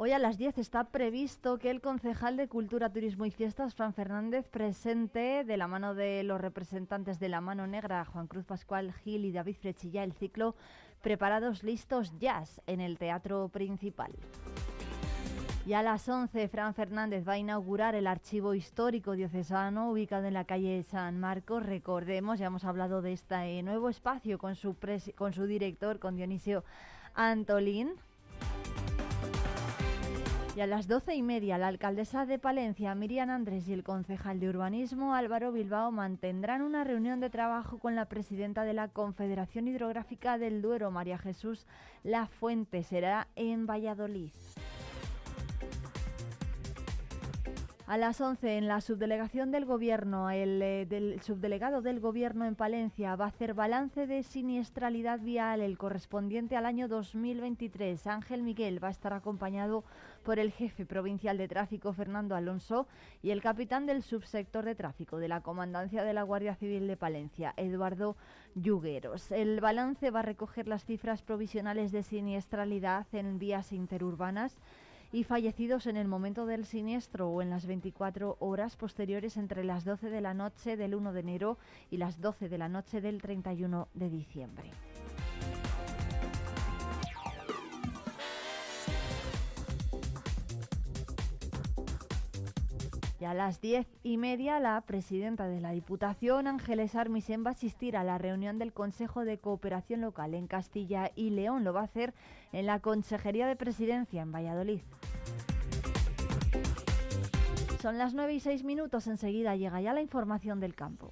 Hoy a las 10 está previsto que el concejal de Cultura, Turismo y Fiestas, Fran Fernández, presente de la mano de los representantes de la Mano Negra, Juan Cruz Pascual Gil y David Frechilla, el ciclo Preparados Listos Jazz en el Teatro Principal. Y a las 11, Fran Fernández va a inaugurar el archivo histórico diocesano ubicado en la calle San Marcos. Recordemos, ya hemos hablado de este nuevo espacio con su, con su director, con Dionisio Antolín. Y a las doce y media, la alcaldesa de Palencia, Miriam Andrés, y el concejal de urbanismo, Álvaro Bilbao, mantendrán una reunión de trabajo con la presidenta de la Confederación Hidrográfica del Duero, María Jesús La Fuente. Será en Valladolid. A las 11 en la subdelegación del Gobierno, el eh, del subdelegado del Gobierno en Palencia va a hacer balance de siniestralidad vial, el correspondiente al año 2023. Ángel Miguel va a estar acompañado por el jefe provincial de tráfico Fernando Alonso y el capitán del subsector de tráfico de la Comandancia de la Guardia Civil de Palencia, Eduardo Yugueros. El balance va a recoger las cifras provisionales de siniestralidad en vías interurbanas y fallecidos en el momento del siniestro o en las 24 horas posteriores entre las 12 de la noche del 1 de enero y las 12 de la noche del 31 de diciembre. Y a las diez y media, la presidenta de la Diputación, Ángeles Armisen, va a asistir a la reunión del Consejo de Cooperación Local en Castilla y León. Lo va a hacer en la Consejería de Presidencia en Valladolid. Son las nueve y seis minutos. Enseguida llega ya la información del campo.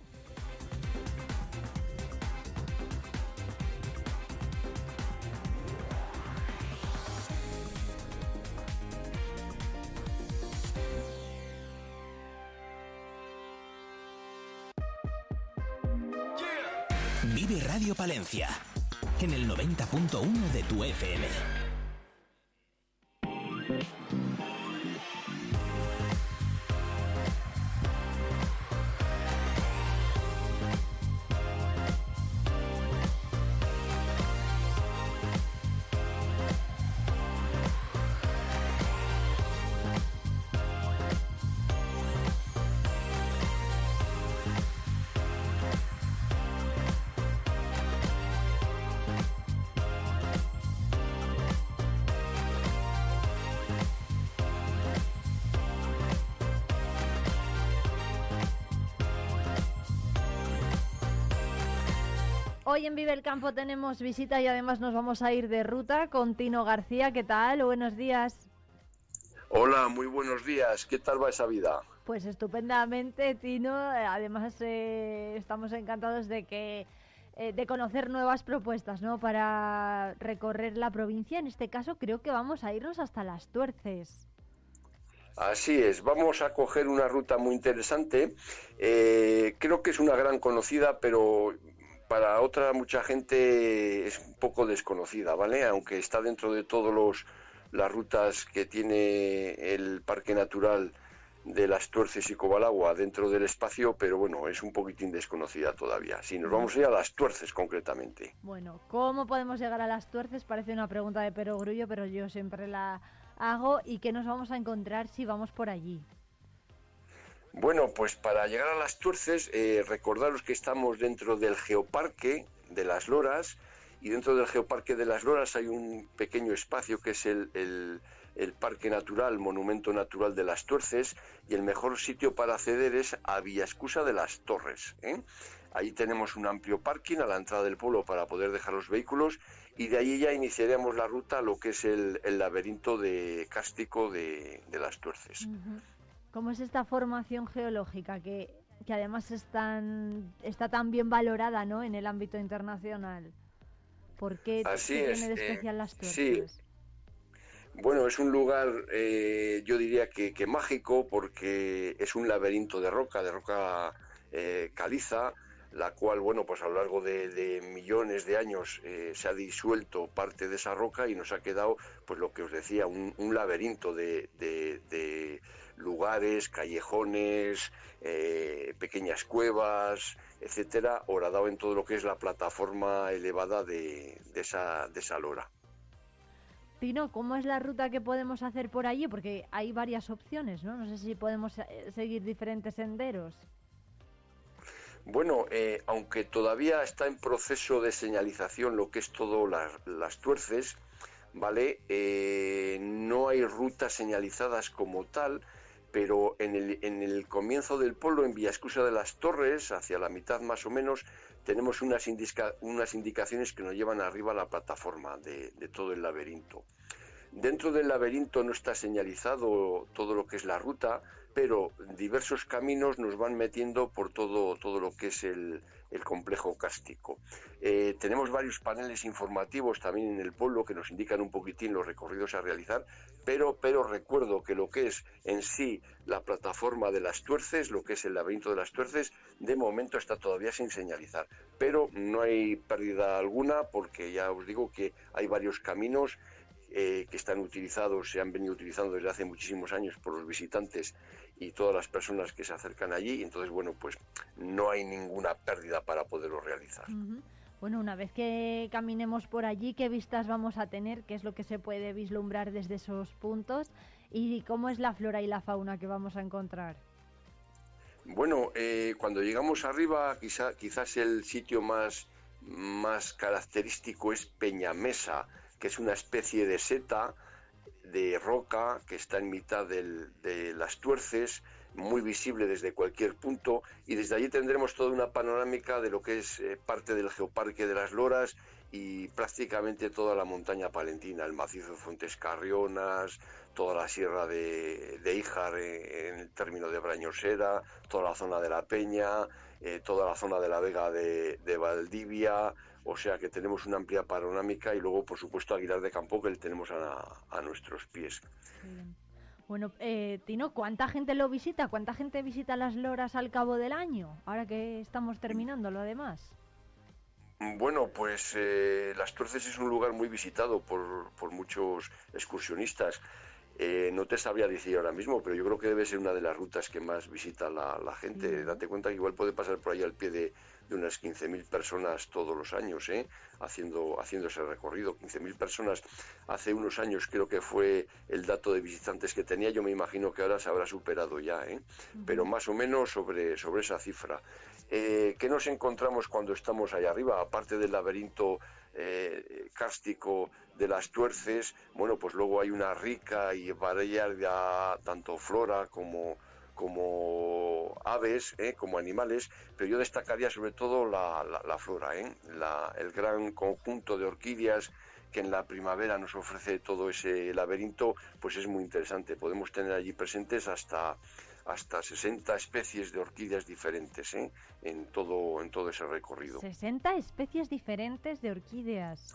Radio Palencia en el 90.1 de tu FM. Hoy en Vive el Campo tenemos visita y además nos vamos a ir de ruta con Tino García. ¿Qué tal? Buenos días. Hola, muy buenos días. ¿Qué tal va esa vida? Pues estupendamente, Tino. Además, eh, estamos encantados de que eh, de conocer nuevas propuestas, ¿no? Para recorrer la provincia. En este caso, creo que vamos a irnos hasta las Tuerces. Así es, vamos a coger una ruta muy interesante. Eh, creo que es una gran conocida, pero para otra mucha gente es un poco desconocida, ¿vale? Aunque está dentro de todas las rutas que tiene el Parque Natural de las Tuerces y Cobalagua dentro del espacio, pero bueno, es un poquitín desconocida todavía. Si nos vamos a ir a las Tuerces concretamente. Bueno, ¿cómo podemos llegar a las Tuerces? Parece una pregunta de perogrullo, pero yo siempre la hago. ¿Y qué nos vamos a encontrar si vamos por allí? Bueno, pues para llegar a las Tuerces, eh, recordaros que estamos dentro del Geoparque de las Loras y dentro del Geoparque de las Loras hay un pequeño espacio que es el, Parque Natural, Monumento Natural de las Tuerces y el mejor sitio para acceder es a Villascusa de las Torres. ¿eh? Ahí tenemos un amplio parking a la entrada del pueblo para poder dejar los vehículos y de ahí ya iniciaremos la ruta a lo que es el, laberinto de cástico de, las Tuerces. ¿Cómo es esta formación geológica que, además está tan bien valorada ¿no? en el ámbito internacional? ¿Por qué tiene de eh, especial las Tuerces? Bueno, es un lugar, eh, yo diría que, mágico, porque es un laberinto de roca, de roca eh, caliza. la cual, bueno, pues a lo largo de, millones de años eh, se ha disuelto parte de esa roca y nos ha quedado, pues lo que os decía, un, laberinto de, lugares, callejones, eh, pequeñas cuevas, etcétera, horadado en todo lo que es la plataforma elevada de, esa, de esa lora. Tino, ¿cómo es la ruta que podemos hacer por allí? Porque hay varias opciones, ¿no? No sé si podemos eh, seguir diferentes senderos. Bueno, eh, aunque todavía está en proceso de señalización lo que es todo las tuerces, ¿vale? Eh, no hay rutas señalizadas como tal, pero en el, en el comienzo del pueblo, en Villascusa de las Torres, hacia la mitad más o menos, tenemos unas, indicaciones que nos llevan arriba a la plataforma de todo el laberinto. Dentro del laberinto no está señalizado todo lo que es la ruta, pero diversos caminos nos van metiendo por todo, todo lo que es el, complejo cástico. Eh, tenemos varios paneles informativos también en el pueblo que nos indican un poquitín los recorridos a realizar, pero, pero recuerdo que lo que es en sí la plataforma de las tuerces, lo que es el laberinto de las tuerces, de momento está todavía sin señalizar, pero no hay pérdida alguna porque ya os digo que hay varios caminos eh, que están utilizados, se han venido utilizando desde hace muchísimos años por los visitantes y todas las personas que se acercan allí. Entonces, bueno, pues no hay ninguna pérdida para poderlo realizar. Bueno, una vez que caminemos por allí, ¿qué vistas vamos a tener? ¿Qué es lo que se puede vislumbrar desde esos puntos? ¿Y cómo es la flora y la fauna que vamos a encontrar? Bueno, eh, cuando llegamos arriba, quizá, quizás el sitio más, más característico es Peñamesa, que es una especie de seta de roca que está en mitad de las tuerces, muy visible desde cualquier punto, y desde allí tendremos toda una panorámica de lo que es eh, parte del geoparque de las Loras y prácticamente toda la montaña palentina, el macizo de Fuentes Carrionas, toda la sierra de, de eh, en, el término de Brañosera, toda la zona de la Peña, eh, toda la zona de la Vega de, de Valdivia, o sea que tenemos una amplia panorámica y luego, por supuesto, Aguilar de Campo que le tenemos a, nuestros pies. Bueno, eh, Tino, ¿cuánta gente lo visita? ¿Cuánta gente visita las loras al cabo del año? Ahora que estamos terminando lo demás. Bueno, pues eh, Las Tuerces es un lugar muy visitado por, por muchos excursionistas. Eh, no te sabría decir ahora mismo, pero yo creo que debe ser una de las rutas que más visita la, gente. Date cuenta que igual puede pasar por ahí al pie de, de unas 15.000 personas todos los años, ¿eh? haciendo, haciendo ese recorrido. 15.000 personas hace unos años creo que fue el dato de visitantes que tenía, yo me imagino que ahora se habrá superado ya, ¿eh? pero más o menos sobre, sobre esa cifra. Eh, ¿Qué nos encontramos cuando estamos allá arriba? Aparte del laberinto eh, cárstico de las tuerces, bueno, pues luego hay una rica y variada tanto flora como como aves, ¿eh? como animales, pero yo destacaría sobre todo la, flora, ¿eh? el gran conjunto de orquídeas que en la primavera nos ofrece todo ese laberinto, pues es muy interesante. Podemos tener allí presentes hasta hasta 60 especies de orquídeas diferentes ¿eh? en todo en todo ese recorrido. 60 especies diferentes de orquídeas.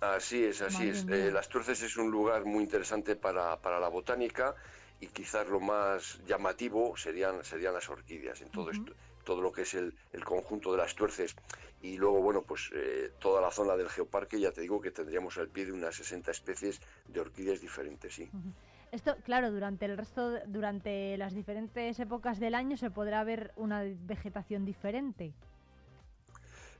Así es, así es. Las Turces es un lugar muy interesante para, para la botánica y quizás lo más llamativo serían, serían las orquídeas en todo esto, todo lo que es el, conjunto de las tuerces. Y luego bueno pues eh, toda la zona del geoparque ya te digo que tendríamos al pie de unas 60 especies de orquídeas diferentes sí. Esto claro durante el resto durante las diferentes épocas del año se podrá ver una vegetación diferente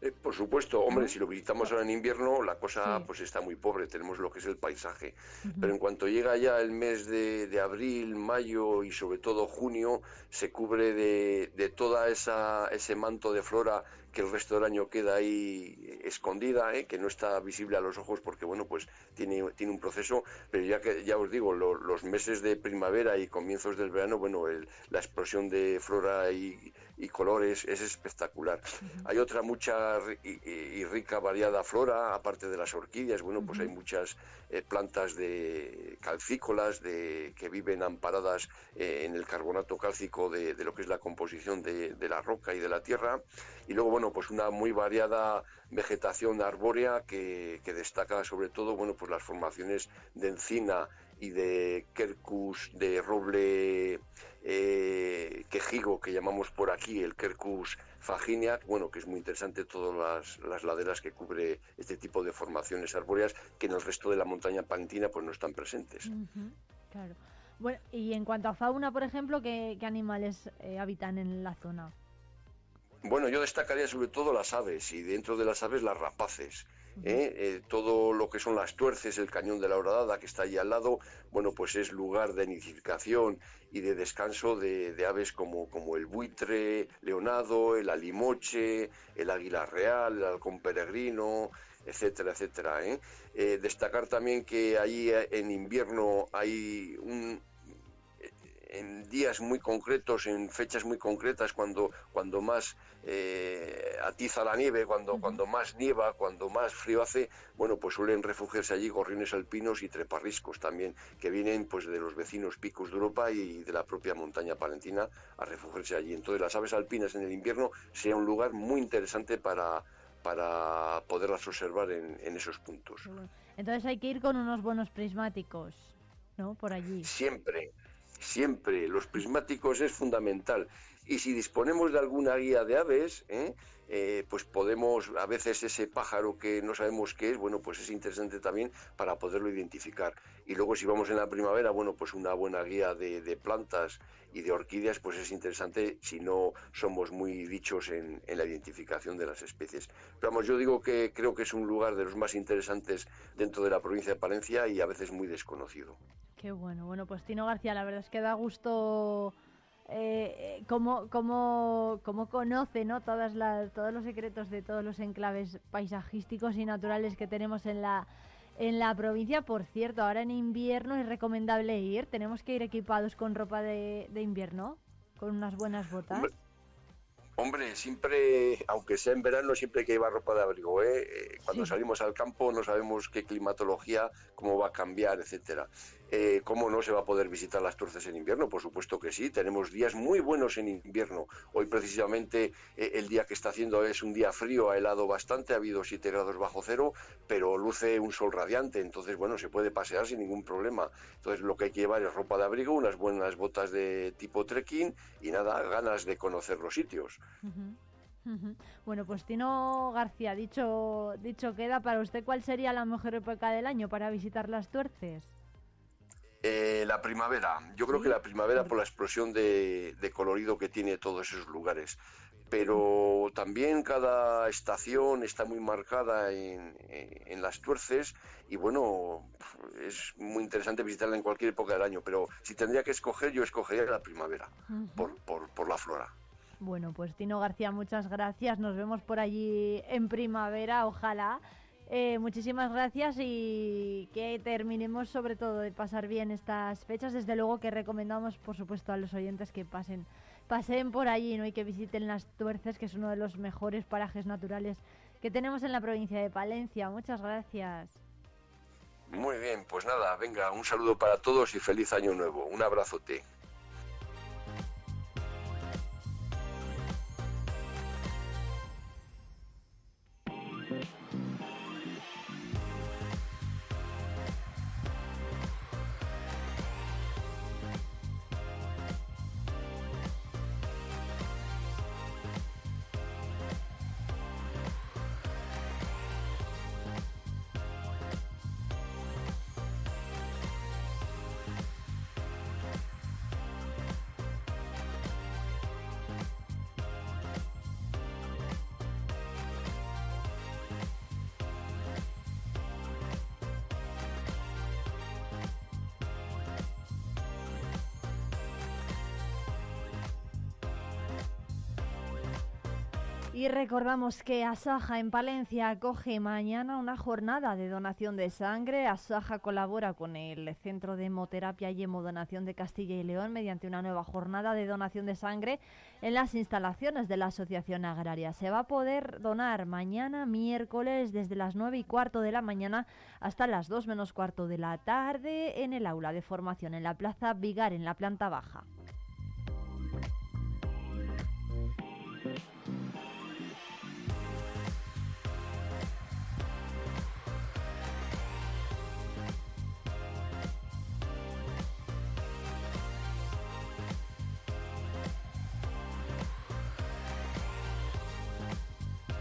eh, por supuesto, hombre, si lo visitamos ahora en invierno, la cosa pues está muy pobre, tenemos lo que es el paisaje. Pero en cuanto llega ya el mes de, abril, mayo y sobre todo junio, se cubre de, de toda esa ese manto de flora que el resto del año queda ahí escondida, ¿eh? que no está visible a los ojos porque bueno pues tiene, tiene un proceso, pero ya que ya os digo, los meses de primavera y comienzos del verano, bueno, la explosión de flora y, colores es espectacular. Hay otra mucha y, rica variada flora, aparte de las orquídeas, bueno, pues hay muchas eh, plantas de calcícolas de, que viven amparadas eh, en el carbonato cálcico de, lo que es la composición de, de la roca y de la tierra. Y luego, bueno, pues una muy variada vegetación arbórea que, destaca sobre todo, bueno, pues las formaciones de encina y de quercus, de roble eh, quejigo que llamamos por aquí, el Quercus faginea, bueno, que es muy interesante todas las, laderas que cubre este tipo de formaciones arbóreas que en el resto de la montaña palentina pues no están presentes. claro. Bueno, y en cuanto a fauna, por ejemplo, ¿qué, animales eh, habitan en la zona? Bueno, yo destacaría sobre todo las aves y dentro de las aves las rapaces. ¿eh? Eh, todo lo que son las tuerces, el cañón de la horadada que está allí al lado, bueno, pues es lugar de nidificación y de descanso de, aves como, como, el buitre leonado, el alimoche, el águila real, el halcón peregrino, etcétera, etcétera. ¿eh? destacar también que allí en invierno hay un, en días muy concretos, en fechas muy concretas, cuando, cuando más eh, atiza la nieve, cuando, cuando más nieva, cuando más frío hace, bueno, pues suelen refugiarse allí gorriones alpinos y treparriscos también, que vienen pues de los vecinos picos de Europa y de la propia montaña palentina a refugiarse allí. Entonces las aves alpinas en el invierno sería un lugar muy interesante para, para poderlas observar en, en esos puntos. Entonces hay que ir con unos buenos prismáticos, ¿no? Por allí. Siempre, siempre los prismáticos es fundamental. Y si disponemos de alguna guía de aves, ¿eh? Eh, pues podemos, a veces ese pájaro que no sabemos qué es, bueno, pues es interesante también para poderlo identificar. Y luego si vamos en la primavera, bueno, pues una buena guía de, plantas y de orquídeas, pues es interesante si no somos muy dichos en, la identificación de las especies. Pero vamos, yo digo que creo que es un lugar de los más interesantes dentro de la provincia de Palencia y a veces muy desconocido. Qué bueno. Bueno, pues Tino García, la verdad es que da gusto eh, cómo, cómo, cómo, conoce ¿no? Todas las, todos los secretos de todos los enclaves paisajísticos y naturales que tenemos en la, en la provincia. Por cierto, ahora en invierno es recomendable ir. Tenemos que ir equipados con ropa de, de invierno, con unas buenas botas. Hombre, siempre, aunque sea en verano, siempre hay que llevar ropa de abrigo. ¿eh? eh cuando salimos al campo no sabemos qué climatología, cómo va a cambiar, etcétera. Eh, ¿Cómo no se va a poder visitar las Turces en invierno? Por supuesto que sí. Tenemos días muy buenos en invierno. Hoy precisamente eh, el día que está haciendo es un día frío, ha helado bastante, ha habido 7 grados bajo cero, pero luce un sol radiante. Entonces, bueno, se puede pasear sin ningún problema. Entonces, lo que hay que llevar es ropa de abrigo, unas buenas botas de tipo trekking y nada, ganas de conocer los sitios. Bueno, pues Tino García, dicho, dicho queda, para usted, ¿cuál sería la mejor época del año para visitar las tuerces? Eh, la primavera. Yo creo que la primavera por la explosión de, colorido que tiene todos esos lugares. Pero también cada estación está muy marcada en, las tuerces y bueno, es muy interesante visitarla en cualquier época del año. Pero si tendría que escoger, yo escogería la primavera por, por la flora. Bueno, pues Tino García, muchas gracias. Nos vemos por allí en primavera, ojalá. Eh, muchísimas gracias y que terminemos sobre todo de pasar bien estas fechas. Desde luego que recomendamos, por supuesto, a los oyentes que pasen, pasen por allí ¿no? y que visiten las tuerces, que es uno de los mejores parajes naturales que tenemos en la provincia de Palencia. Muchas gracias. Muy bien, pues nada, venga, un saludo para todos y feliz año nuevo. Un abrazote. Y recordamos que Asaja en Palencia acoge mañana una jornada de donación de sangre. Asaja colabora con el Centro de Hemoterapia y Hemodonación de Castilla y León mediante una nueva jornada de donación de sangre en las instalaciones de la Asociación Agraria. Se va a poder donar mañana miércoles desde las 9 y cuarto de la mañana hasta las 2 menos cuarto de la tarde en el aula de formación en la Plaza Vigar en la planta baja.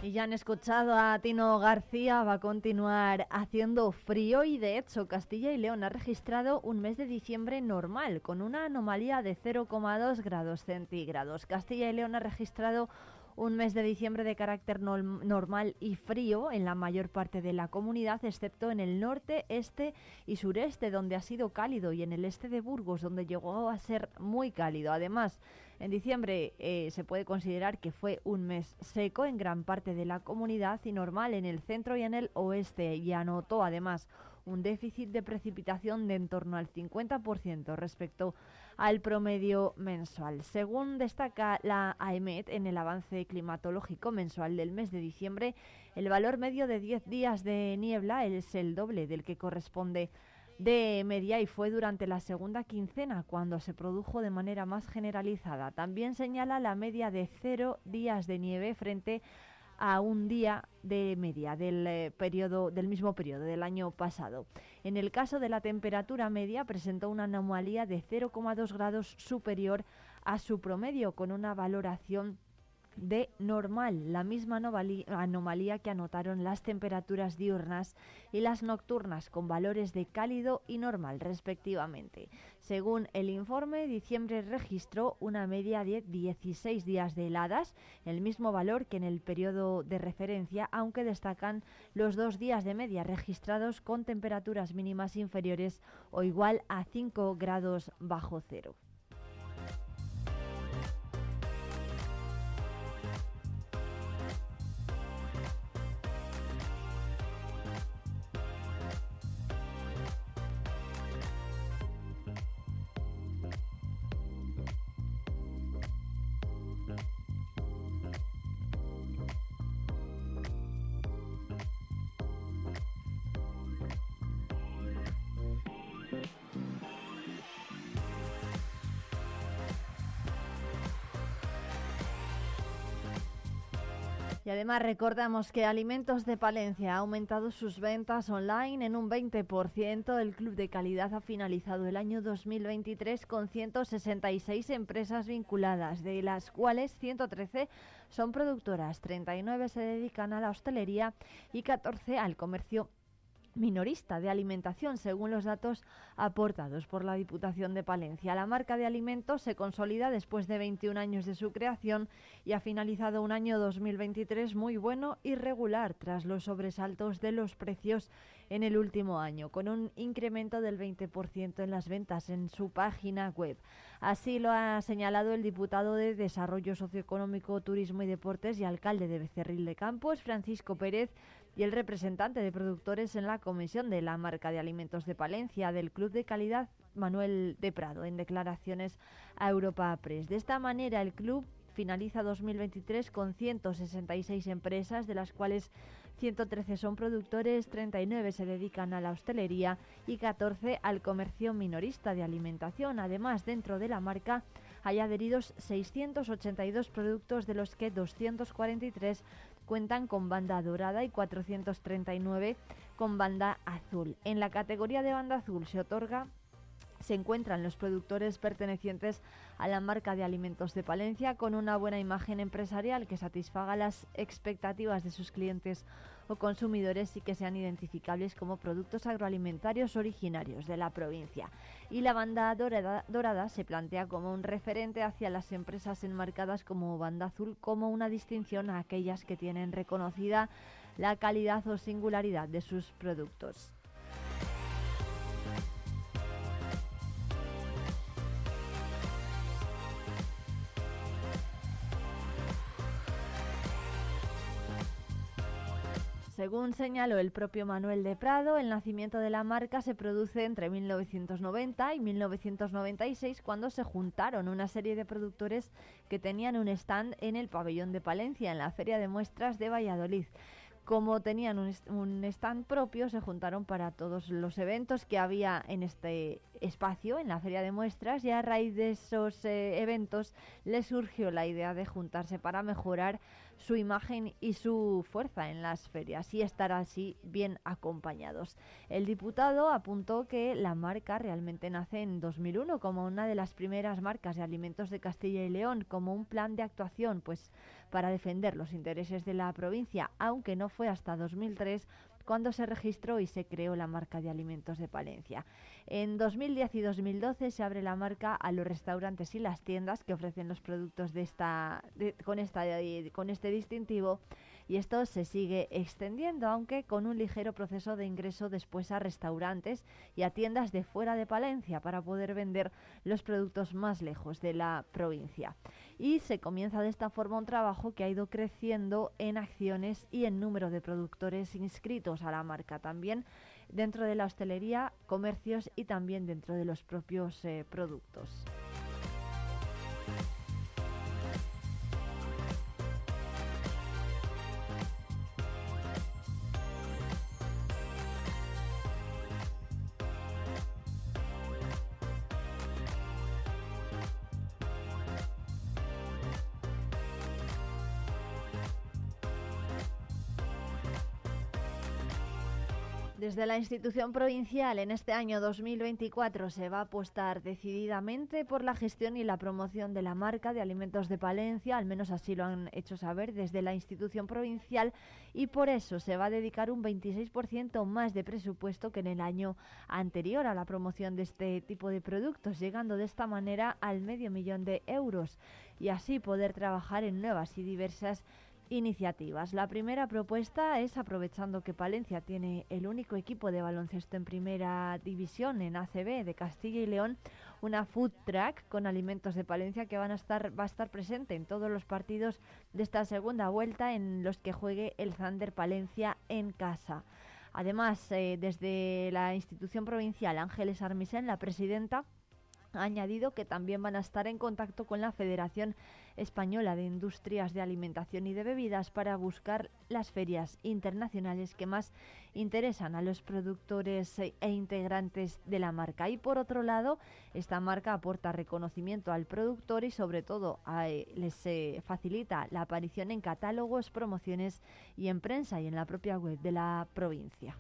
Y ya han escuchado a Tino García, va a continuar haciendo frío y de hecho Castilla y León ha registrado un mes de diciembre normal, con una anomalía de 0,2 grados centígrados. Castilla y León ha registrado un mes de diciembre de carácter normal y frío en la mayor parte de la comunidad, excepto en el norte, este y sureste, donde ha sido cálido, y en el este de Burgos, donde llegó a ser muy cálido. Además, en diciembre eh, se puede considerar que fue un mes seco en gran parte de la comunidad y normal en el centro y en el oeste, y anotó además un déficit de precipitación de en torno al 50% respecto al promedio mensual. Según destaca la AEMET en el avance climatológico mensual del mes de diciembre, el valor medio de 10 días de niebla es el doble del que corresponde de media y fue durante la segunda quincena cuando se produjo de manera más generalizada. También señala la media de cero días de nieve frente a un día de media del eh, periodo del mismo periodo del año pasado. En el caso de la temperatura media presentó una anomalía de 0,2 grados superior a su promedio con una valoración de normal, la misma anomalía que anotaron las temperaturas diurnas y las nocturnas con valores de cálido y normal respectivamente. Según el informe, diciembre registró una media de 16 días de heladas, el mismo valor que en el periodo de referencia, aunque destacan los dos días de media registrados con temperaturas mínimas inferiores o igual a 5 grados bajo cero. Además recordamos que Alimentos de Palencia ha aumentado sus ventas online en un 20%. El Club de Calidad ha finalizado el año 2023 con 166 empresas vinculadas, de las cuales 113 son productoras, 39 se dedican a la hostelería y 14 al comercio minorista de alimentación, según los datos aportados por la Diputación de Palencia. La marca de alimentos se consolida después de 21 años de su creación y ha finalizado un año 2023 muy bueno y regular tras los sobresaltos de los precios en el último año, con un incremento del 20% en las ventas en su página web. Así lo ha señalado el diputado de Desarrollo Socioeconómico, Turismo y Deportes y alcalde de Becerril de Campos, Francisco Pérez, y el representante de productores en la Comisión de la Marca de Alimentos de Palencia del Club de Calidad Manuel de Prado en declaraciones a Europa Press. De esta manera el club finaliza 2023 con 166 empresas, de las cuales 113 son productores, 39 se dedican a la hostelería y 14 al comercio minorista de alimentación. Además, dentro de la marca hay adheridos 682 productos, de los que 243 cuentan con banda dorada y 439 con banda azul. En la categoría de banda azul se otorga se encuentran los productores pertenecientes a la marca de alimentos de Palencia con una buena imagen empresarial que satisfaga las expectativas de sus clientes o consumidores y que sean identificables como productos agroalimentarios originarios de la provincia. Y la banda dorada, se plantea como un referente hacia las empresas enmarcadas como banda azul, como una distinción a aquellas que tienen reconocida la calidad o singularidad de sus productos. Según señaló el propio Manuel de Prado, el nacimiento de la marca se produce entre 1990 y 1996 cuando se juntaron una serie de productores que tenían un stand en el pabellón de Palencia, en la Feria de Muestras de Valladolid. Como tenían un, stand propio, se juntaron para todos los eventos que había en este espacio, en la feria de muestras, y a raíz de esos eh, eventos les surgió la idea de juntarse para mejorar su imagen y su fuerza en las ferias y estar así bien acompañados. El diputado apuntó que la marca realmente nace en 2001 como una de las primeras marcas de alimentos de Castilla y León, como un plan de actuación, pues para defender los intereses de la provincia, aunque no fue hasta 2003 cuando se registró y se creó la marca de alimentos de Palencia. En 2010 y 2012 se abre la marca a los restaurantes y las tiendas que ofrecen los productos de esta, con, esta, con este distintivo y esto se sigue extendiendo, aunque con un ligero proceso de ingreso después a restaurantes y a tiendas de fuera de Palencia para poder vender los productos más lejos de la provincia. Y se comienza de esta forma un trabajo que ha ido creciendo en acciones y en número de productores inscritos a la marca. También dentro de la hostelería, comercios y también dentro de los propios eh, productos. Desde la institución provincial en este año 2024 se va a apostar decididamente por la gestión y la promoción de la marca de alimentos de Palencia, al menos así lo han hecho saber desde la institución provincial y por eso se va a dedicar un 26% más de presupuesto que en el año anterior a la promoción de este tipo de productos, llegando de esta manera al medio millón de euros y así poder trabajar en nuevas y diversas iniciativas. La primera propuesta es, aprovechando que Palencia tiene el único equipo de baloncesto en primera división en ACB de Castilla y León, una food track con alimentos de Palencia que van a estar, va a estar presente en todos los partidos de esta segunda vuelta en los que juegue el Thunder Palencia en casa. Además, eh, desde la institución provincial Ángeles Armisen, la presidenta, ha añadido que también van a estar en contacto con la Federación Española de Industrias de Alimentación y de Bebidas para buscar las ferias internacionales que más interesan a los productores e integrantes de la marca. Y por otro lado, esta marca aporta reconocimiento al productor y sobre todo eh, les eh, facilita la aparición en catálogos, promociones y en prensa y en la propia web de la provincia.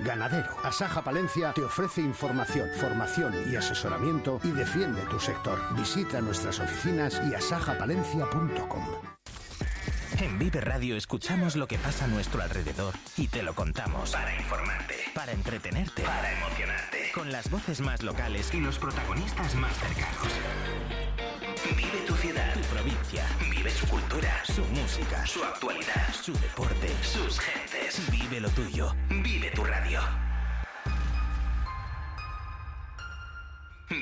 Ganadero. Asaja Palencia te ofrece información, formación y asesoramiento y defiende tu sector. Visita nuestras oficinas y asajapalencia.com. En Vive Radio escuchamos lo que pasa a nuestro alrededor y te lo contamos. Para informarte. Para entretenerte. Para emocionarte. Con las voces más locales y los protagonistas más cercanos. Vive tu ciudad, tu provincia. Vive su cultura, su música, su actualidad, su deporte, sus gentes. Vive lo tuyo. Vive tu radio.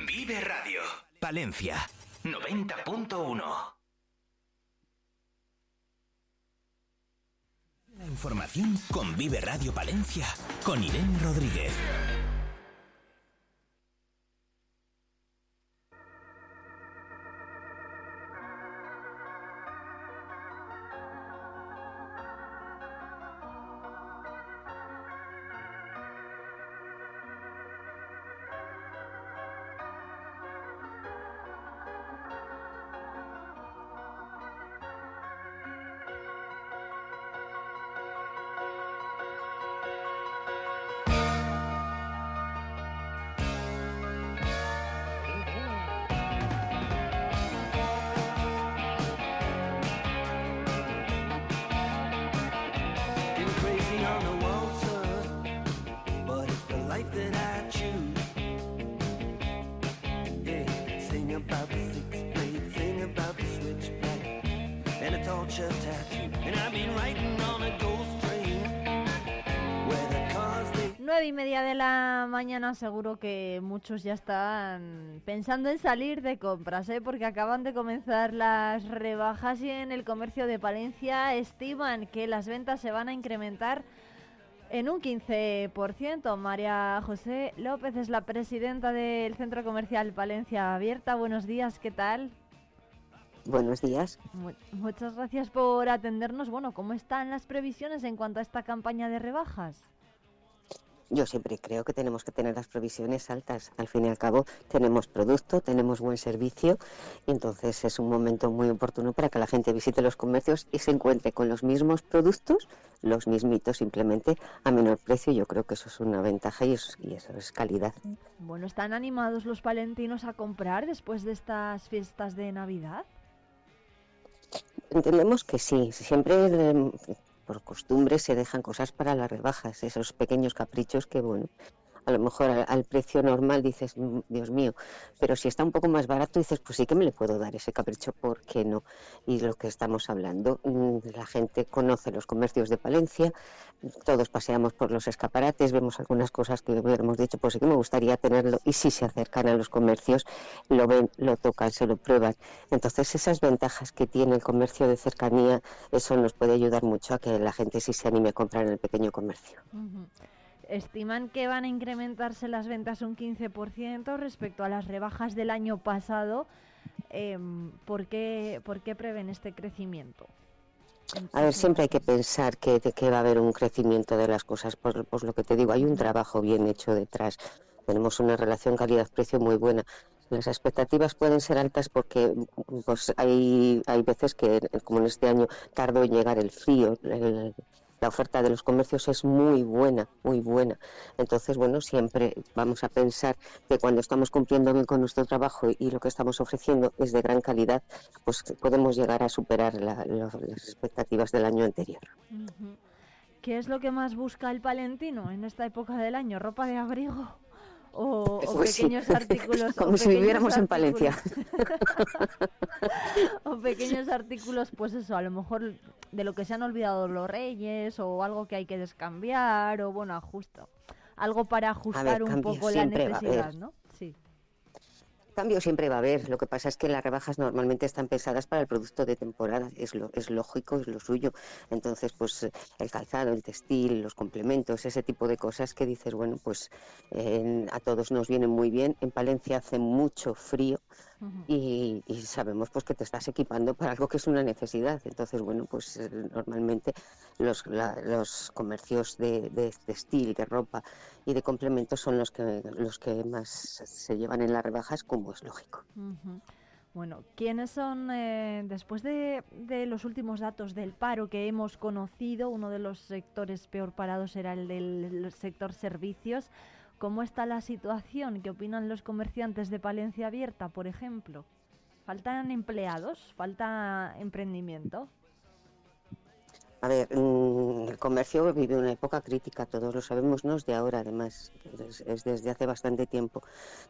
Vive Radio. Palencia 90.1. La información con Vive Radio Palencia con Irene Rodríguez. Mañana seguro que muchos ya están pensando en salir de compras, ¿eh? porque acaban de comenzar las rebajas y en el comercio de Palencia estiman que las ventas se van a incrementar en un 15%. María José López es la presidenta del Centro Comercial Palencia Abierta. Buenos días, ¿qué tal? Buenos días. muchas gracias por atendernos. Bueno, ¿cómo están las previsiones en cuanto a esta campaña de rebajas? Yo siempre creo que tenemos que tener las provisiones altas. Al fin y al cabo, tenemos producto, tenemos buen servicio y entonces es un momento muy oportuno para que la gente visite los comercios y se encuentre con los mismos productos, los mismitos simplemente a menor precio. Yo creo que eso es una ventaja y eso, y eso es calidad. Bueno, ¿están animados los palentinos a comprar después de estas fiestas de Navidad? Entendemos que sí, siempre em, por costumbre se dejan cosas para las rebajas, esos pequeños caprichos que, bueno, a lo mejor al, precio normal dices, mm, Dios mío, pero si está un poco más barato dices, pues sí que me le puedo dar ese capricho, ¿por qué no? Y lo que estamos hablando, mm, la gente conoce los comercios de Palencia, todos paseamos por los escaparates, vemos algunas cosas que hubiéramos dicho, pues sí que me gustaría tenerlo, y si se acercan a los comercios, lo ven, lo tocan, se lo prueban. Entonces esas ventajas que tiene el comercio de cercanía, eso nos puede ayudar mucho a que la gente sí se anime a comprar en el pequeño comercio estiman que van a incrementarse las ventas un 15% respecto a las rebajas del año pasado. Em, ¿por, qué, ¿Por qué prevén este crecimiento? A ver, siempre hay que pensar que, que va a haber un crecimiento de las cosas, por, por lo que te digo, hay un trabajo bien hecho detrás. Tenemos una relación calidad-precio muy buena. Las expectativas pueden ser altas porque pues, hay, hay veces que, como en este año, tardó en llegar el frío, el, la oferta de los comercios es muy buena, muy buena. Entonces, bueno, siempre vamos a pensar que cuando estamos cumpliendo bien con nuestro trabajo y lo que estamos ofreciendo es de gran calidad, pues podemos llegar a superar las expectativas del año anterior. ¿Qué es lo que más busca el palentino en esta época del año? ¿Ropa de abrigo? O, pues pequeños artículos. Como si viviéramos en Palencia. o pequeños artículos, pues eso, a lo mejor de lo que se han olvidado los reyes o algo que hay que descambiar o bueno, ajusto. Algo para ajustar un poco la necesidad, ¿no? Cambio siempre va a haber. Lo que pasa es que las rebajas normalmente están pensadas para el producto de temporada. Es, lo, es lógico, es lo suyo. Entonces, pues el calzado, el textil, los complementos, ese tipo de cosas que dices, bueno, pues a todos nos vienen muy bien. En Palencia hace mucho frío y, sabemos pues que te estás equipando para algo que es una necesidad. Entonces, bueno, pues eh, normalmente los, los comercios de, de textil, de ropa y de complementos son los que, los que más se llevan en las rebajas, como es lógico. Bueno, ¿quiénes son, eh, después de, los últimos datos del paro que hemos conocido, uno de los sectores peor parados era el del sector servicios, ¿cómo está la situación? ¿Qué opinan los comerciantes de Palencia Abierta, por ejemplo? ¿Faltan empleados? ¿Falta emprendimiento? A ver, mm, el comercio vive una época crítica, todos lo sabemos, no es de ahora, además, es, desde hace bastante tiempo.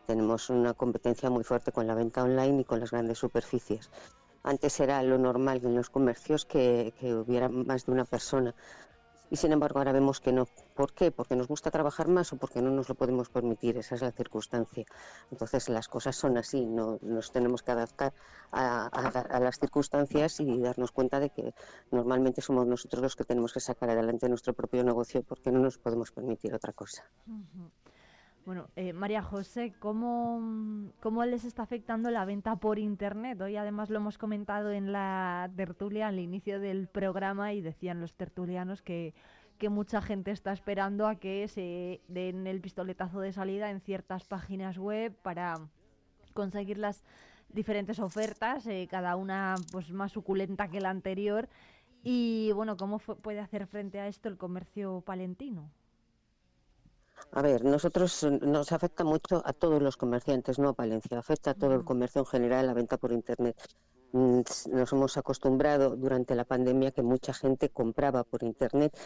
Tenemos una competencia muy fuerte con la venta online y con las grandes superficies. Antes era lo normal en los comercios que, que hubiera más de una persona y sin embargo ahora vemos que no. ¿Por qué? Porque nos gusta trabajar más o porque no nos lo podemos permitir, esa es la circunstancia. Entonces las cosas son así, no, nos tenemos que adaptar a, las circunstancias y darnos cuenta de que normalmente somos nosotros los que tenemos que sacar adelante nuestro propio negocio porque no nos podemos permitir otra cosa. Bueno, eh, María José, ¿cómo, ¿cómo les está afectando la venta por Internet? Hoy además lo hemos comentado en la tertulia al inicio del programa y decían los tertulianos que, que mucha gente está esperando a que se den el pistoletazo de salida en ciertas páginas web para conseguir las diferentes ofertas, eh, cada una pues más suculenta que la anterior. Y bueno, ¿cómo puede hacer frente a esto el comercio palentino? A ver, nosotros nos afecta mucho a todos los comerciantes, no a Palencia, afecta a todo el comercio en general, la venta por Internet. Mm, nos hemos acostumbrado durante la pandemia que mucha gente compraba por internet,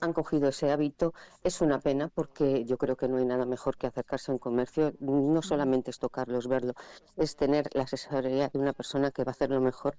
han cogido ese hábito. Es una pena porque yo creo que no hay nada mejor que acercarse a un comercio. No solamente es tocarlos, verlo, es tener la asesoría de una persona que va a hacer lo mejor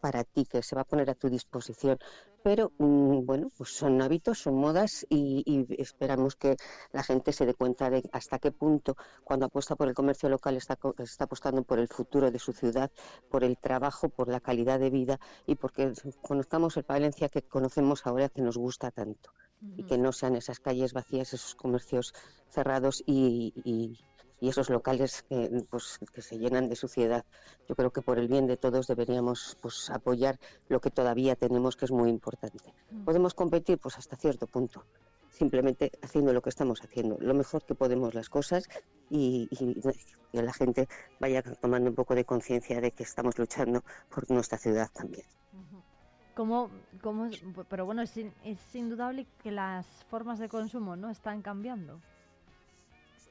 para ti, que se va a poner a tu disposición. Pero mm, bueno, pues son hábitos, son modas y, esperamos que la gente se dé cuenta de hasta qué punto cuando apuesta por el comercio local está, está apostando por el futuro de su ciudad, por el trabajo por la calidad de vida y porque conozcamos el Palencia que conocemos ahora que nos gusta tanto y que no sean esas calles vacías, esos comercios cerrados y, esos locales que, pues, que se llenan de suciedad. Yo creo que por el bien de todos deberíamos pues, apoyar lo que todavía tenemos, que es muy importante. ¿Podemos competir? Pues hasta cierto punto simplemente haciendo lo que estamos haciendo, lo mejor que podemos las cosas y, que la gente vaya tomando un poco de conciencia de que estamos luchando por nuestra ciudad también. Como, como, pero bueno, es, es indudable que las formas de consumo no están cambiando.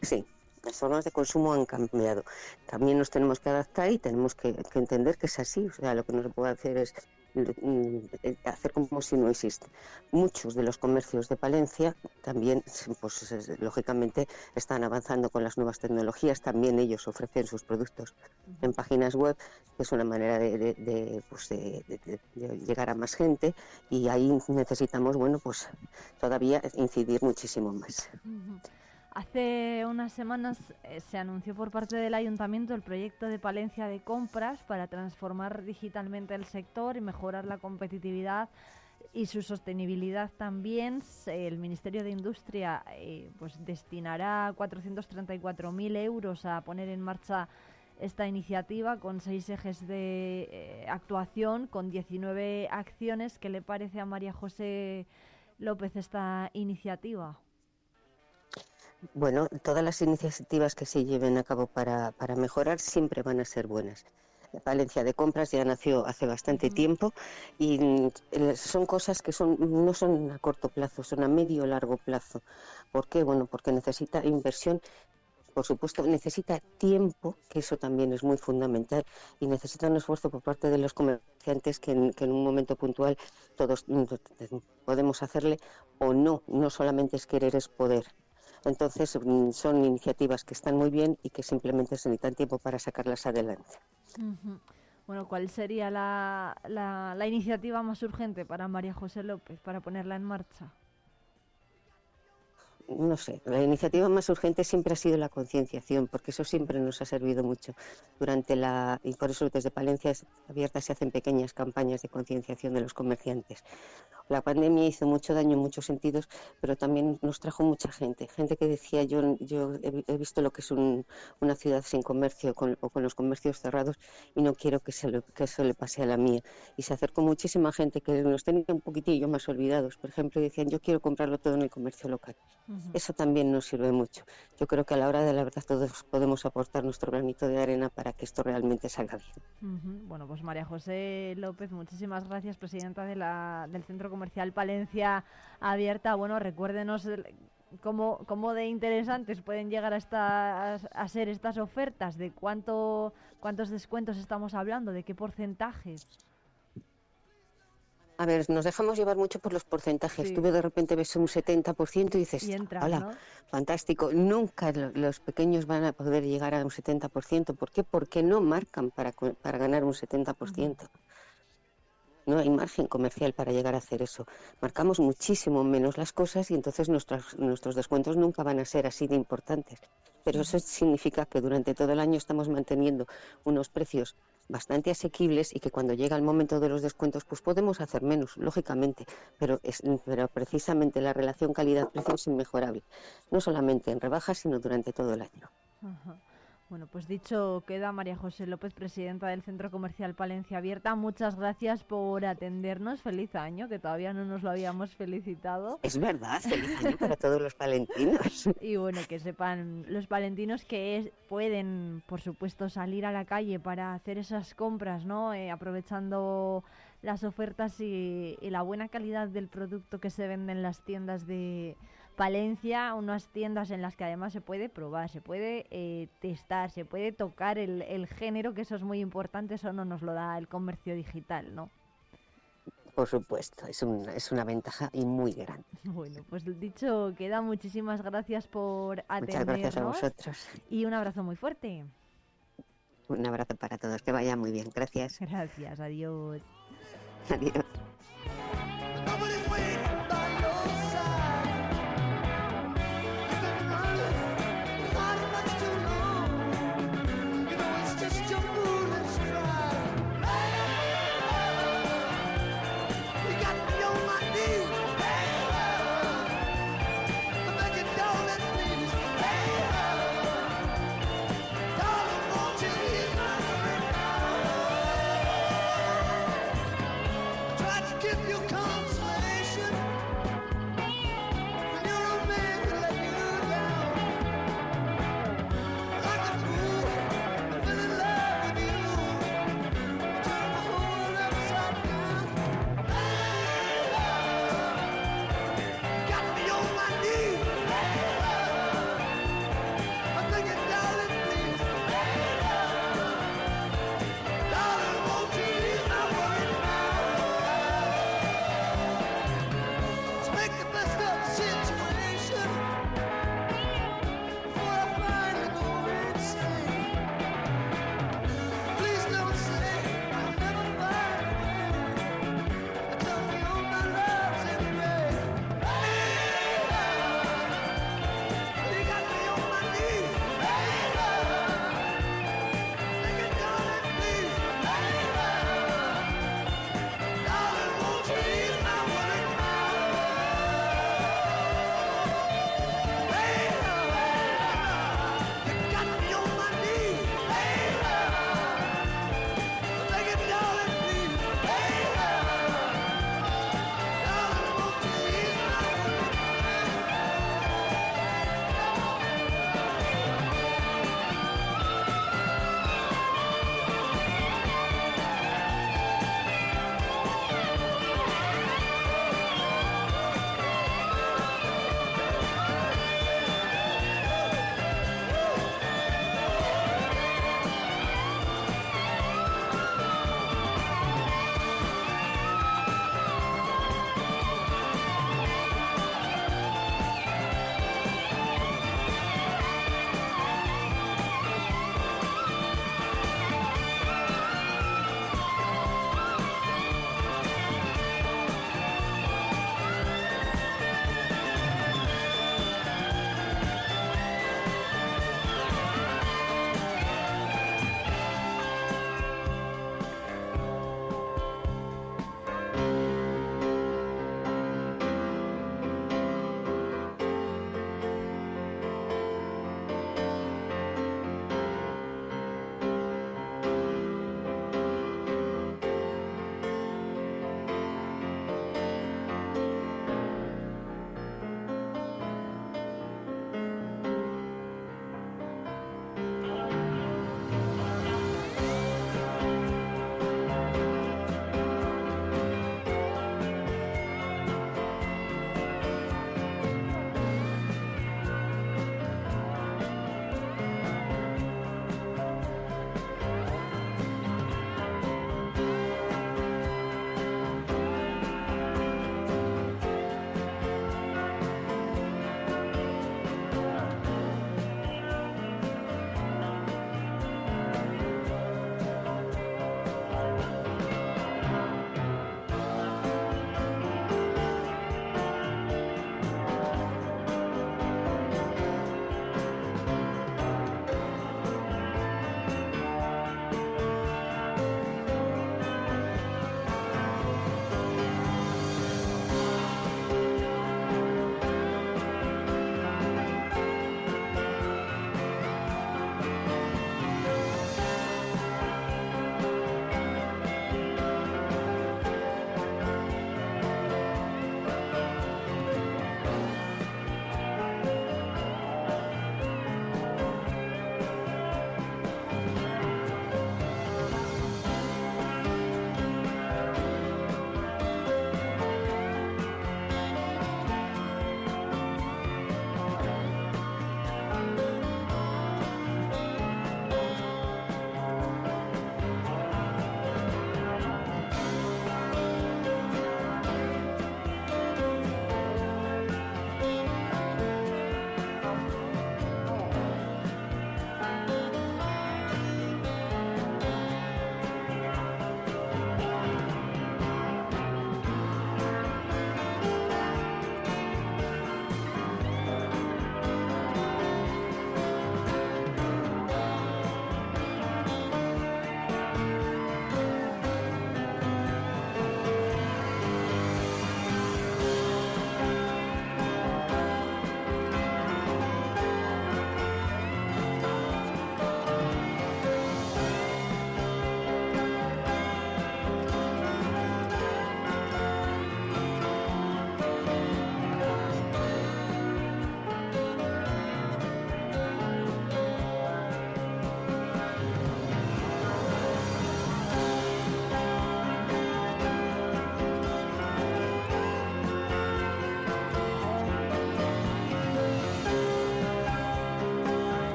Sí, las formas de consumo han cambiado. También nos tenemos que adaptar y tenemos que, que, entender que es así. O sea, lo que no se puede hacer es hacer como si no existe. Muchos de los comercios de Palencia también, pues lógicamente, están avanzando con las nuevas tecnologías, también ellos ofrecen sus productos en páginas web, que es una manera de, pues llegar a más gente y ahí necesitamos, bueno, pues todavía incidir muchísimo más. Hace unas semanas eh, se anunció por parte del ayuntamiento el proyecto de Palencia de compras para transformar digitalmente el sector y mejorar la competitividad y su sostenibilidad también. El Ministerio de Industria eh, pues destinará 434.000 euros a poner en marcha esta iniciativa con seis ejes de eh, actuación, con 19 acciones. ¿Qué le parece a María José López esta iniciativa? Bueno, todas las iniciativas que se lleven a cabo para, para mejorar siempre van a ser buenas. La Valencia de compras ya nació hace bastante tiempo y mm, son cosas que son no son a corto plazo, son a medio o largo plazo. ¿Por qué? Bueno, porque necesita inversión por supuesto, necesita tiempo, que eso también es muy fundamental, y necesita un esfuerzo por parte de los comerciantes que en, que en un momento puntual todos mm, podemos hacerle o no, no solamente es querer, es poder. Entonces, mm, son iniciativas que están muy bien y que simplemente se necesitan tiempo para sacarlas adelante. Bueno, ¿cuál sería la, la iniciativa más urgente para María José López para ponerla en marcha? no sé, la iniciativa más urgente siempre ha sido la concienciación, porque eso siempre nos ha servido mucho. Durante la, y por eso desde Palencia Abierta se hacen pequeñas campañas de concienciación de los comerciantes. La pandemia hizo mucho daño en muchos sentidos, pero también nos trajo mucha gente. Gente que decía, yo, yo he, visto lo que es una ciudad sin comercio o con los comercios cerrados y no quiero que, se que eso le pase a la mía. Y se acercó muchísima gente que nos tenía un poquitillo más olvidados. Por ejemplo, decían, yo quiero comprarlo todo en el comercio local. Eso también nos sirve mucho. Yo creo que a la hora de la verdad todos podemos aportar nuestro granito de arena para que esto realmente salga bien. Bueno, pues María José López, muchísimas gracias, presidenta de la, del Centro Comercial Palencia Abierta. Bueno, recuérdenos cómo, cómo de interesantes pueden llegar a, estas, a ser estas ofertas, de cuánto, cuántos descuentos estamos hablando, de qué porcentajes. A ver, nos dejamos llevar mucho por los porcentajes. Tú de repente ves un 70% y dices, hola, fantástico. Nunca los pequeños van a poder llegar a un 70%. ¿Por qué? Porque no marcan para, para ganar un 70%. No hay margen comercial para llegar a hacer eso. Marcamos muchísimo menos las cosas y entonces nuestros, nuestros descuentos nunca van a ser así de importantes. Pero eso significa que durante todo el año estamos manteniendo unos precios bastante asequibles y que cuando llega el momento de los descuentos pues podemos hacer menos, lógicamente, pero, es, pero precisamente la relación calidad-precio es inmejorable, no solamente en rebajas, sino durante todo el año. Bueno, pues dicho queda María José López, presidenta del Centro Comercial Palencia Abierta. Muchas gracias por atendernos. Feliz año, que todavía no nos lo habíamos felicitado. Es verdad, feliz año para todos los palentinos. Y bueno, que sepan los palentinos que pueden, por supuesto, salir a la calle para hacer esas compras, ¿no? Eh, aprovechando las ofertas y, y la buena calidad del producto que se vende en las tiendas de Palencia, unas tiendas en las que además se puede probar, se puede eh, testar, se puede tocar el, el, género, que eso es muy importante, eso no nos lo da el comercio digital, ¿no? Por supuesto, es, un, es una ventaja y muy grande. Bueno, pues dicho queda, muchísimas gracias por atendernos. Muchas gracias a vosotros. Y un abrazo muy fuerte. Un abrazo para todos, que vaya muy bien, gracias. Gracias, adiós. Adiós.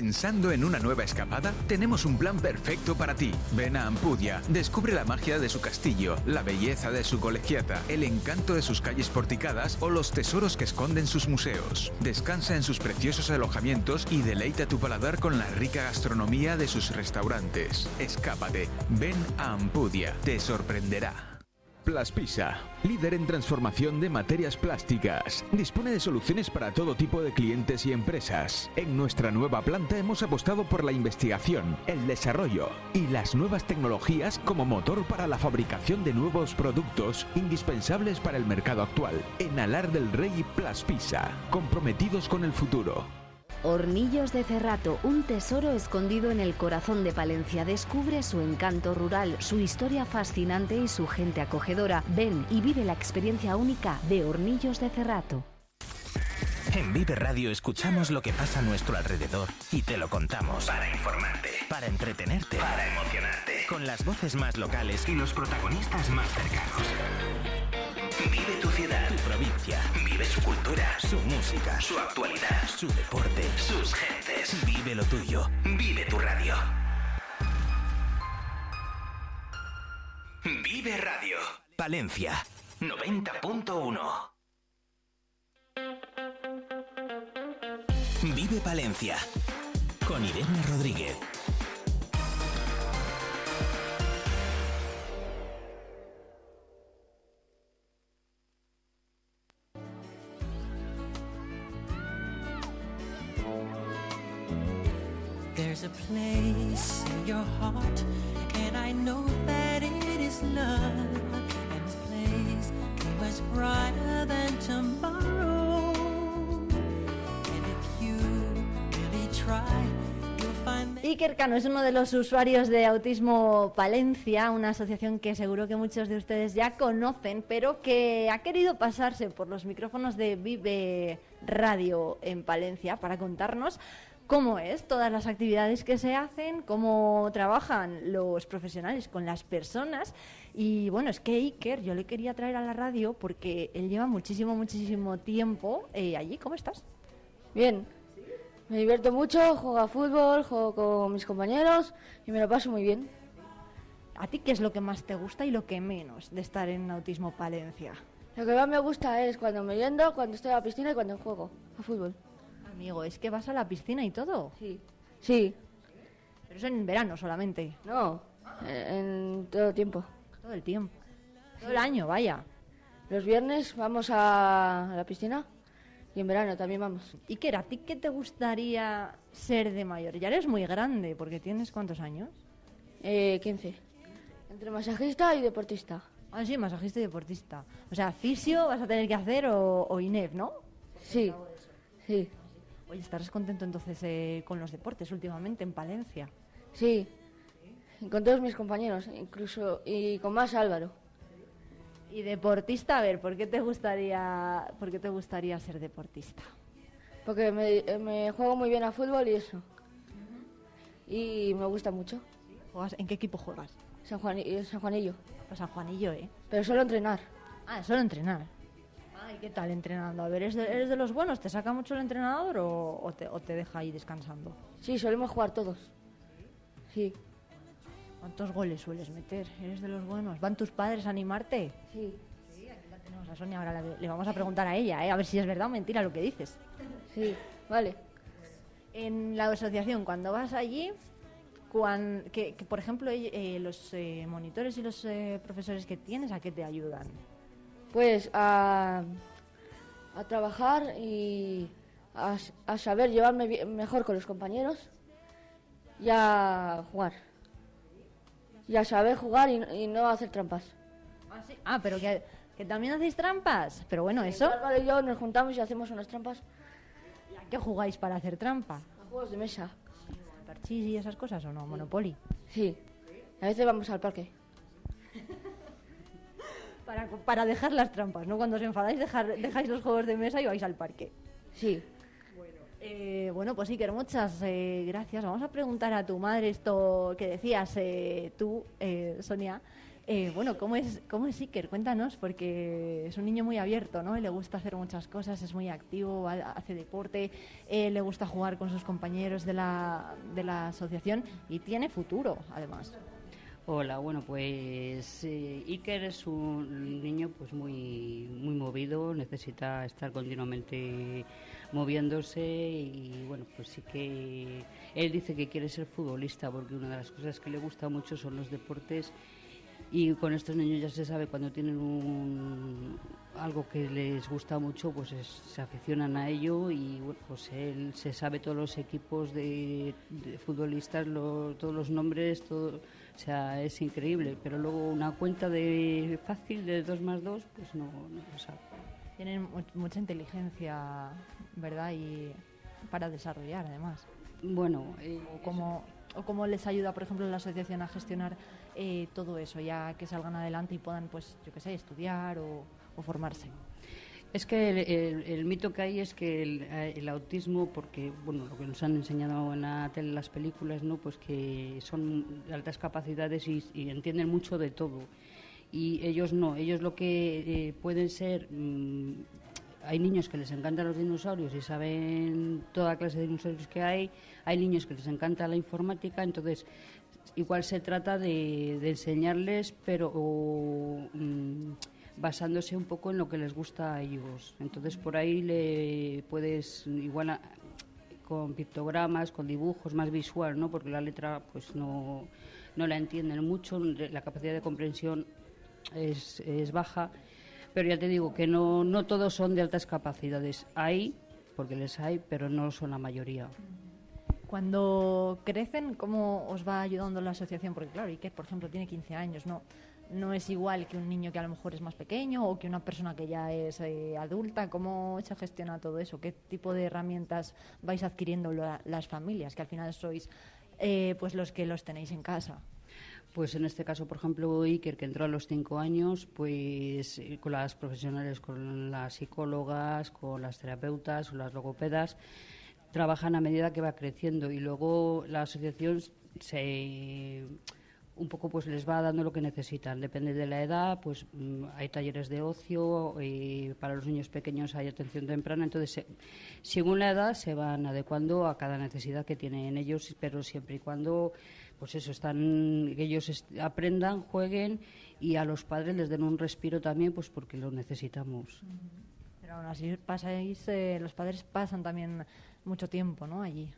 ¿Pensando en una nueva escapada? Tenemos un plan perfecto para ti. Ven a Ampudia, descubre la magia de su castillo, la belleza de su colegiata, el encanto de sus calles porticadas o los tesoros que esconden sus museos. Descansa en sus preciosos alojamientos y deleita tu paladar con la rica gastronomía de sus restaurantes. Escápate, ven a Ampudia, te sorprenderá. Plaspisa, líder en transformación de materias plásticas. Dispone de soluciones para todo tipo de clientes y empresas. En nuestra nueva planta hemos apostado por la investigación, el desarrollo y las nuevas tecnologías como motor para la fabricación de nuevos productos indispensables para el mercado actual. En Alar del Rey Plaspisa, comprometidos con el futuro. Hornillos de Cerrato, un tesoro escondido en el corazón de Palencia. Descubre su encanto rural, su historia fascinante y su gente acogedora. Ven y vive la experiencia única de Hornillos de Cerrato. En Vive Radio escuchamos lo que pasa a nuestro alrededor y te lo contamos. Para informarte, para entretenerte, para emocionarte. Con las voces más locales y los protagonistas más cercanos. Vive tu ciudad, tu provincia. Vive su cultura, su música, su actualidad, su deporte, sus gentes. Vive lo tuyo. Vive tu radio. Vive Radio. Palencia 90.1. Vive Palencia con Irene Rodríguez. There's a. Iker Cano es uno de los usuarios de Autismo Palencia, una asociación que seguro que muchos de ustedes ya conocen, pero que ha querido pasarse por los micrófonos de Vive Radio en Palencia para contarnos cómo es todas las actividades que se hacen, cómo trabajan los profesionales con las personas. Y bueno, es que Iker, yo le quería traer a la radio porque él lleva muchísimo, muchísimo tiempo eh, allí. ¿Cómo estás? Bien, me divierto mucho, juego a fútbol, juego con mis compañeros y me lo paso muy bien. ¿A ti qué es lo que más te gusta y lo que menos de estar en Autismo Palencia? Lo que más me gusta es cuando me yendo, cuando estoy a la piscina y cuando juego a fútbol. Amigo, es que vas a la piscina y todo. Sí. Sí, Pero eso en verano solamente. no, eh, en todo tiempo. Todo el tiempo. Todo el año, vaya. Los viernes vamos a la piscina y en verano también vamos. Iker, ¿a ti qué te gustaría ser de mayor? Ya eres muy grande, porque tienes cuántos años? Eh, 15. Entre masajista y deportista. Ah, sí, masajista y deportista. O sea, fisio vas a tener que hacer o, o INEF, ¿no? Sí, sí, Oye, estarás contento entonces eh, con los deportes últimamente en Palencia. sí. Con todos mis compañeros, incluso y con más Álvaro. Y deportista, a ver, ¿por qué te gustaría, por qué te gustaría ser deportista? Porque me, me juego muy bien a fútbol y eso. Y me gusta mucho. ¿Juegas- ¿En qué equipo juegas? San, Juan, eh, San Juanillo. Pues San Juanillo, ¿eh? Pero solo entrenar. Ah, solo entrenar. ¿Qué tal entrenando? A ver, ¿eres de, eres de los buenos? ¿Te saca mucho el entrenador o, o te, o te deja ahí descansando? Sí, solemos jugar todos. Sí, ¿Cuántos goles sueles meter? ¿Eres de los buenos? ¿Van tus padres a animarte? sí, La tenemos a Sonia, ahora le, le vamos a preguntar a ella, ¿eh? a ver si es verdad o mentira lo que dices. sí. Vale. En la asociación, cuando vas allí, cuan- que, que, por ejemplo, eh, los eh, monitores y los eh, profesores que tienes, ¿a qué te ayudan? Pues a, a trabajar y a, a saber llevarme mejor con los compañeros y a jugar. Y a saber jugar y, y no hacer trampas. Ah, sí. Ah, pero que, que también hacéis trampas. Pero bueno, eso. Álvaro y yo nos juntamos y hacemos unas trampas ¿A qué jugáis para hacer trampa? a juegos de mesa. ¿Parchís y esas cosas o no? Monopoly. Sí. A veces vamos al parque. Para, para dejar las trampas, ¿no? Cuando os enfadáis, dejar, dejáis los juegos de mesa y vais al parque. Sí. Eh, bueno, pues Iker, muchas eh, gracias. Vamos a preguntar a tu madre esto que decías eh, tú, eh, Sonia. Eh, bueno, ¿cómo es, ¿cómo es Iker? Cuéntanos, porque es un niño muy abierto, ¿no? Le gusta hacer muchas cosas, es muy activo, ha- hace deporte, eh, le gusta jugar con sus compañeros de la, de la asociación y tiene futuro, además. Hola, bueno, pues eh, Iker es un niño pues muy muy movido, necesita estar continuamente moviéndose y bueno, pues sí que él dice que quiere ser futbolista porque una de las cosas que le gusta mucho son los deportes y con estos niños ya se sabe cuando tienen un, algo que les gusta mucho, pues es- se aficionan a ello y bueno, pues él se sabe todos los equipos de, de futbolistas, lo- todos los nombres, todo, o sea, es increíble. Pero luego una cuenta de fácil de 2 más 2, pues no, no lo sabe. Tienen mu- mucha inteligencia, ¿verdad? Y para desarrollar, además. Bueno, eh, o cómo, o cómo les ayuda, por ejemplo, la asociación a gestionar eh, todo eso, ya que salgan adelante y puedan, pues, yo qué sé, estudiar o, o formarse. Es que el, mito que hay es que el, autismo, porque bueno, lo que nos han enseñado en la tele, las películas, no, pues que son altas capacidades y, entienden mucho de todo. Y ellos no, ellos lo que eh, pueden ser, mm, hay niños que les encantan los dinosaurios y saben toda clase de dinosaurios que hay, hay niños que les encanta la informática, entonces igual se trata de, enseñarles, pero o, mm, basándose un poco en lo que les gusta a ellos. Entonces por ahí le puedes igual a- con pictogramas, con dibujos, más visual, ¿no? Porque la letra pues no, no la entienden mucho, la capacidad de comprensión es, es baja. Pero ya te digo que no, no todos son de altas capacidades. Hay, porque les hay, pero no son la mayoría. Cuando crecen, ¿cómo os va ayudando la asociación? Porque claro, Iker, por ejemplo, tiene 15 años, ¿no? No es igual que un niño que a lo mejor es más pequeño o que una persona que ya es eh, adulta. ¿Cómo se gestiona todo eso? ¿Qué tipo de herramientas vais adquiriendo la- las familias? Que al final sois eh, pues los que los tenéis en casa. Pues en este caso, por ejemplo, Iker, que entró a los cinco años, pues eh, con las profesionales, con las psicólogas, con las terapeutas, con las logopedas, trabajan a medida que va creciendo y luego la asociación se un poco pues les va dando lo que necesitan depende de la edad pues mm, hay talleres de ocio y para los niños pequeños hay atención temprana entonces se- según la edad se van adecuando a cada necesidad que tienen ellos pero siempre y cuando pues eso están que ellos aprendan jueguen y a los padres les den un respiro también pues porque lo necesitamos Pero aún así pasáis, los padres pasan también mucho tiempo, ¿no? Allí.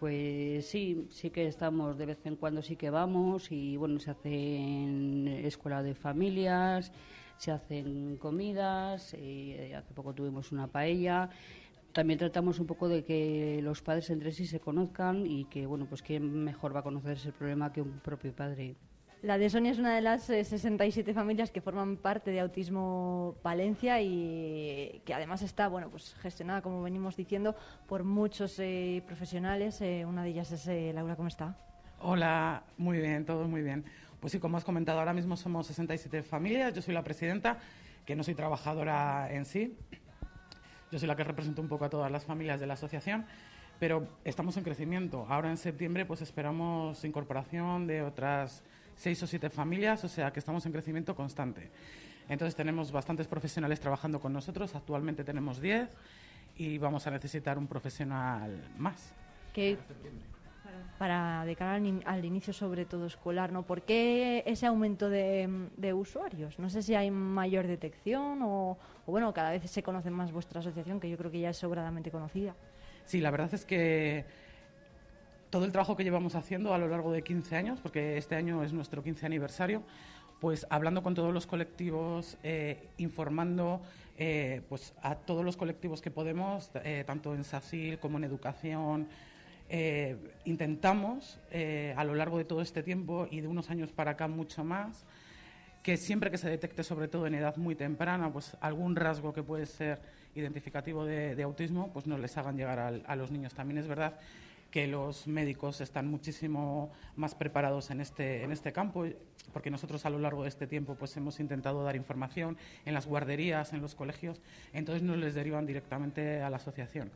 Pues sí, sí que estamos, de vez en cuando sí que vamos y bueno, se hacen escuela de familias, se hacen comidas, eh, hace poco tuvimos una paella. También tratamos un poco de que los padres entre sí se conozcan y que, bueno, pues quién mejor va a conocer ese problema que un propio padre. La de Sonia es una de las eh, 67 familias que forman parte de Autismo Palencia y que además está bueno pues gestionada, como venimos diciendo, por muchos eh, profesionales. Eh, una de ellas es eh, Laura, ¿cómo está? Hola, muy bien, todo muy bien. Pues sí, como has comentado, ahora mismo somos 67 familias, yo soy la presidenta, que no soy trabajadora en sí. Yo soy la que represento un poco a todas las familias de la asociación, pero estamos en crecimiento. Ahora en septiembre pues esperamos incorporación de otras seis o siete familias, o sea que estamos en crecimiento constante. Entonces tenemos bastantes profesionales trabajando con nosotros, actualmente tenemos 10 y vamos a necesitar un profesional más. Que para de cara al, in- al inicio sobre todo escolar, ¿no? ¿Por qué ese aumento de, de usuarios? No sé si hay mayor detección o, o, bueno, cada vez se conoce más vuestra asociación, que yo creo que ya es sobradamente conocida. Sí, la verdad es que todo el trabajo que llevamos haciendo a lo largo de 15 años, porque este año es nuestro 15 aniversario, pues hablando con todos los colectivos, eh, informando eh, pues a todos los colectivos que podemos, eh, tanto en SACIL como en educación, intentamos a lo largo de todo este tiempo y de unos años para acá mucho más, que siempre que se detecte, sobre todo en edad muy temprana, pues algún rasgo que puede ser identificativo de, autismo, pues no les hagan llegar al- a los niños. También es verdad que los médicos están muchísimo más preparados en este, en este campo, porque nosotros a lo largo de este tiempo pues hemos intentado dar información en las guarderías, en los colegios, entonces nos les derivan directamente a la asociación.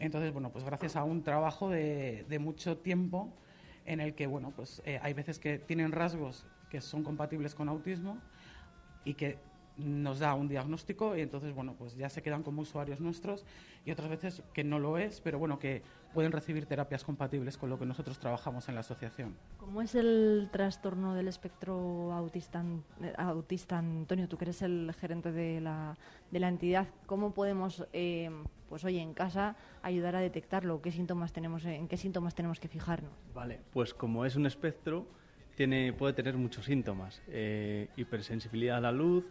Entonces, bueno, pues gracias a un trabajo de, mucho tiempo en el que, bueno, pues eh, hay veces que tienen rasgos que son compatibles con autismo y que nos da un diagnóstico y entonces, bueno, pues ya se quedan como usuarios nuestros y otras veces que no lo es, pero bueno, que pueden recibir terapias compatibles con lo que nosotros trabajamos en la asociación. ¿Cómo es el trastorno del espectro autista, autista Antonio? Tú que eres el gerente de la, de la entidad, ¿cómo podemos, eh, pues oye, en casa ayudar a detectarlo? ¿Qué síntomas tenemos, ¿En qué síntomas tenemos que fijarnos? Vale, pues como es un espectro, tiene, puede tener muchos síntomas. Eh, hipersensibilidad a la luz,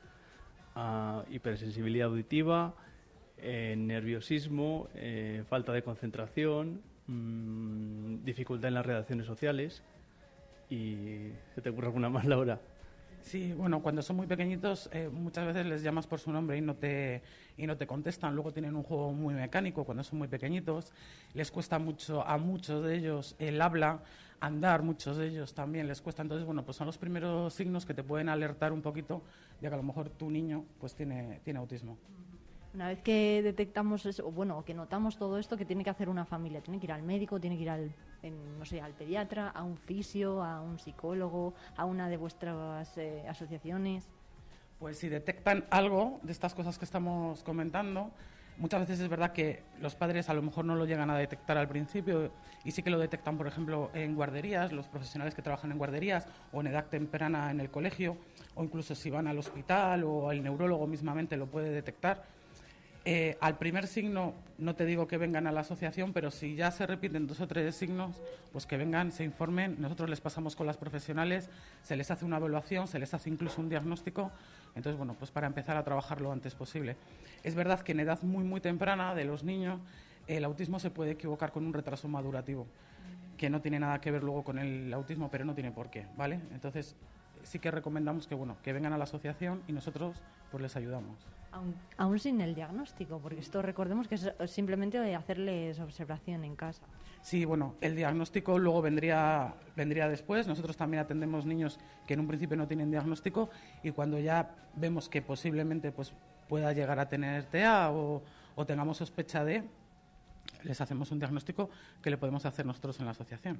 hipersensibilidad auditiva, eh, nerviosismo, eh, falta de concentración, mm, dificultad en las relaciones sociales y ¿se te ocurre alguna más, Laura? Sí, bueno, cuando son muy pequeñitos eh, muchas veces les llamas por su nombre y no te y no te contestan. Luego tienen un juego muy mecánico cuando son muy pequeñitos. Les cuesta mucho a muchos de ellos el habla, andar, muchos de ellos también les cuesta. Entonces, bueno, pues son los primeros signos que te pueden alertar un poquito de que a lo mejor tu niño pues tiene tiene autismo. Una vez que detectamos eso, bueno, que notamos todo esto, ¿qué tiene que hacer una familia? ¿Tiene que ir al médico? ¿Tiene que ir al, en, no sé, al pediatra, a un fisio, a un psicólogo, a una de vuestras eh, asociaciones? Pues si detectan algo de estas cosas que estamos comentando, muchas veces es verdad que los padres a lo mejor no lo llegan a detectar al principio y sí que lo detectan, por ejemplo, en guarderías, los profesionales que trabajan en guarderías o en edad temprana en el colegio, o incluso si van al hospital o el neurólogo mismamente lo puede detectar. Eh, al primer signo, no te digo que vengan a la asociación, pero si ya se repiten dos o tres signos, pues que vengan, se informen. Nosotros les pasamos con las profesionales, se les hace una evaluación, se les hace incluso un diagnóstico. Entonces, bueno, pues para empezar a trabajar lo antes posible. Es verdad que en edad muy, muy temprana de los niños, el autismo se puede equivocar con un retraso madurativo, que no tiene nada que ver luego con el autismo, pero no tiene por qué, ¿vale? Entonces, sí que recomendamos que, bueno, que vengan a la asociación y nosotros pues les ayudamos. Aún, aún sin el diagnóstico, porque esto recordemos que es simplemente hacerles observación en casa. Sí, bueno, el diagnóstico luego vendría, vendría después. Nosotros también atendemos niños que en un principio no tienen diagnóstico y cuando ya vemos que posiblemente pues, pueda llegar a tener TEA o, o tengamos sospecha de, les hacemos un diagnóstico que le podemos hacer nosotros en la asociación.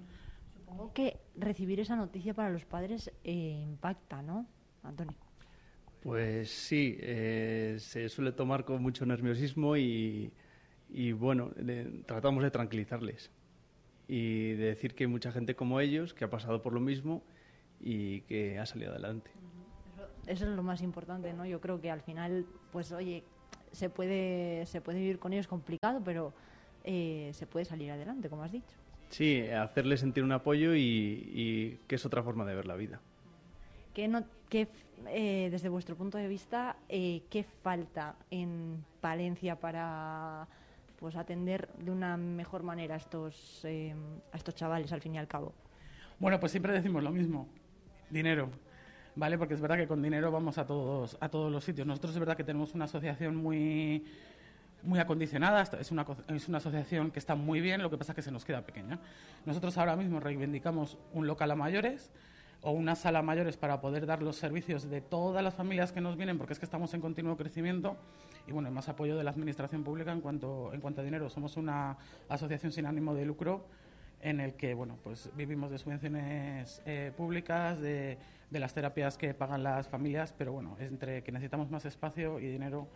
Supongo que recibir esa noticia para los padres eh, impacta, ¿no, Antonio? Pues sí, eh, se suele tomar con mucho nerviosismo y, y bueno, tratamos de tranquilizarles y de decir que hay mucha gente como ellos que ha pasado por lo mismo y que ha salido adelante. Eso es lo más importante, ¿no? Yo creo que al final, pues oye, se puede, se puede vivir con ellos complicado, pero eh, se puede salir adelante, como has dicho. Sí, hacerles sentir un apoyo y, y que es otra forma de ver la vida. ¿Qué no, qué, eh, desde vuestro punto de vista, eh, qué falta en Palencia para pues atender de una mejor manera a estos, eh, a estos chavales, al fin y al cabo? Bueno, pues siempre decimos lo mismo, dinero, ¿vale? Porque es verdad que con dinero vamos a todos, a todos los sitios. Nosotros es verdad que tenemos una asociación muy, muy acondicionada, es una, es una asociación que está muy bien, lo que pasa es que se nos queda pequeña. Nosotros ahora mismo reivindicamos un local a mayores o una sala mayores para poder dar los servicios de todas las familias que nos vienen, porque es que estamos en continuo crecimiento y bueno, más apoyo de la administración pública en cuanto, en cuanto a dinero. Somos una asociación sin ánimo de lucro en el que bueno pues vivimos de subvenciones eh, públicas de, de las terapias que pagan las familias pero bueno entre que necesitamos más espacio y dinero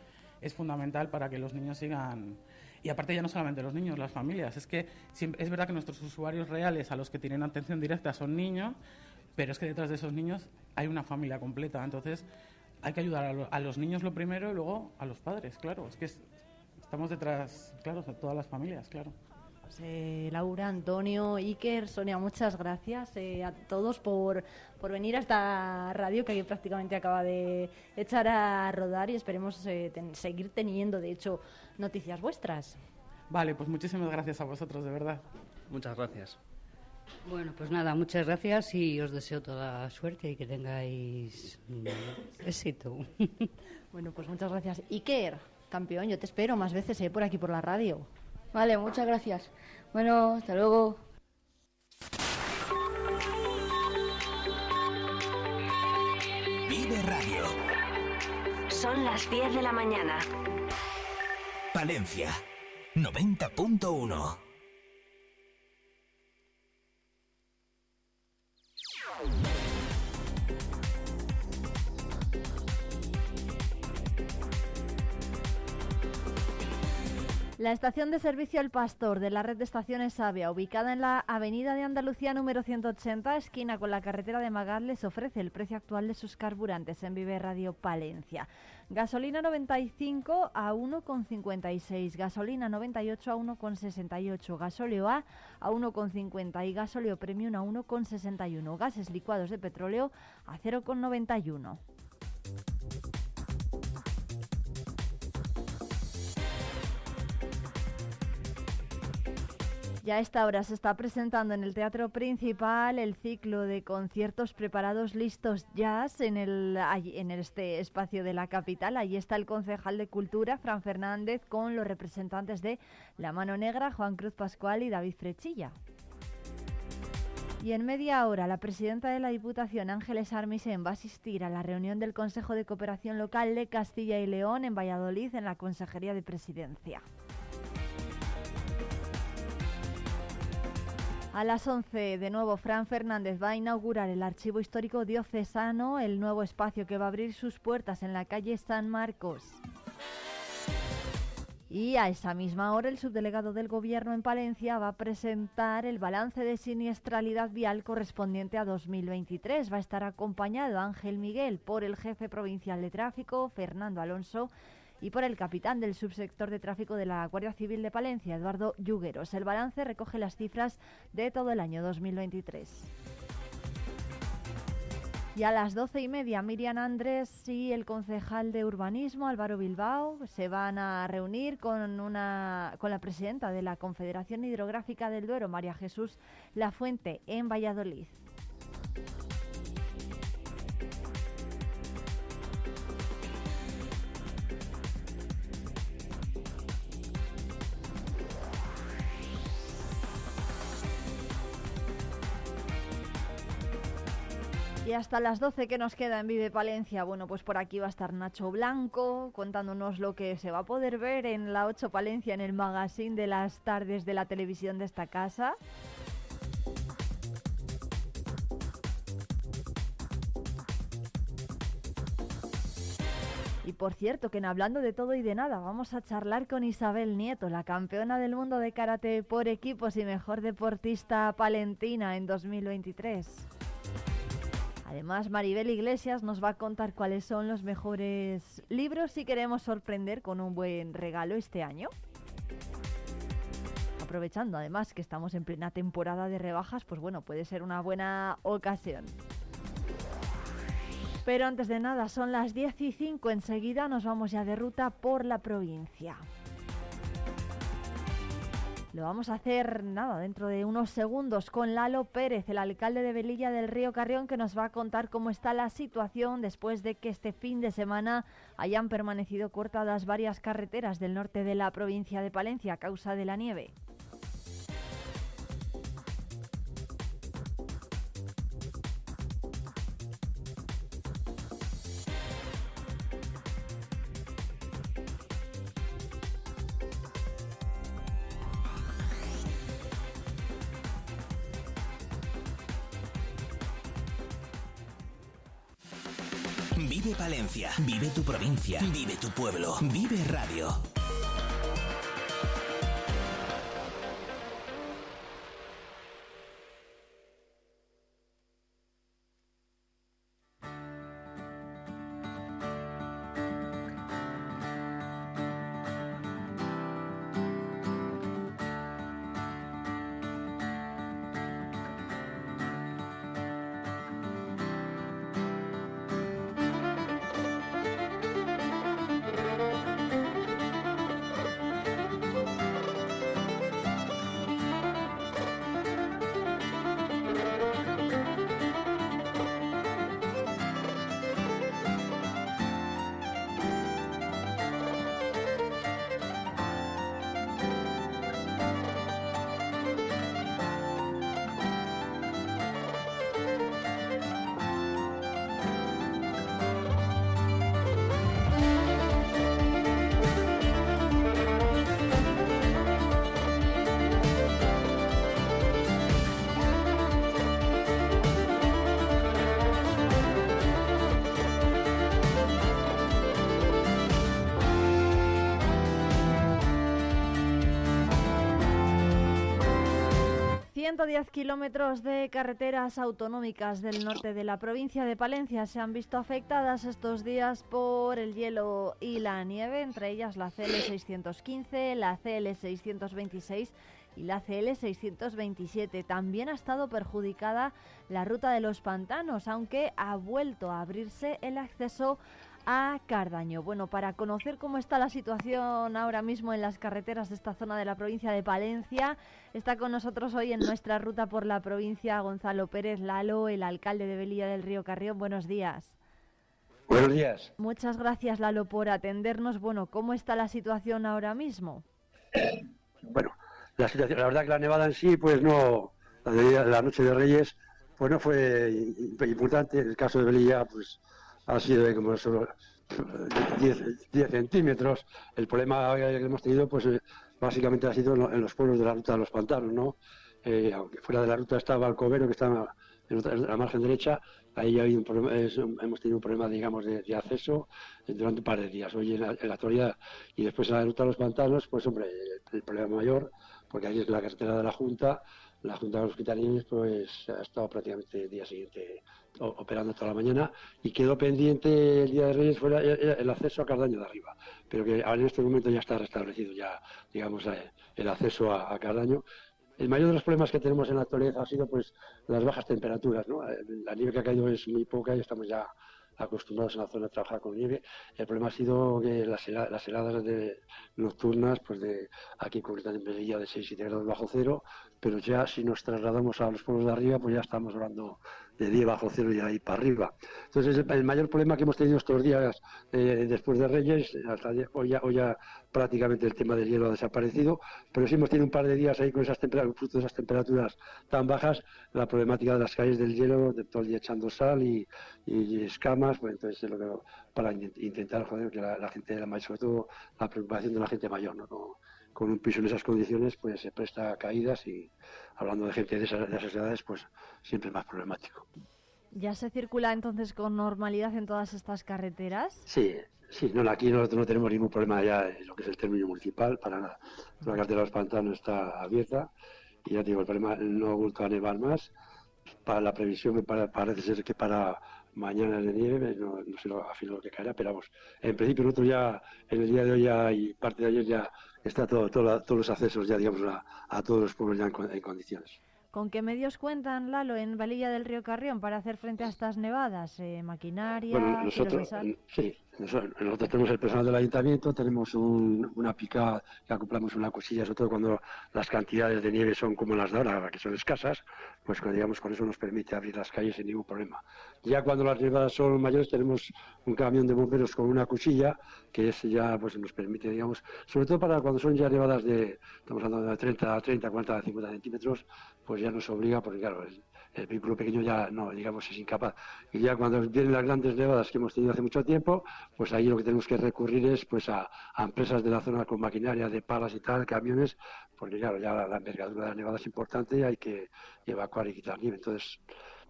es fundamental para que los niños sigan y aparte ya no solamente los niños las familias es que es verdad que nuestros usuarios reales a los que tienen atención directa son niños pero es que detrás de esos niños hay una familia completa entonces hay que ayudar a, lo- a los niños lo primero y luego a los padres claro es que es- estamos detrás claro de todas las familias claro eh, Laura, Antonio, Iker, Sonia, muchas gracias eh, a todos por, por venir a esta radio que prácticamente acaba de echar a rodar y esperemos eh, ten- seguir teniendo, de hecho, noticias vuestras. Vale, pues muchísimas gracias a vosotros, de verdad. Muchas gracias. Bueno, pues nada, muchas gracias y os deseo toda la suerte y que tengáis éxito. Bueno, pues muchas gracias. Iker, campeón, yo te espero más veces eh, por aquí por la radio. Vale, muchas gracias. Bueno, hasta luego. Vive Radio. Son las 10 de la mañana. Palencia 90.1. La estación de servicio El Pastor de la red de estaciones Avia, ubicada en la Avenida de Andalucía número 180, esquina con la carretera de Magal, les ofrece el precio actual de sus carburantes en Vive Radio Palencia. Gasolina 95 a 1,56, gasolina 98 a 1,68, gasóleo A a 1,50 y gasóleo premium a 1,61, gases licuados de petróleo a 0,91. Ya a esta hora se está presentando en el Teatro Principal el ciclo de conciertos preparados listos jazz en, el, en este espacio de la capital. Allí está el concejal de Cultura, Fran Fernández, con los representantes de La Mano Negra, Juan Cruz Pascual y David Frechilla. Y en media hora, la presidenta de la Diputación, Ángeles Armisen, va a asistir a la reunión del Consejo de Cooperación Local de Castilla y León en Valladolid, en la Consejería de Presidencia. A las 11, de nuevo, Fran Fernández va a inaugurar el Archivo Histórico Diocesano, el nuevo espacio que va a abrir sus puertas en la calle San Marcos. Y a esa misma hora, el subdelegado del Gobierno en Palencia va a presentar el balance de siniestralidad vial correspondiente a 2023. Va a estar acompañado Ángel Miguel por el jefe provincial de tráfico, Fernando Alonso, y por el capitán del subsector de tráfico de la Guardia Civil de Palencia, Eduardo Yugueros. El balance recoge las cifras de todo el año 2023. Y a las doce y media, Miriam Andrés y el concejal de urbanismo, Álvaro Bilbao, se van a reunir con, una, con la presidenta de la Confederación Hidrográfica del Duero, María Jesús La Fuente, en Valladolid. Y hasta las 12 que nos queda en Vive Palencia, bueno, pues por aquí va a estar Nacho Blanco contándonos lo que se va a poder ver en la 8 Palencia, en el magazine de las tardes de la televisión de esta casa. Y por cierto, que en hablando de todo y de nada, vamos a charlar con Isabel Nieto, la campeona del mundo de karate por equipos y mejor deportista palentina en 2023. Además, Maribel Iglesias nos va a contar cuáles son los mejores libros si queremos sorprender con un buen regalo este año. Aprovechando además que estamos en plena temporada de rebajas, pues bueno, puede ser una buena ocasión. Pero antes de nada, son las 10 y 5, enseguida nos vamos ya de ruta por la provincia. Lo vamos a hacer nada dentro de unos segundos con Lalo Pérez, el alcalde de Velilla del Río Carrión, que nos va a contar cómo está la situación después de que este fin de semana hayan permanecido cortadas varias carreteras del norte de la provincia de Palencia a causa de la nieve. Vive tu pueblo, vive radio. 110 kilómetros de carreteras autonómicas del norte de la provincia de Palencia se han visto afectadas estos días por el hielo y la nieve, entre ellas la CL 615, la CL 626 y la CL 627. También ha estado perjudicada la ruta de los pantanos, aunque ha vuelto a abrirse el acceso a Cardaño. Bueno, para conocer cómo está la situación ahora mismo en las carreteras de esta zona de la provincia de Palencia, está con nosotros hoy en nuestra ruta por la provincia Gonzalo Pérez Lalo, el alcalde de Belilla del Río Carrión. Buenos días. Buenos días. Muchas gracias Lalo por atendernos. Bueno, ¿cómo está la situación ahora mismo? Bueno, la situación, la verdad que la nevada en sí, pues no, la, de, la noche de Reyes, pues no fue importante. En el caso de Belilla, pues ha sido de como solo 10, 10 centímetros. El problema que hemos tenido, pues eh, básicamente ha sido en los pueblos de la ruta de los pantanos, ¿no? Eh, aunque fuera de la ruta estaba Alcobero, que estaba en, otra, la margen derecha, ahí ha habido un problema, hemos tenido un problema, digamos, de, acceso durante un par de días. Hoy en la, en actualidad y después en la ruta de los pantanos, pues hombre, el, el problema mayor, porque ahí es la carretera de la Junta, la Junta de los Hospitalines pues ha estado prácticamente el día siguiente operando toda la mañana y quedó pendiente el día de Reyes el acceso a Cardaño de arriba, pero que en este momento ya está restablecido ya digamos el acceso a, Cardaño. El mayor de los problemas que tenemos en la actualidad ha sido pues las bajas temperaturas, ¿no? La nieve que ha caído es muy poca y estamos ya acostumbrados en la zona a trabajar con nieve. El problema ha sido que las, heladas, nocturnas, pues de aquí concretamente en Melilla de 6 7 grados bajo cero, pero ya si nos trasladamos a los pueblos de arriba, pues ya estamos hablando de 10 bajo cero y ahí para arriba. Entonces el, mayor problema que hemos tenido estos días eh, después de Reyes, hasta hoy ya, hoy ya prácticamente el tema del hielo ha desaparecido, pero sí hemos tenido un par de días ahí con esas temperaturas, de esas temperaturas tan bajas, la problemática de las calles del hielo, de todo el día echando sal y, escamas, pues entonces para intentar joder, que la, la gente, sobre todo la preocupación de la gente mayor, ¿no? Con un piso en esas condiciones, pues se presta a caídas y hablando de gente de esas, de esas edades, pues siempre es más problemático. ¿Ya se circula entonces con normalidad en todas estas carreteras? Sí, Sí, no, aquí nosotros no tenemos ningún problema ya en lo que es el término municipal, para nada. La carretera de los pantanos está abierta y ya te digo, el problema no ha vuelto a nevar más. Para la previsión me parece ser que para mañana de nieve, no, no sé lo, a fin lo que caerá, pero vamos, en principio nosotros ya, en el día de hoy ya y parte de ayer ya está todo, todo todos los accesos ya, digamos, a, a todos los pueblos ya en, en condiciones. ¿Con qué medios cuentan, Lalo, en Valilla del Río Carrión para hacer frente a estas nevadas? Eh, ¿Maquinaria? Bueno, nosotros, sí, nosotros, tenemos el personal del ayuntamiento, tenemos un, una pica que acoplamos una cosilla, sobre todo cuando las cantidades de nieve son como las de ahora, que son escasas, pues digamos con eso nos permite abrir las calles sin ningún problema. Ya cuando las nevadas son mayores tenemos un camión de bomberos con una cuchilla, que es ya pues nos permite, digamos, sobre todo para cuando son ya nevadas de, estamos hablando de 30, 30, 40, 50 centímetros, pues ya nos obliga, porque claro, el vehículo pequeño ya no, digamos, es incapaz. Y ya cuando vienen las grandes nevadas que hemos tenido hace mucho tiempo, pues ahí lo que tenemos que recurrir es pues a, empresas de la zona con maquinaria de palas y tal, camiones, porque claro, ya la, la envergadura de la nevada es importante y hay que evacuar y quitar nieve. Entonces,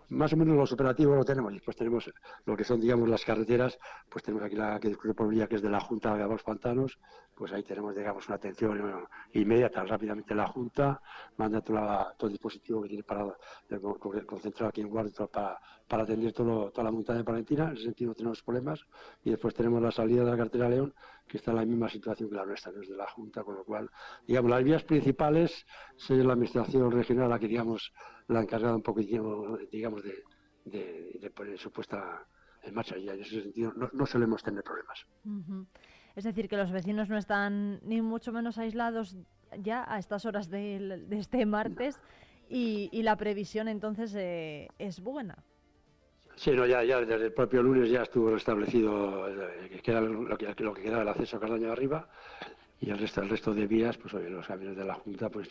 más o menos los operativos lo tenemos. Después tenemos lo que son, digamos, las carreteras, pues tenemos aquí la que discurre por vía, que es de la Junta de los Pantanos, pues ahí tenemos, digamos, una atención bueno, inmediata, rápidamente la Junta manda todo, la, todo el dispositivo que tiene para concentrado aquí en Guardia para, para atender todo, toda la montaña de Palentina, en ese sentido tenemos problemas, y después tenemos la salida de la carretera León, que está en la misma situación que la nuestra, desde la Junta, con lo cual, digamos, las vías principales son la Administración Regional la que, digamos, la ha encargado un poco, digamos, de, de, de poner su puesta en marcha y en ese sentido no, no solemos tener problemas. Uh -huh. Es decir, que los vecinos no están ni mucho menos aislados ya a estas horas de, de este martes no. y, y, la previsión entonces eh, es buena. Sí, no, ya, ya desde el propio lunes ya estuvo restablecido eh, lo que, lo que quedaba el acceso a Cardaño arriba y el resto, el resto de vías, pues oye, los camiones de la Junta, pues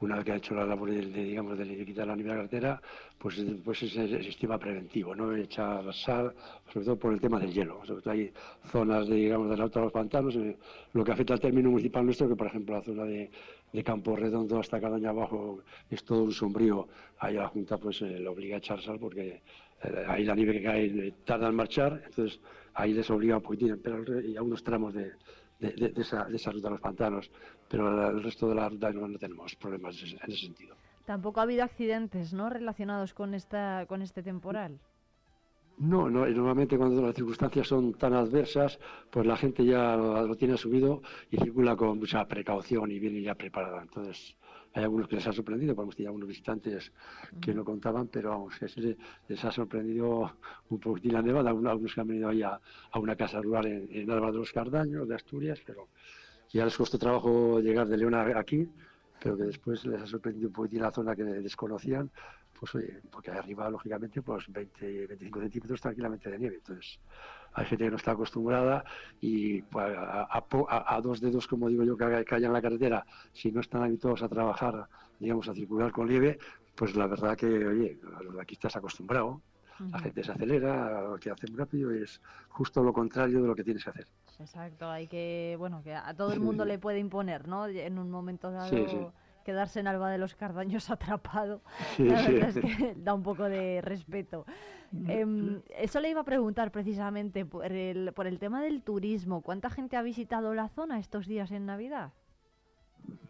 una vez que ha hecho la labor de, digamos, de, quitar la nieve carretera, pues, pues es el sistema preventivo, ¿no? Echar sal, sobre todo por el tema del hielo. Sobre todo hay zonas, de, digamos, de la alta de los pantanos, eh, lo que afecta al término municipal nuestro, que por ejemplo la zona de, de Campo Redondo hasta Cadaña abajo es todo un sombrío, ahí la Junta pues eh, le obliga a echar sal porque ahí la nieve que cae eh, tarda en marchar, entonces ahí les obliga un poquitín, pero y a unos tramos de de, de, de, esa, de esa ruta de los pantanos, pero el resto de la ruta no, no tenemos problemas en ese, en ese sentido. Tampoco ha habido accidentes, ¿no? Relacionados con esta, con este temporal. No, no, y normalmente cuando las circunstancias son tan adversas, pues la gente ya lo tiene asumido y circula con mucha precaución y viene ya preparada. Entonces, hay algunos que les ha sorprendido, porque tenido algunos visitantes que no contaban, pero vamos, que les ha sorprendido un poquitín la nevada. Algunos que han venido ahí a, a una casa rural en, en Álvaro de los Cardaños, de Asturias, pero ya les costó trabajo llegar de León aquí, pero que después les ha sorprendido un poquitín la zona que desconocían, pues oye, porque arriba, lógicamente, pues 20, 25 centímetros tranquilamente de nieve. Entonces, hay gente que no está acostumbrada y pues, a, a a- dos dedos, como digo yo, que, que haya en la carretera, si no están habituados a trabajar, digamos, a circular con nieve, pues la verdad que, oye, aquí estás acostumbrado. La gente se acelera, que hace muy rápido es justo lo contrario de lo que tienes que hacer. Exacto, hay que, bueno, que a todo el mundo le puede imponer, ¿no? En un momento dado Sí, sí. Quedarse en Alba de los Cardaños atrapado. Sí, la sí. verdad es que da un poco de respeto. Em, eso le iba a preguntar precisamente por el, por el tema del turismo. ¿Cuánta gente ha visitado la zona estos días en Navidad?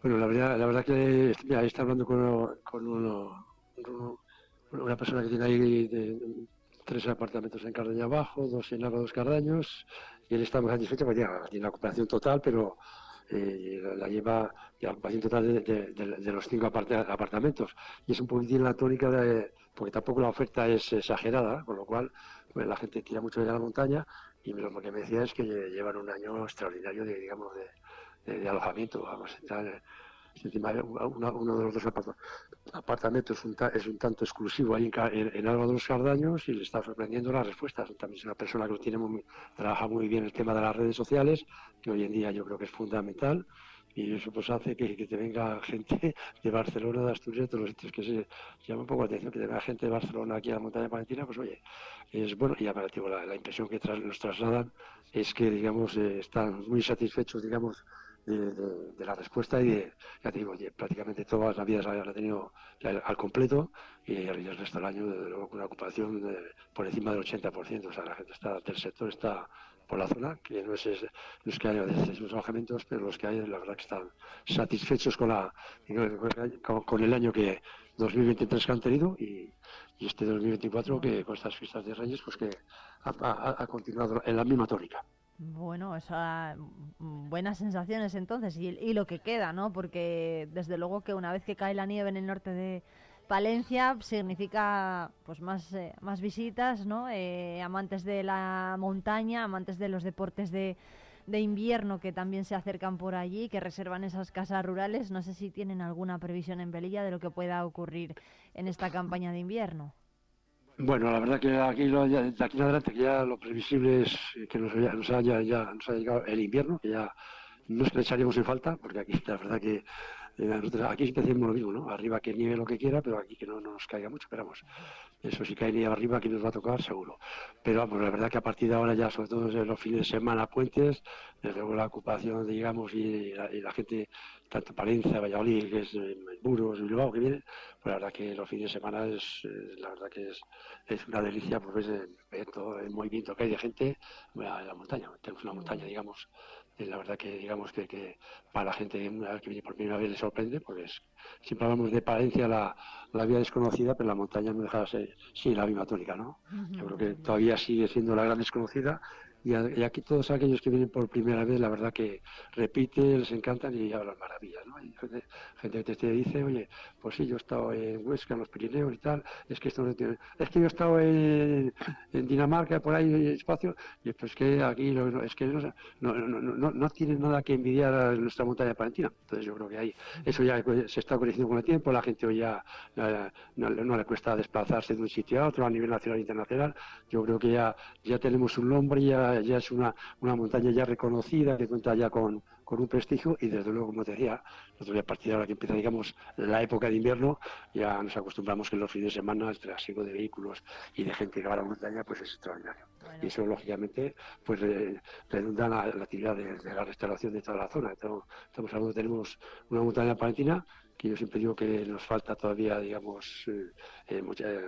Bueno, la verdad, la verdad que mira, está hablando con, uno- con uno- uno- una persona que tiene ahí de- tres apartamentos en Cardaña abajo, dos en Álvaro de los Cardaños, y él está muy satisfecho porque ya tiene la ocupación total, pero eh, la, lleva la ocupación total de, de- los cinco apartamentos. Y es un poquitín la tónica de, porque tampoco la oferta es exagerada, con lo cual pues, la gente tira mucho de la montaña, y lo que me decía es que lle- llevan un año extraordinario de, digamos, de- de alojamiento. Vamos, están, encima uno, uno de los dos aparta- apartamentos un, ta- es un tanto exclusivo ahí en, en, Álvaro de los Cardaños y le está sorprendiendo las respuestas. También es una persona que tiene muy, trabaja muy bien el tema de las redes sociales, que hoy en día yo creo que es fundamental. Y eso pues hace que, que te venga gente de Barcelona, de Asturias, de los sitios que se llama un poco la atención, que te venga gente de Barcelona aquí a la montaña palentina, pues oye, es bueno. Y aparte, la, la impresión que tras- nos trasladan es que, digamos, eh, están muy satisfechos, digamos, de, la respuesta y de, ya te digo, oye, prácticamente todas las vidas la han tenido al completo y el, resto del año, luego, con una ocupación de- por encima del 80%. O sea, la gente está, del sector está por la zona, que no es, no es que haya esos alojamientos, pero los que hay, la verdad que están satisfechos con, la, con, el año que 2023 que han tenido y, y este 2024 que con estas fiestas de Reyes, pues que ha- ha continuado en la misma tónica. Bueno, esa, buenas sensaciones entonces y, lo que queda, ¿no? Porque desde luego que una vez que cae la nieve en el norte de Palencia significa pues más, eh, más visitas, ¿no? Eh, amantes de la montaña, amantes de los deportes de, de invierno que también se acercan por allí, que reservan esas casas rurales. No sé si tienen alguna previsión en Velilla de lo que pueda ocurrir en esta campaña de invierno. Bueno, la verdad que aquí lo- ya- de aquí en adelante que ya lo previsible es que nos, haya- nos haya ya nos ha llegado el invierno, que ya no echaríamos en falta, porque aquí la verdad que eh, nosotros aquí decimos lo mismo, ¿no? Arriba que nieve lo que quiera, pero aquí que no, no nos caiga mucho, pero vamos, eso si cae nieve arriba aquí nos va a tocar seguro. Pero vamos, la verdad que a partir de ahora ya, sobre todo en los fines de semana, puentes, desde luego la ocupación, digamos, y la, y la gente, tanto Palencia, Valladolid, que es eh, Muros, Bilbao, que viene, pues la verdad que los fines de semana es, eh, la verdad que es, es una delicia, pues ves el, ver todo el movimiento que hay de gente bueno, en la montaña. Tenemos una montaña, digamos, y la verdad que digamos que, que para la gente una vez que viene por primera vez le sorprende, porque es- siempre hablamos de Palencia, la, la vía desconocida, pero la montaña no deja de ser, sí, la misma tónica, ¿no? Yo creo que todavía sigue siendo la gran desconocida y, a- y aquí todos aquellos que vienen por primera vez, la verdad que repiten, les encantan y hablan maravillas, ¿no? Hay gente, gente que te dice, oye, pues sí, yo he estado en Huesca, en los Pirineos y tal, es que esto no tiene... Es que yo he estado en, Dinamarca, por ahí espacio, y pues que aquí no- es que no, no, no, tiene nada que envidiar a nuestra montaña palentina. Entonces yo creo que ahí eso ya se está corrigiendo con el tiempo, la gente hoy ya no, no le cuesta desplazarse de un sitio a otro a nivel nacional e internacional. Yo creo que ya, ya tenemos un nombre, ya, ya es una, una montaña ya reconocida, que cuenta ya con, con un prestigio y desde luego, como te decía, nosotros a partir de ahora que empieza, digamos, la época de invierno, ya nos acostumbramos que los fines de semana el trasiego de vehículos y de gente que va a la montaña pues es extraordinario. Y eso, lógicamente, pues eh, redunda en la, la actividad de, de la restauración de toda la zona. Estamos, estamos hablando, tenemos una montaña palentina yo siempre digo que nos falta todavía, digamos, eh, eh, mucha- eh,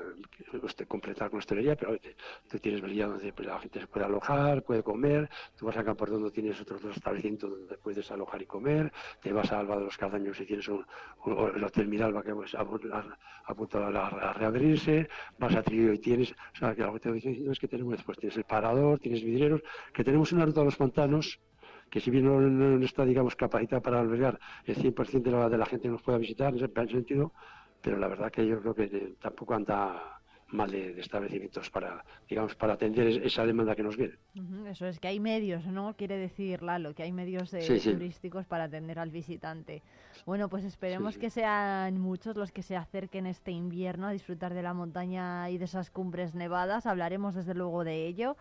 completar con hostelería, pero oye, tú tienes Belilla donde pues, la gente se puede alojar, puede comer, tú vas a Campordondo, tienes otros dos establecimientos donde puedes alojar y comer, te vas a Alba de los Cardaños y tienes un, un- el Hotel Miralba que pues, a, a- a punto a, reabrirse, vas a Trillo y tienes, o sea, que que te estoy diciendo es que tenemos después, tienes el Parador, tienes vidrieros, que tenemos una ruta a los pantanos que si bien no, no está, digamos, capacitada para albergar el 100% de la, de la gente que nos pueda visitar, en ese en ese sentido, pero la verdad que yo creo que eh, tampoco anda mal de, de establecimientos para, digamos, para atender es- esa demanda que nos viene. Eso es que hay medios, ¿no? Quiere decir Lalo, que hay medios eh, Sí, sí. turísticos para atender al visitante. Bueno, pues esperemos sí. que sean muchos los que se acerquen este invierno a disfrutar de la montaña y de esas cumbres nevadas. Hablaremos desde luego de ello.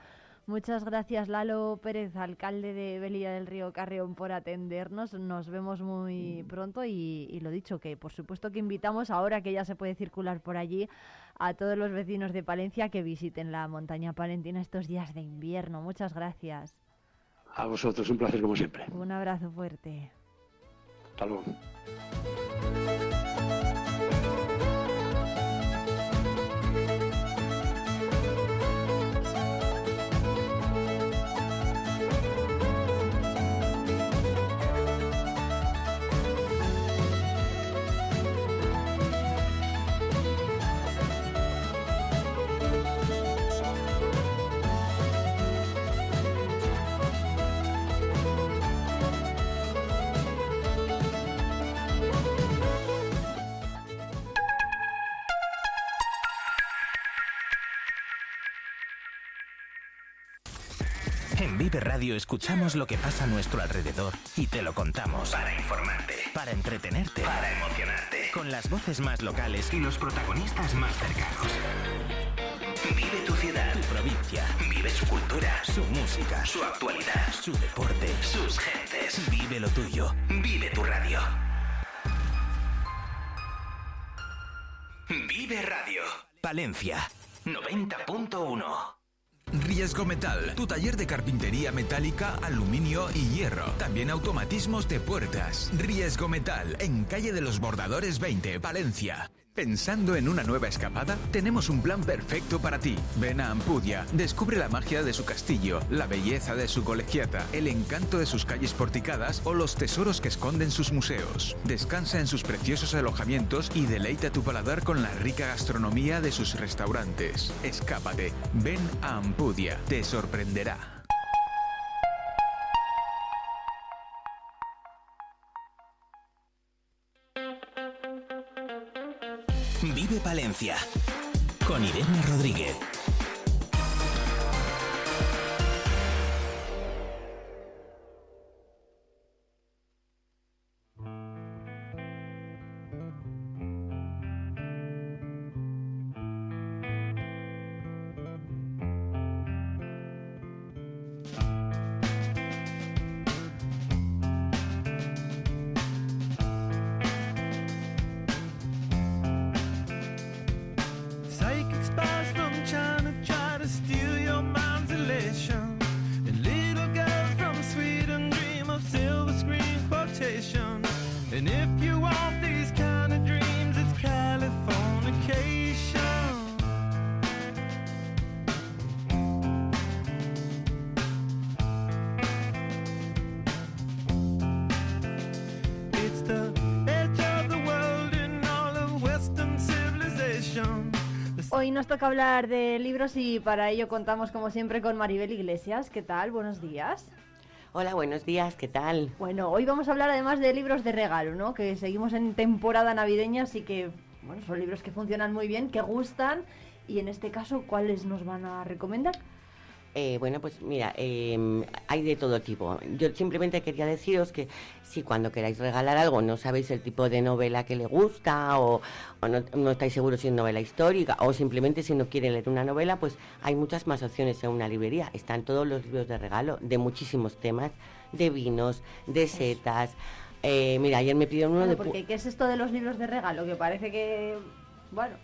Muchas gracias Lalo Pérez, alcalde de Belilla del Río Carrión, por atendernos. Nos vemos muy pronto y, y lo dicho, que por supuesto que invitamos ahora que ya se puede circular por allí a todos los vecinos de Palencia que visiten la montaña palentina estos días de invierno. Muchas gracias. A vosotros, un placer como siempre. Un abrazo fuerte. Hasta luego. Radio escuchamos lo que pasa a nuestro alrededor y te lo contamos. Para informarte, para entretenerte, para emocionarte. Con las voces más locales y los protagonistas más cercanos. Vive tu ciudad, tu provincia. Vive su cultura, su música, su actualidad, su deporte, sus gentes. Vive lo tuyo. Vive tu radio. Vive Radio. Palencia 90.1. Riesgo Metal, tu taller de carpintería metálica, aluminio y hierro. También automatismos de puertas. Riesgo Metal, en calle de los Bordadores 20, Valencia. ¿Pensando en una nueva escapada? Tenemos un plan perfecto para ti. Ven a Ampudia, descubre la magia de su castillo, la belleza de su colegiata, el encanto de sus calles porticadas o los tesoros que esconden sus museos. Descansa en sus preciosos alojamientos y deleita tu paladar con la rica gastronomía de sus restaurantes. Escápate, ven a Ampudia, te sorprenderá. Vive Palencia con Irene Rodríguez. Toca hablar de libros y para ello contamos como siempre con Maribel Iglesias. ¿Qué tal? Buenos días. Hola, buenos días, ¿qué tal? Bueno, hoy vamos a hablar además de libros de regalo, ¿no? Que seguimos en temporada navideña, así que, bueno, son libros que funcionan muy bien, que gustan. Y en este caso, ¿cuáles nos van a recomendar? Eh, bueno, pues mira, eh, hay de todo tipo. Yo simplemente quería deciros que si cuando queráis regalar algo no sabéis el tipo de novela que le gusta o, o no, no estáis seguros si es novela histórica o simplemente si no quiere leer una novela, pues hay muchas más opciones en una librería. Están todos los libros de regalo de muchísimos temas, de vinos, de setas. Eh, mira, ayer me pidieron uno Bueno, de... porque ¿qué es esto de los libros de regalo? Que parece que, bueno,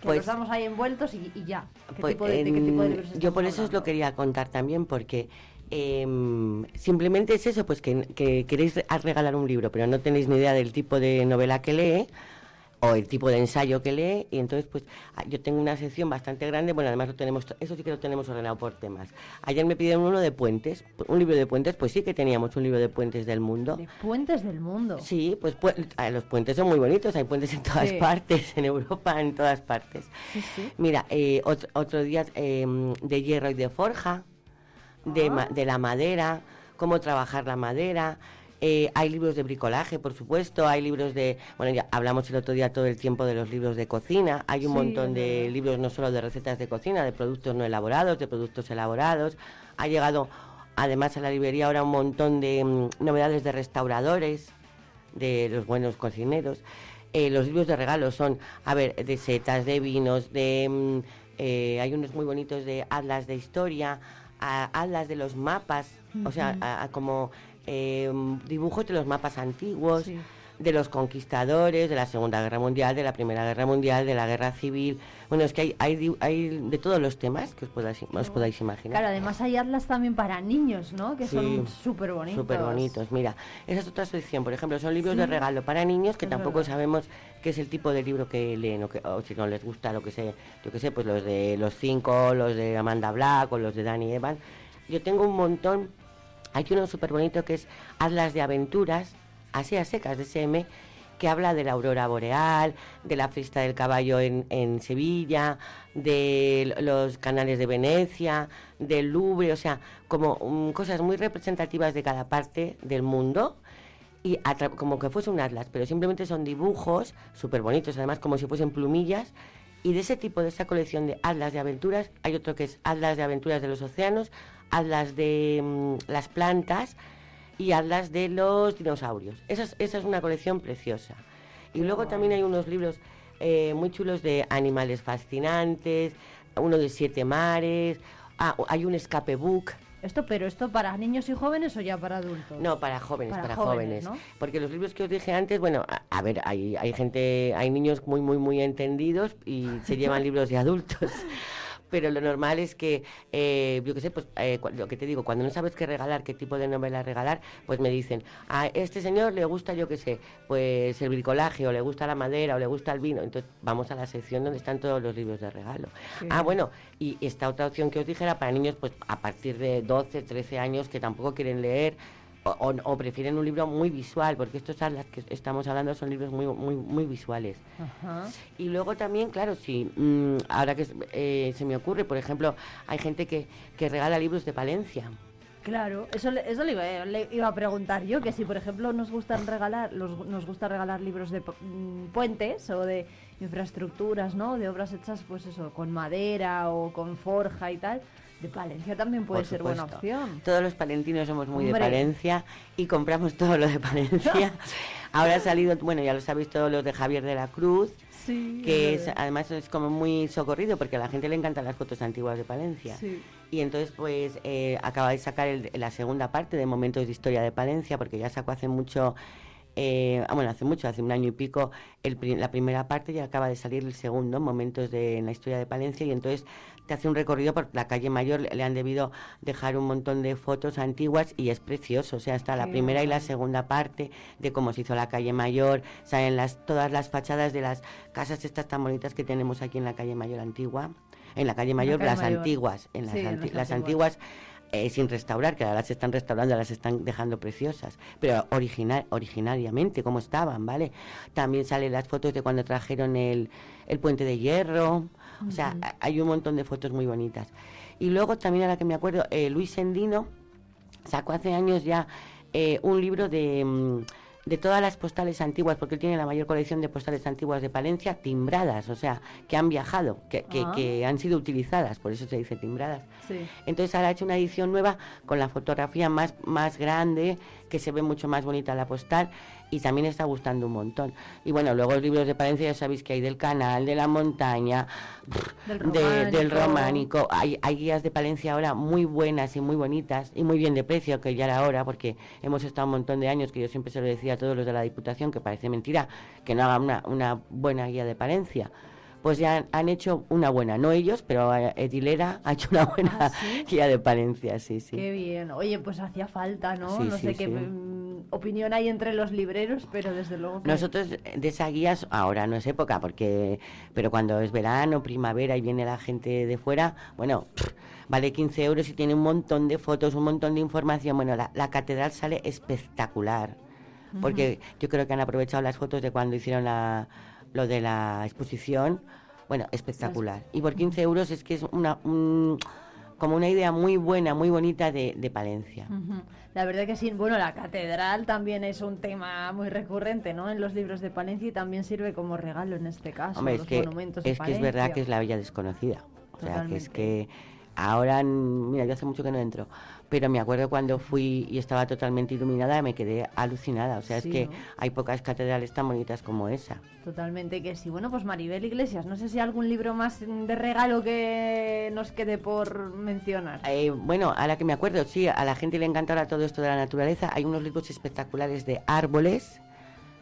que Pues- los damos ahí envueltos y, y ya. ¿Qué Pues, tipo de, de qué tipo de em, libros yo estamos por eso os lo quería contar también, porque Em, simplemente es eso, pues que, que queréis re- regalar un libro, pero no tenéis ni idea del tipo de novela que lee o el tipo de ensayo que lee y entonces pues ah, yo tengo una sección bastante grande, bueno además lo tenemos, eso sí que lo tenemos ordenado por temas. Ayer me pidieron uno de puentes, un libro de puentes, pues sí que teníamos un libro de puentes del mundo. Puentes del mundo. Sí, pues pu- ah, los puentes son muy bonitos, hay puentes en todas Sí. partes, en Europa, en todas partes. Sí, sí. Mira, eh, otro, otro día eh, de hierro y de forja, de, Ah. ma- de la madera, cómo trabajar la madera. Eh, hay libros de bricolaje, por supuesto, hay libros de, bueno, ya hablamos el otro día todo el tiempo de los libros de cocina, hay un Sí, montón de libros no solo de recetas de cocina, de productos no elaborados, de productos elaborados. Ha llegado además a la librería ahora un montón de mm, novedades de restauradores, de los buenos cocineros. Eh, los libros de regalo son, a ver, de setas, de vinos, de... mm, eh, hay unos muy bonitos de atlas de historia, a- atlas de los mapas, o sea, Ujú. a- a como eh, dibujos de los mapas antiguos, de los conquistadores, de la Segunda Guerra Mundial, de la Primera Guerra Mundial, de la Guerra Civil. Bueno, es que hay, hay, hay de todos los temas que os podáis, os podáis imaginar. Claro, además hay atlas también para niños, ¿no? Que son súper bonitos. Súper bonitos. Mira, esa es otra sección. Por ejemplo, son libros de regalo para niños que Es tampoco verdad. sabemos qué es el tipo de libro que leen o, que, o si no les gusta lo que sé, yo qué sé, pues los de los cinco, los de Amanda Black o los de Danny Evans. Yo tengo un montón. Hay uno súper bonito que es Atlas de Aventuras, así a secas de SM, que habla de la aurora boreal, de la fiesta del caballo en, en Sevilla, de los canales de Venecia, del Louvre, o sea, como mm, cosas muy representativas de cada parte del mundo y como que fuese un atlas, pero simplemente son dibujos súper bonitos, además como si fuesen plumillas. Y de ese tipo, de esa colección de atlas de aventuras, hay otro que es atlas de aventuras de los océanos, atlas de mm, las plantas y atlas de los dinosaurios. Esa es, esa es una colección preciosa. Y luego también hay unos libros eh, muy chulos de animales fascinantes, uno de siete mares, ah, hay un escape book. Esto, pero esto para niños y jóvenes o ya para adultos. No, para jóvenes, Para para, jóvenes, jóvenes. ¿no? Porque los libros que os dije antes, bueno, a, a ver, hay, hay gente, hay niños muy, muy, muy entendidos y se llevan libros de adultos. Pero lo normal es que, eh, yo qué sé, pues eh, lo que te digo, cuando no sabes qué regalar, qué tipo de novela regalar, pues me dicen, a este señor le gusta, yo qué sé, pues el bricolaje, o le gusta la madera, o le gusta el vino. Entonces vamos a la sección donde están todos los libros de regalo. Ah, bueno, y esta otra opción que os dije era para niños pues a partir de 12, 13 años que tampoco quieren leer o, o- o prefieren un libro muy visual, porque estos atlas que estamos hablando son libros muy, muy, muy visuales. Ajá. Y luego también, claro, si mm, ahora que eh, se me ocurre, por ejemplo, hay gente que, que regala libros de Palencia. Claro, eso, le- eso le, iba, le iba a preguntar yo, que si por ejemplo nos gustan regalar, los- nos gusta regalar libros de mm, puentes o de infraestructuras, ¿no? De obras hechas, pues eso, con madera o con forja y tal, de Palencia también puede ser buena opción. Todos los palentinos somos muy Hombre. de Palencia y compramos todo lo de Palencia. Ahora ha salido, bueno, ya lo sabéis, todos los de Javier de la Cruz. Sí, que es además es como muy socorrido porque a la gente le encantan las fotos antiguas de Palencia. Sí. Y entonces, pues, eh, acaba de sacar el- la segunda parte de Momentos de Historia de Palencia, porque ya sacó hace mucho, eh, ah, bueno, hace mucho, hace un año y pico, el la primera parte y acaba de salir el segundo, Momentos de en la Historia de Palencia, y entonces te hace un recorrido por la calle Mayor, le, han debido dejar un montón de fotos antiguas y es precioso, o sea, está la primera y la segunda parte de cómo se hizo la calle Mayor, salen las, todas las fachadas de las casas estas tan bonitas que tenemos aquí en la calle Mayor antigua, en la calle Mayor, calle las Mayor. antiguas, en las, Sí, anti- las las antiguas. antiguas eh, sin restaurar, que ahora las están restaurando, las están dejando preciosas, pero original, originariamente, como estaban, ¿vale? También salen las fotos de cuando trajeron el, el puente de hierro, o sea, a- hay un montón de fotos muy bonitas. Y luego también, ahora que me acuerdo, eh, Luis Sendino sacó hace años ya eh, un libro de, mm, de todas las postales antiguas, porque él tiene la mayor colección de postales antiguas de Palencia, timbradas, o sea, que han viajado, que, que- Ah. que han sido utilizadas, por eso se dice timbradas. Sí. Entonces ahora ha hecho una edición nueva con la fotografía más, más grande, que se ve mucho más bonita la postal y también está gustando un montón. Y bueno, luego los libros de Palencia ya sabéis que hay del canal, de la montaña, Del de- del románico. Hay, hay guías de Palencia ahora muy buenas y muy bonitas y muy bien de precio, que ya era hora, porque hemos estado un montón de años que yo siempre se lo decía a todos los de la Diputación, que parece mentira que no haga una, una buena guía de Palencia pues ya han, han hecho una buena, no ellos, pero Edilera ha hecho una buena ¿Ah, sí? guía de Palencia, sí, sí. Qué bien. Oye, pues hacía falta, ¿no? Sí, no sí, sé qué mm, opinión hay entre los libreros, pero desde luego que... Nosotros de esa guías, ahora no es época, porque pero cuando es verano, primavera y viene la gente de fuera, bueno, pff, vale 15 euros y tiene un montón de fotos, un montón de información. Bueno, la, la catedral sale espectacular, porque yo creo que han aprovechado las fotos de cuando hicieron la, lo de la exposición. Bueno, espectacular. Y por 15 euros es que es una, un- como una idea muy buena, muy bonita de, de Palencia. La verdad que sí. Bueno, la catedral también es un tema muy recurrente, ¿no? En los libros de Palencia y también sirve como regalo en este caso. Hombre, es los que, monumentos de es que es verdad que es la villa desconocida. O sea, que es que ahora, mira, yo hace mucho que no entro, pero me acuerdo cuando fui y estaba totalmente iluminada, me quedé alucinada. O sea, Sí, es que ¿no? hay pocas catedrales tan bonitas como esa. Totalmente que sí. Bueno, pues Maribel Iglesias, no sé si hay algún libro más de regalo que nos quede por mencionar. Eh, bueno, ahora que me acuerdo, sí, a la gente le encanta ahora todo esto de la naturaleza. Hay unos libros espectaculares de árboles,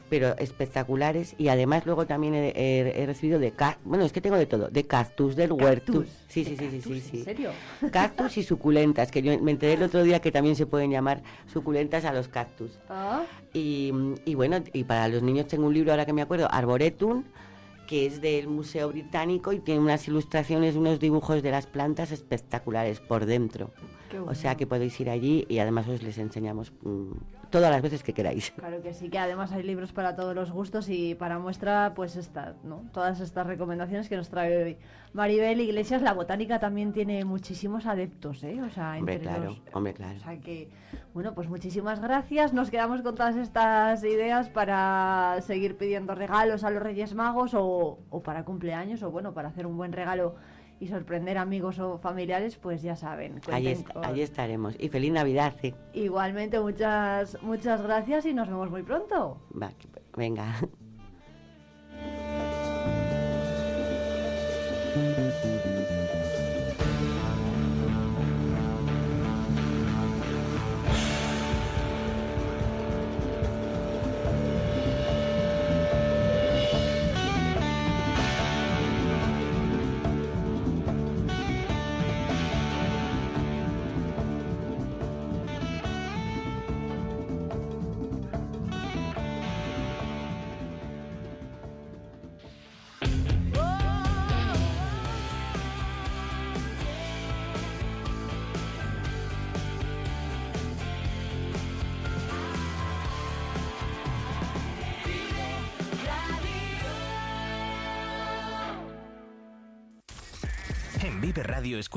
pero espectaculares. Y además luego también he, he- he recibido de bueno, es que tengo de todo, de cactus, del huerto. Sí, sí, sí, sí, sí, sí. ¿En serio? Cactus y suculentas, que yo me enteré el otro día que también se pueden llamar suculentas a los cactus. Ah, Y, y bueno, y para los niños tengo un libro ahora que me acuerdo, Arboretum, que es del Museo Británico y tiene unas ilustraciones, unos dibujos de las plantas espectaculares por dentro. Qué O sea bueno. que podéis ir allí y además os les enseñamos mm, todas las veces que queráis. Claro que sí, que además hay libros para todos los gustos y para muestra, pues esta, ¿no? Todas estas recomendaciones que nos trae hoy Maribel Iglesias. La botánica también tiene muchísimos adeptos, ¿eh? O sea, Hombre, entre claro, los- hombre, claro. O sea que, bueno, pues muchísimas gracias. Nos quedamos con todas estas ideas para seguir pidiendo regalos a los Reyes Magos o, o para cumpleaños o, bueno, para hacer un buen regalo y sorprender amigos o familiares, pues ya saben. Allí, cuenten est- con- allí estaremos. Y feliz Navidad. sí. Igualmente, muchas, muchas gracias y nos vemos muy pronto. Va, venga.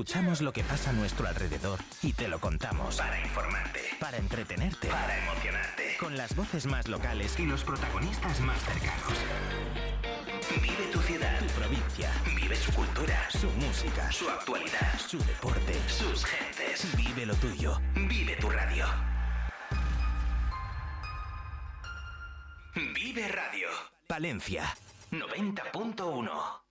escuchamos lo que pasa a nuestro alrededor y te lo contamos. Para informarte, para entretenerte, para emocionarte. Con las voces más locales y los protagonistas más cercanos. Vive tu ciudad, tu provincia. Vive su cultura, su música, su actualidad, su deporte, sus gentes. Vive lo tuyo. Vive tu radio. Vive Radio. Palencia 90.1.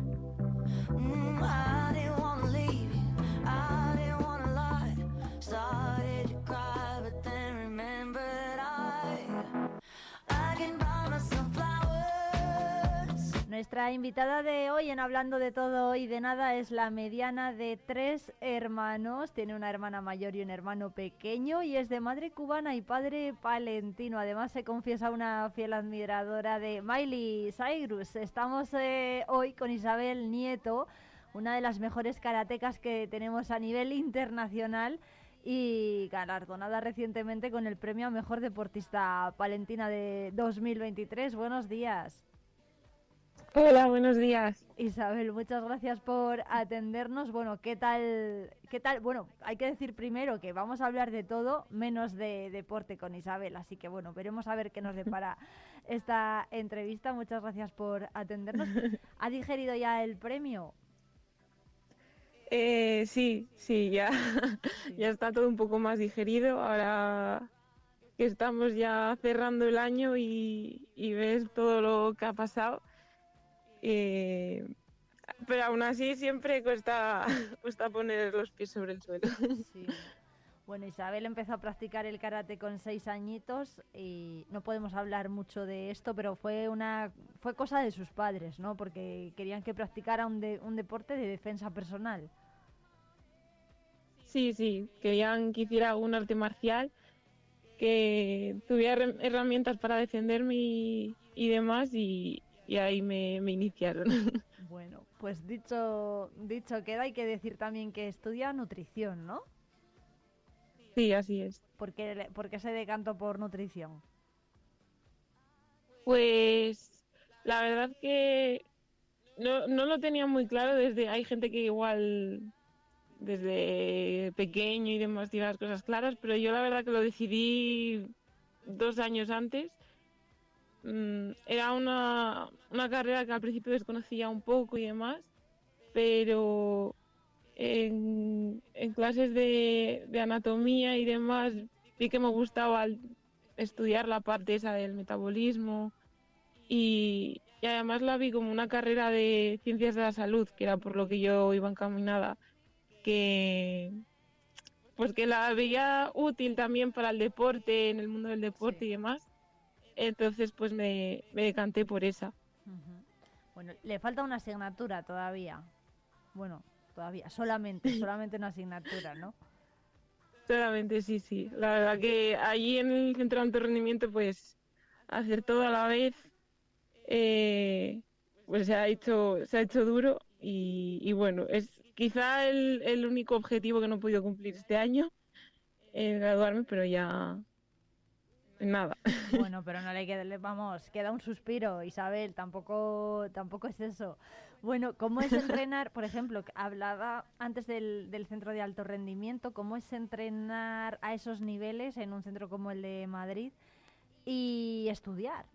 Mm, I didn't wanna leave you, I didn't wanna lie. Started Nuestra invitada de hoy en Hablando de Todo y de Nada es la mediana de tres hermanos. Tiene una hermana mayor y un hermano pequeño y es de madre cubana y padre palentino. Además se confiesa una fiel admiradora de Miley Cyrus. Estamos eh, hoy con Isabel Nieto, una de las mejores karatecas que tenemos a nivel internacional y galardonada recientemente con el premio a Mejor Deportista Palentina de 2023. Buenos días. Hola, buenos días. Isabel, muchas gracias por atendernos. Bueno, ¿qué tal? ¿Qué tal? Bueno, hay que decir primero que vamos a hablar de todo menos de deporte con Isabel, así que bueno, veremos a ver qué nos depara esta entrevista. Muchas gracias por atendernos. ¿Ha digerido ya el premio? Eh, sí, sí, ya, ya está todo un poco más digerido. Ahora que estamos ya cerrando el año y, y ves todo lo que ha pasado. Eh, pero aún así siempre cuesta, cuesta poner los pies sobre el suelo. Sí. Bueno, Isabel empezó a practicar el karate con seis añitos y no podemos hablar mucho de esto, pero fue una fue cosa de sus padres, ¿no? Porque querían que practicara un, de- un deporte de defensa personal. Sí, sí, querían que hiciera algún arte marcial, que tuviera herra- herramientas para defenderme y, y demás, y, y ahí me, me iniciaron. Bueno, pues dicho dicho queda, hay que decir también que estudia nutrición, ¿no? Sí, así es. ¿Por qué, le- por qué se decantó por nutrición? Pues la verdad que no, no lo tenía muy claro desde, hay gente que igual desde pequeño y demás tiene las cosas claras, pero yo la verdad que lo decidí dos años antes. Mm, era una, una carrera que al principio desconocía un poco y demás, pero en, en clases de, de anatomía y demás vi que me gustaba estudiar la parte esa del metabolismo y, y además la vi como una carrera de ciencias de la salud, que era por lo que yo iba encaminada, que pues que la veía útil también para el deporte, en el mundo del deporte y demás. Entonces pues me, me decanté por esa. Bueno, le falta una asignatura todavía. Bueno, todavía, solamente, solamente una asignatura, ¿no? Solamente sí, sí. La verdad que allí en el centro de alto rendimiento, pues hacer todo a la vez, eh, pues se ha hecho, se ha hecho duro y, y bueno, es quizá el, el único objetivo que no he podido cumplir este año, eh, graduarme, pero ya nada. Bueno, pero no le queda, le- vamos, queda un suspiro, Isabel, tampoco, tampoco es eso. Bueno, ¿cómo es entrenar, por ejemplo, hablaba antes del, del centro de alto rendimiento, cómo es entrenar a esos niveles en un centro como el de Madrid y estudiar?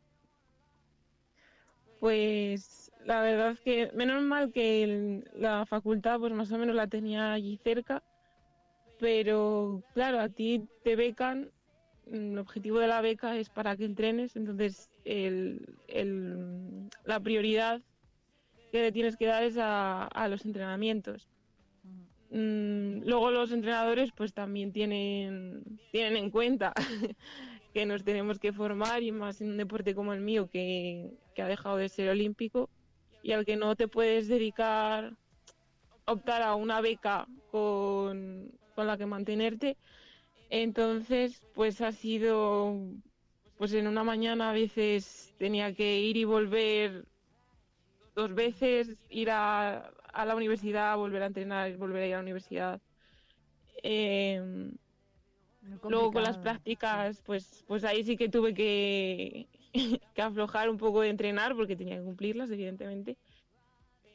Pues la verdad es que menos mal que el- la facultad pues más o menos la tenía allí cerca, pero claro, a ti te becan, el objetivo de la beca es para que entrenes, entonces el, el- la prioridad que le tienes que dar es a, a los entrenamientos. Mm, luego los entrenadores pues también tienen, tienen en cuenta que nos tenemos que formar y más en un deporte como el mío que, que ha dejado de ser olímpico y al que no te puedes dedicar, optar a una beca con, con la que mantenerte. Entonces, pues ha sido, pues en una mañana a veces tenía que ir y volver dos veces, ir a, a la universidad, volver a entrenar, volver a ir a la universidad. Em, Luego con las prácticas, pues, pues ahí sí que tuve que, que aflojar un poco de entrenar porque tenía que cumplirlas, evidentemente.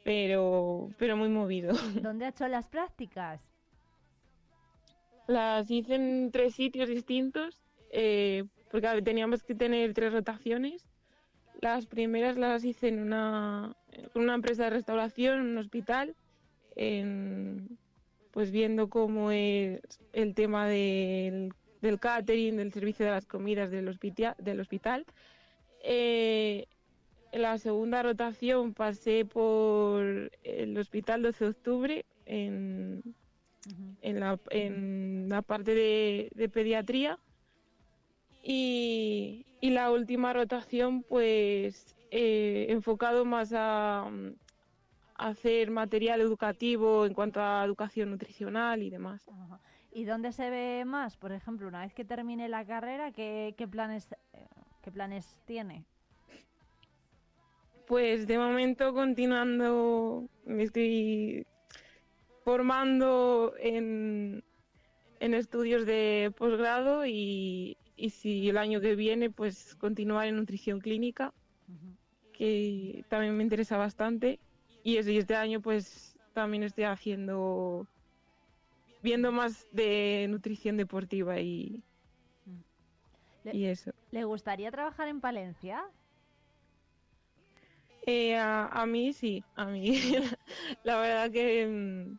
Pero, pero muy movido. ¿Dónde ha hecho las prácticas? Las hice en tres sitios distintos, eh, porque teníamos que tener tres rotaciones. Las primeras las hice en una, con una empresa de restauración, en un hospital, en- pues viendo cómo es el tema del, del catering, del servicio de las comidas del, del hospital. Eh, en la segunda rotación pasé por el hospital 12 de octubre en, en, la, en la parte de, de pediatría. Y, y la última rotación, pues eh, enfocado más a, mm, a hacer material educativo en cuanto a educación nutricional y demás. Ajá. ¿Y dónde se ve más? Por ejemplo, una vez que termine la carrera, ¿qué, qué planes, eh, qué planes tiene? Pues de momento continuando, me estoy formando en, en estudios de posgrado y, y si el año que viene pues continuar en nutrición clínica que también me interesa bastante. Y eso, y este año pues también estoy haciendo, viendo más de nutrición deportiva y, Le- y eso. ¿Le gustaría trabajar en Palencia? Eh, a, a mí sí, a mí la verdad que mm,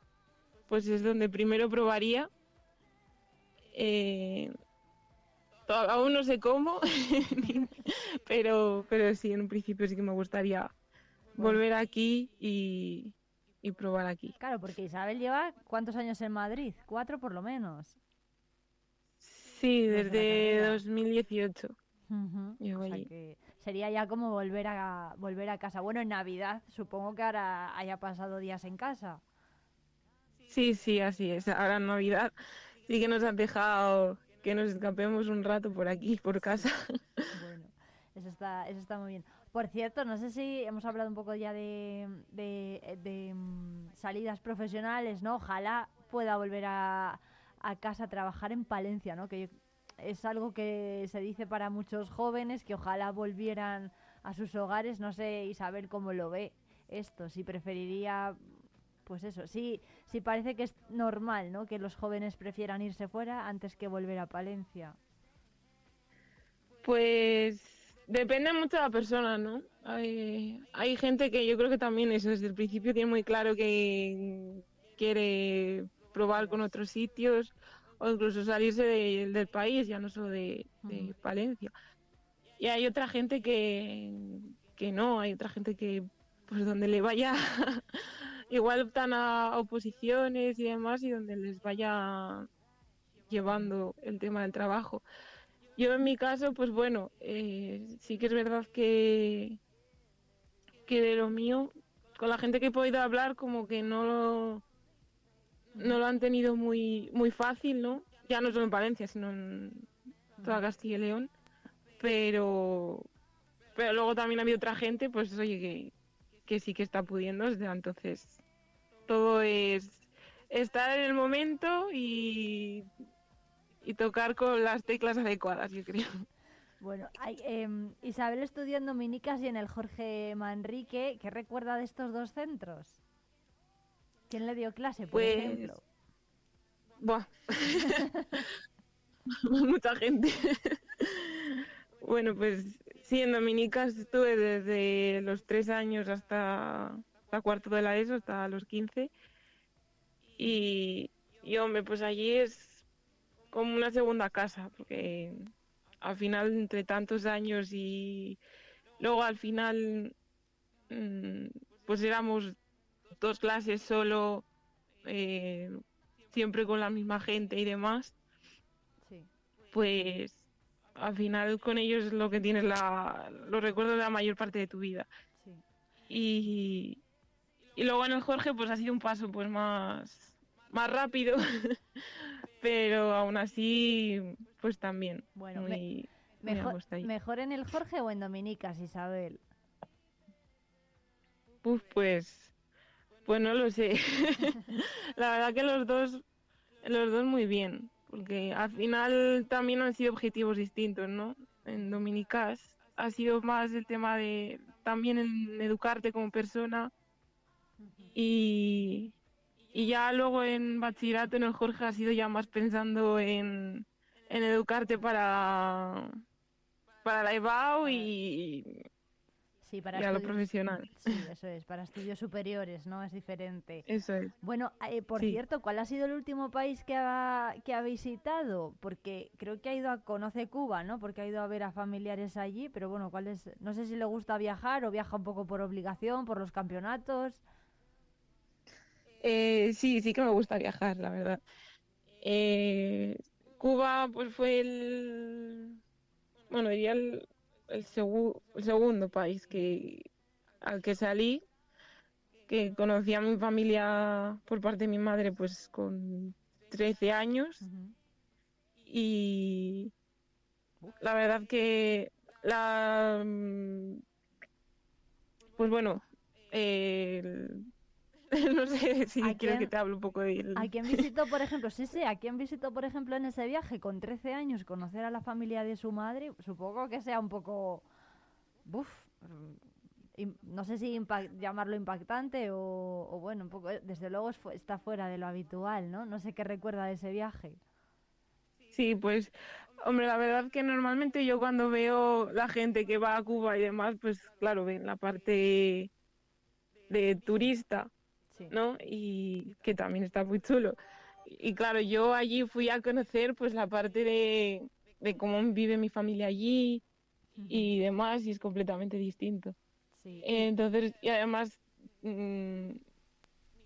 pues es donde primero probaría. Eh, aún no sé cómo, pero, pero sí, en un principio sí que me gustaría volver aquí y, y probar aquí. Claro, porque Isabel lleva cuántos años en Madrid, cuatro por lo menos. Sí, Desde desde carrera. 2018. Ujú, Llevo o sea allí. que sería ya como volver a volver a casa. Bueno, en Navidad supongo que ahora haya pasado días en casa. Sí, sí, así es. Ahora en Navidad sí que nos han dejado que nos escapemos un rato por aquí, por casa. Bueno, eso está, eso está muy bien. Por cierto, no sé si hemos hablado un poco ya de, de, de, mm, salidas profesionales, ¿no? Ojalá pueda volver a, a casa a trabajar en Palencia, ¿no? Que es algo que se dice para muchos jóvenes, que ojalá volvieran a sus hogares. No sé, Isabel, cómo lo ve esto, si preferiría, pues eso, sí, sí parece que es normal, ¿no? Que los jóvenes prefieran irse fuera antes que volver a Palencia. Pues depende mucho de la persona, ¿no? Hay, hay gente que yo creo que también eso desde el principio tiene muy claro que quiere probar con otros sitios o incluso salirse de- del país, ya no solo de, de Palencia. Y hay otra gente que, que no, hay otra gente que pues donde le vaya igual optan a oposiciones y demás y donde les vaya llevando el tema del trabajo. Yo en mi caso, pues bueno, eh, sí que es verdad que, que de lo mío, con la gente que he podido hablar, como que no lo, no lo han tenido muy, muy fácil, ¿no? Ya no solo en Valencia, sino en toda Castilla y León. Pero, pero luego también ha habido otra gente, pues oye, que, que sí que está pudiendo, sea, entonces todo es estar en el momento y, y tocar con las teclas adecuadas, yo creo. Bueno, hay, em, Isabel estudió en Dominicas y en el Jorge Manrique. ¿Qué recuerda de estos dos centros? ¿Quién le dio clase, por Pues, ejemplo? Buah. Mucha gente. bueno, pues sí, en Dominicas estuve desde los tres años hasta, hasta cuarto de la ESO, hasta los 15. Y, y hombre, pues allí es como una segunda casa, porque al final, entre tantos años y luego al final, mm, pues éramos dos clases solo, eh, siempre con la misma gente y demás, Sí. pues al final con ellos es lo que tienes la, los recuerdos de la mayor parte de tu vida. Sí. Y, y luego en el Jorge pues ha sido un paso pues más, más rápido, pero aún así pues también Bueno, muy, me- muy Mejor. ¿Mejor en el Jorge o en Dominicas, Isabel? Uf, pues, pues no lo sé. La verdad que los dos, los dos muy bien, porque al final también han sido objetivos distintos, ¿no? En Dominicas ha sido más el tema de también en educarte como persona y, y ya luego en bachillerato en el Jorge ha sido ya más pensando en, en educarte para, para la EBAU y, Sí, para y a lo profesional. Sí, eso es, para estudios superiores, ¿no? Es diferente. Eso es. Bueno, eh, por Sí. cierto, ¿cuál ha sido el último país que ha, que ha visitado? Porque creo que ha ido a, conoce Cuba, ¿no? Porque ha ido a ver a familiares allí, pero bueno, ¿cuál es? No sé si le gusta viajar o viaja un poco por obligación, por los campeonatos. Eh, sí, sí que me gusta viajar, la verdad. Eh, Cuba, pues fue el, bueno, diría el, el, segu- el segundo país que al que salí, que conocí a mi familia por parte de mi madre, pues con 13 años. Y la verdad que la, mm, pues bueno, el- no sé si ¿A quiero que quién- te hable un poco de él. ¿A quién visitó, por ejemplo? Sí, sí, ¿a quién visitó, por ejemplo, en ese viaje con 13 años, conocer a la familia de su madre? Supongo que sea un poco... Buf, im- no sé si impact- llamarlo impactante o, o bueno, un poco, desde luego está fuera de lo habitual, ¿no? No sé qué recuerda de ese viaje. Sí, pues, hombre, la verdad que normalmente yo cuando veo la gente que va a Cuba y demás, pues claro, ven la parte de turista, ¿no? Y que también está muy chulo. Y claro, yo allí fui a conocer pues la parte de, de cómo vive mi familia allí y demás, y es completamente distinto. Entonces, y además, mm,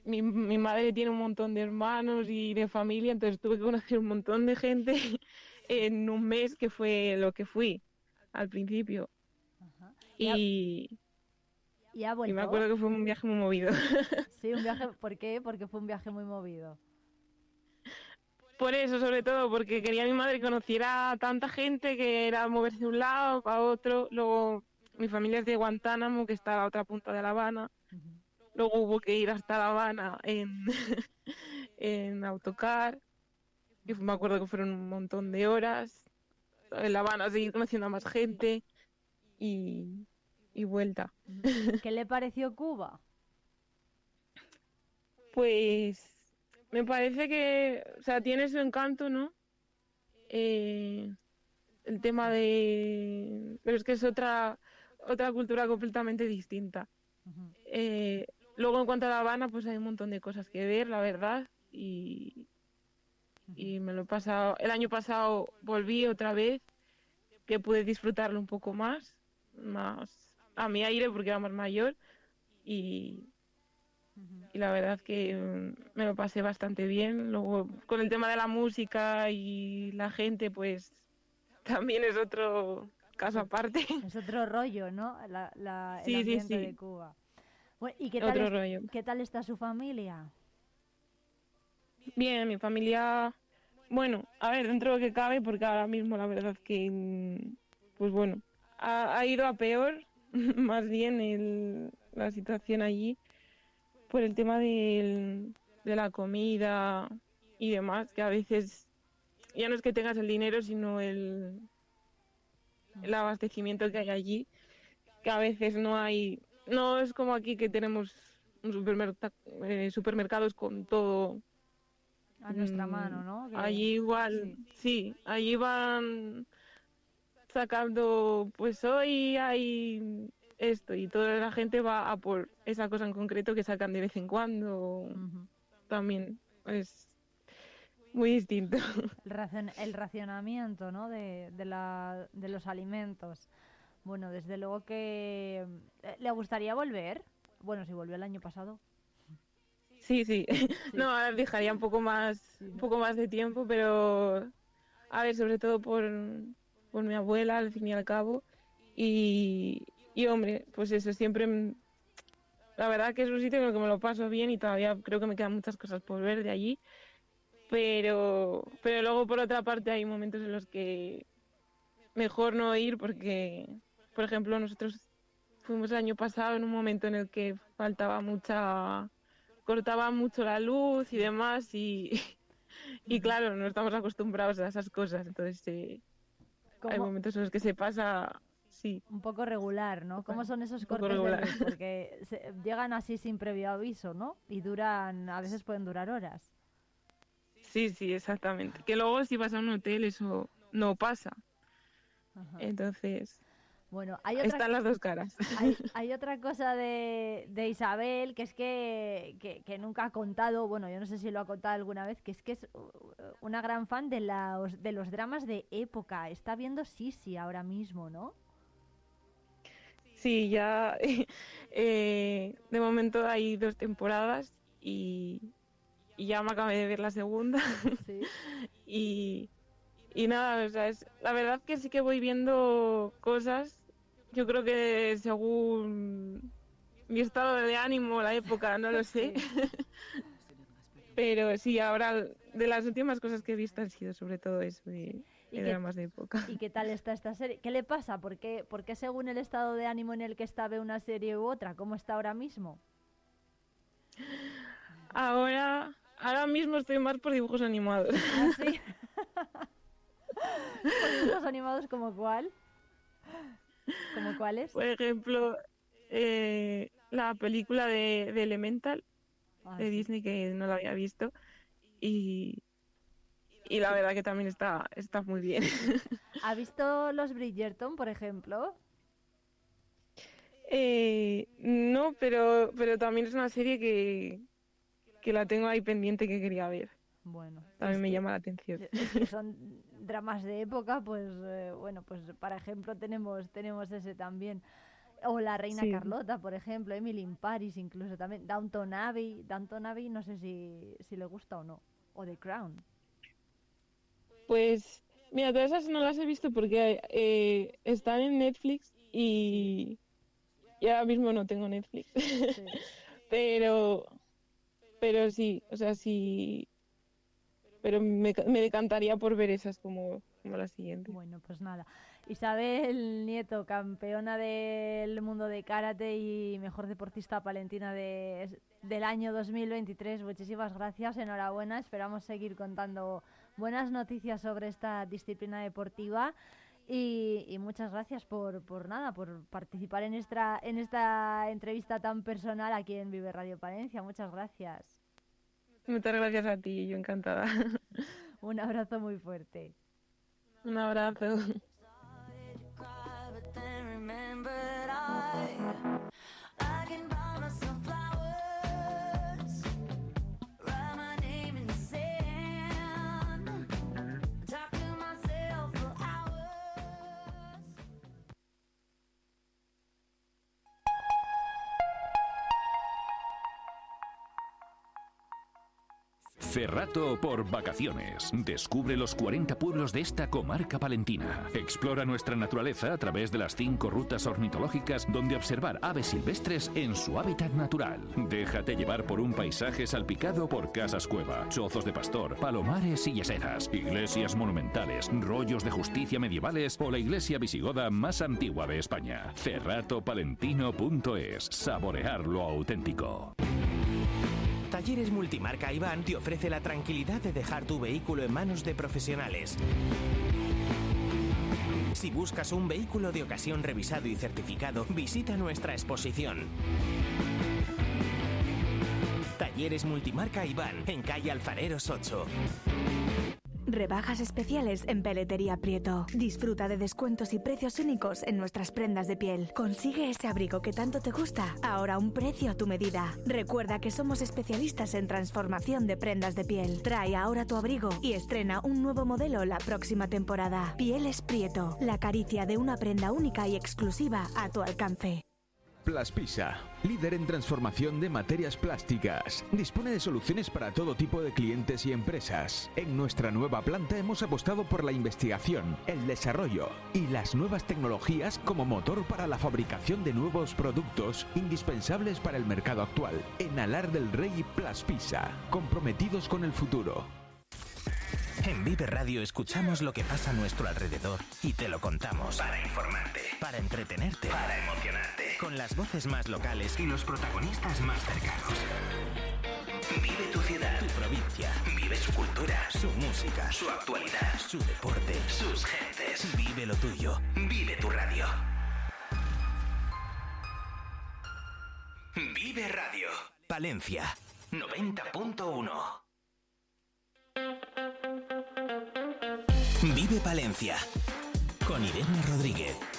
mi, mi madre tiene un montón de hermanos y de familia, entonces tuve que conocer un montón de gente en un mes que fue lo que fui al principio. Y, ¿Y ha y vuelto? me acuerdo que fue un viaje muy movido. Sí, un viaje, ¿por qué? Porque fue un viaje muy movido. Por eso, sobre todo, porque quería mi madre que conociera a tanta gente que era moverse de un lado para otro. Luego, mi familia es de Guantánamo, que está a la otra punta de La Habana. Luego hubo que ir hasta La Habana en, en autocar. Y me acuerdo que fueron un montón de horas. En La Habana seguir conociendo a más gente. Y, y vuelta. ¿Qué le pareció Cuba? Pues me parece que, o sea, tiene su encanto, ¿no? Eh, el tema de... Pero es que es otra, otra cultura completamente distinta. Eh, luego en cuanto a La Habana, pues hay un montón de cosas que ver, la verdad. Y, y me lo he pasado... El año pasado volví otra vez, que pude disfrutarlo un poco más, más a mi aire porque era más mayor. Y, y la verdad que mm, me lo pasé bastante bien. Luego, con el tema de la música y la gente, pues también es otro caso aparte. Es otro rollo, ¿no? La, la- Sí, sí, ambiente sí. de Cuba. Bueno, ¿Y qué tal, Otro es- rollo. qué tal está su familia? Bien, mi familia, bueno, a ver, dentro de lo que cabe, porque ahora mismo la verdad que, mm, pues bueno, ha, ha ido a peor, más bien el- la situación allí, por el tema del- de la comida y demás, que a veces ya no es que tengas el dinero, sino el, el abastecimiento que hay allí, que a veces no hay, no es como aquí que tenemos un eh, supermercados con todo A nuestra Mm, mano, ¿no? Que- Allí igual, sí. allí van sacando, pues hoy hay esto y toda la gente va a por esa cosa en concreto que sacan de vez en cuando. También es muy distinto. El, racion- el racionamiento, ¿no? De, de, la, de los alimentos. Bueno, desde luego que... eh, ¿Le gustaría volver? Bueno, si volvió el año pasado. Sí, sí. No, ahora dejaría un poco más, un poco más de tiempo, pero a ver, sobre todo por, por mi abuela, al fin y al cabo. Y, y hombre, pues eso, siempre. La verdad que es un sitio en el que me lo paso bien y todavía creo que me quedan muchas cosas por ver de allí. Pero, pero luego, por otra parte, hay momentos en los que mejor no ir porque, por ejemplo, nosotros fuimos el año pasado en un momento en el que faltaba mucha cortaba mucho la luz y demás y, y claro, no estamos acostumbrados a esas cosas, entonces eh, hay momentos en los que se pasa, sí. Un poco regular, ¿no? ¿Cómo son esos cortes de luz? Porque se- llegan así sin previo aviso, ¿no? Y duran, a veces pueden durar horas. Sí, sí, exactamente. Que luego si vas a un hotel eso no pasa. Entonces, Bueno, hay otra, están las dos caras. hay, hay otra cosa de, de Isabel que es que, que, que nunca ha contado, bueno, yo no sé si lo ha contado alguna vez, que es que es uh, una gran fan de, los de los dramas de época. Está viendo Sisi ahora mismo, ¿no? Sí, ya eh, de momento hay dos temporadas y, y ya me acabé de ver la segunda. y, y nada, o sea, es, la verdad que sí que voy viendo cosas. Yo creo que según mi estado de ánimo, la época, no lo sé. Pero sí, ahora de las últimas cosas que he visto han sido sobre todo eso de, ¿Y de qué- dramas de época. ¿Y qué tal está esta serie? ¿Qué le pasa? ¿Por qué, por qué según el estado de ánimo en el que está ve una serie u otra? ¿Cómo está ahora mismo? Ahora, ahora mismo estoy más por dibujos animados. ¿Ah, sí? ¿Por dibujos animados como cuál? ¿Como cuáles? Por ejemplo, eh, la película de, de Elemental Ah, de sí. Disney que no la había visto y, y la verdad que también está, está muy bien. ¿Ha visto los Bridgerton, por ejemplo? Eh, no, pero, pero también es una serie que, que la tengo ahí pendiente que quería ver. Bueno, También me que- llama la atención. es que son dramas de época, pues eh, bueno, pues para ejemplo tenemos tenemos ese también. O la Reina Sí. Carlota, por ejemplo, Emily in Paris incluso también. Downton Abbey, Downton Abbey no sé si, si le gusta o no. O The Crown. Pues mira, todas esas no las he visto porque eh, están en Netflix y, y ahora mismo no tengo Netflix. pero, pero sí, o sea, sí. Pero me, me decantaría por ver esas como, como la siguiente. Bueno, pues nada. Isabel Nieto, campeona del mundo de karate y mejor deportista palentina de, del año 2023. Muchísimas gracias, enhorabuena. Esperamos seguir contando buenas noticias sobre esta disciplina deportiva. Y, y muchas gracias por, por nada, por participar en esta, en esta entrevista tan personal aquí en Vive Radio Palencia. Muchas gracias. Muchas gracias a ti, yo encantada. Un abrazo muy fuerte. Un abrazo. Cerrato por vacaciones. Descubre los 40 pueblos de esta comarca palentina. Explora nuestra naturaleza a través de las cinco rutas ornitológicas donde observar aves silvestres en su hábitat natural. Déjate llevar por un paisaje salpicado por casas cueva, chozos de pastor, palomares y yeseras, iglesias monumentales, rollos de justicia medievales o la iglesia visigoda más antigua de España. Cerratopalentino.es. Saborear lo auténtico. Talleres Multimarca Iván te ofrece la tranquilidad de dejar tu vehículo en manos de profesionales. Si buscas un vehículo de ocasión revisado y certificado, visita nuestra exposición. Talleres Multimarca Iván, en calle Alfareros 8. Rebajas especiales en Peletería Prieto. Disfruta de descuentos y precios únicos en nuestras prendas de piel. Consigue ese abrigo que tanto te gusta, ahora un precio a tu medida. Recuerda que somos especialistas en transformación de prendas de piel. Trae ahora tu abrigo y estrena un nuevo modelo la próxima temporada. Pieles Prieto, la caricia de una prenda única y exclusiva a tu alcance. Plaspisa, líder en transformación de materias plásticas. Dispone de soluciones para todo tipo de clientes y empresas. En nuestra nueva planta hemos apostado por la investigación, el desarrollo y las nuevas tecnologías como motor para la fabricación de nuevos productos indispensables para el mercado actual. En Alar del Rey Plaspisa, comprometidos con el futuro. En Vive Radio escuchamos lo que pasa a nuestro alrededor y te lo contamos. Para informarte, para entretenerte, para emocionarte. Con las voces más locales y los protagonistas más cercanos. Vive tu ciudad, tu provincia. Vive su cultura, su música, su actualidad, su deporte, sus gentes. Vive lo tuyo. Vive tu radio. Vive Radio. Palencia 90.1. Vive Palencia con Irene Rodríguez.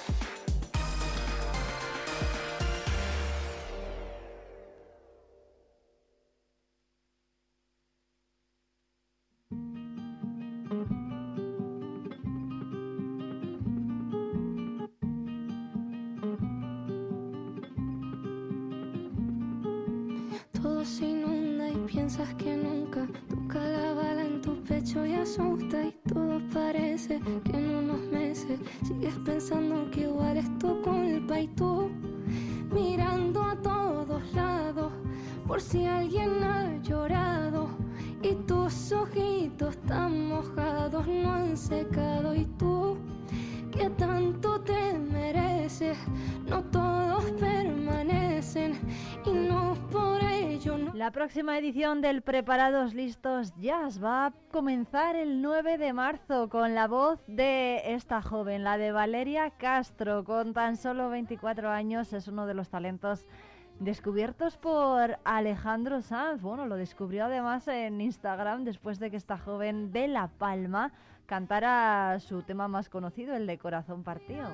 Próxima edición del Preparados Listos Jazz va a comenzar el 9 de marzo con la voz de esta joven, la de Valeria Castro, con tan solo 24 años, es uno de los talentos descubiertos por Alejandro Sanz. Bueno, lo descubrió además en Instagram después de que esta joven de La Palma cantara su tema más conocido, el de Corazón Partido.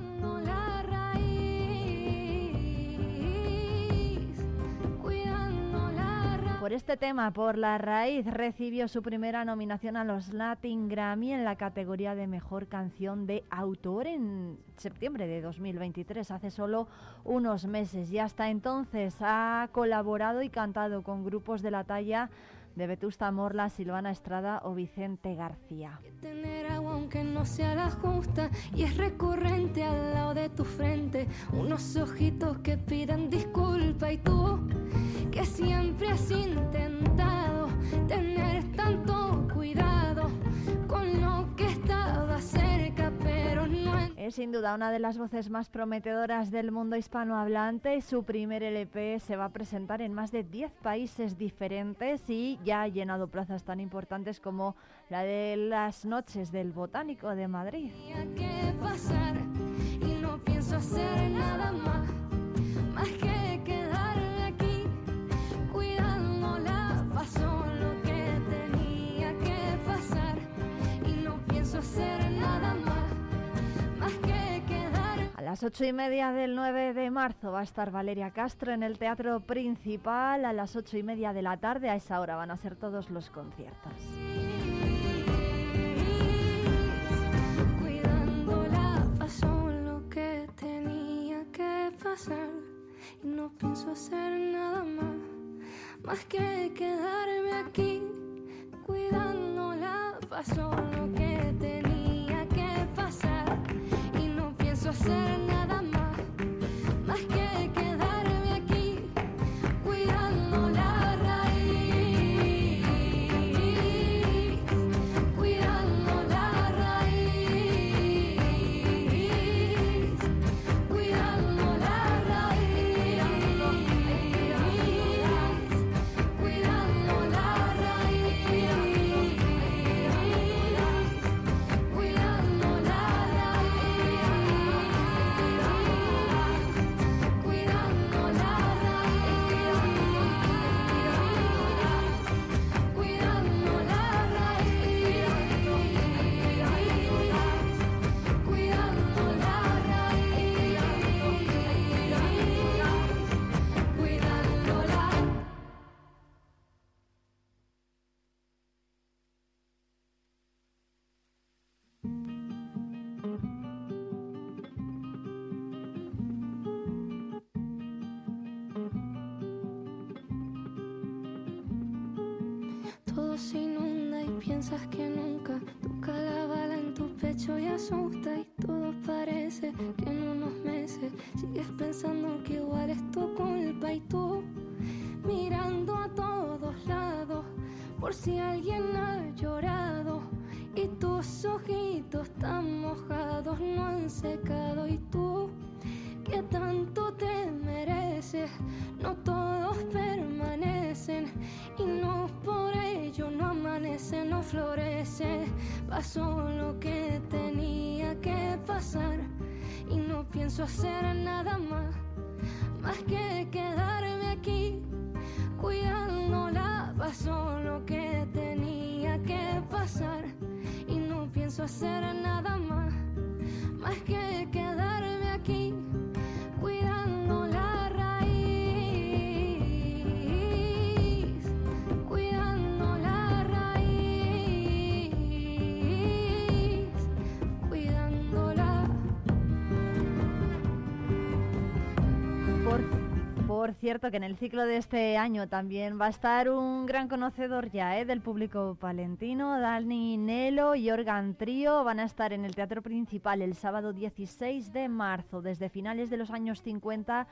Por este tema, por la raíz, recibió su primera nominación a los Latin Grammy en la categoría de Mejor Canción de Autor en septiembre de 2023, hace solo unos meses. Y hasta entonces ha colaborado y cantado con grupos de la talla de Vetusta Morla, Silvana Estrada o Vicente García. Tener agua aunque no sea la justa y es recurrente al lado de tu frente unos ojitos que piden disculpa y tú que siempre has intentado tener Es sin duda una de las voces más prometedoras del mundo hispanohablante. Su primer LP se va a presentar en más de 10 países diferentes y ya ha llenado plazas tan importantes como la de las noches del Botánico de Madrid. hacer nada más las ocho y media del 9 de marzo va a estar Valeria Castro en el Teatro Principal. A las ocho y media de la tarde, a esa hora van a ser todos los conciertos. cuidándola pasó lo que tenía que pasar y no pienso hacer nada más más que quedarme aquí cuidándola pasó lo que tenía send Todo se inunda y piensas que nunca. Toca la bala en tu pecho y asusta y todo parece que en unos meses sigues pensando que igual es tu culpa y tú mirando a todos lados por si alguien ha llorado y tus ojitos tan mojados no han secado y cierto, que en el ciclo de este año también va a estar un gran conocedor ya ¿eh? del público palentino, Dani Nelo y Organ Trío. Van a estar en el Teatro Principal el sábado 16 de marzo. Desde finales de los años 50,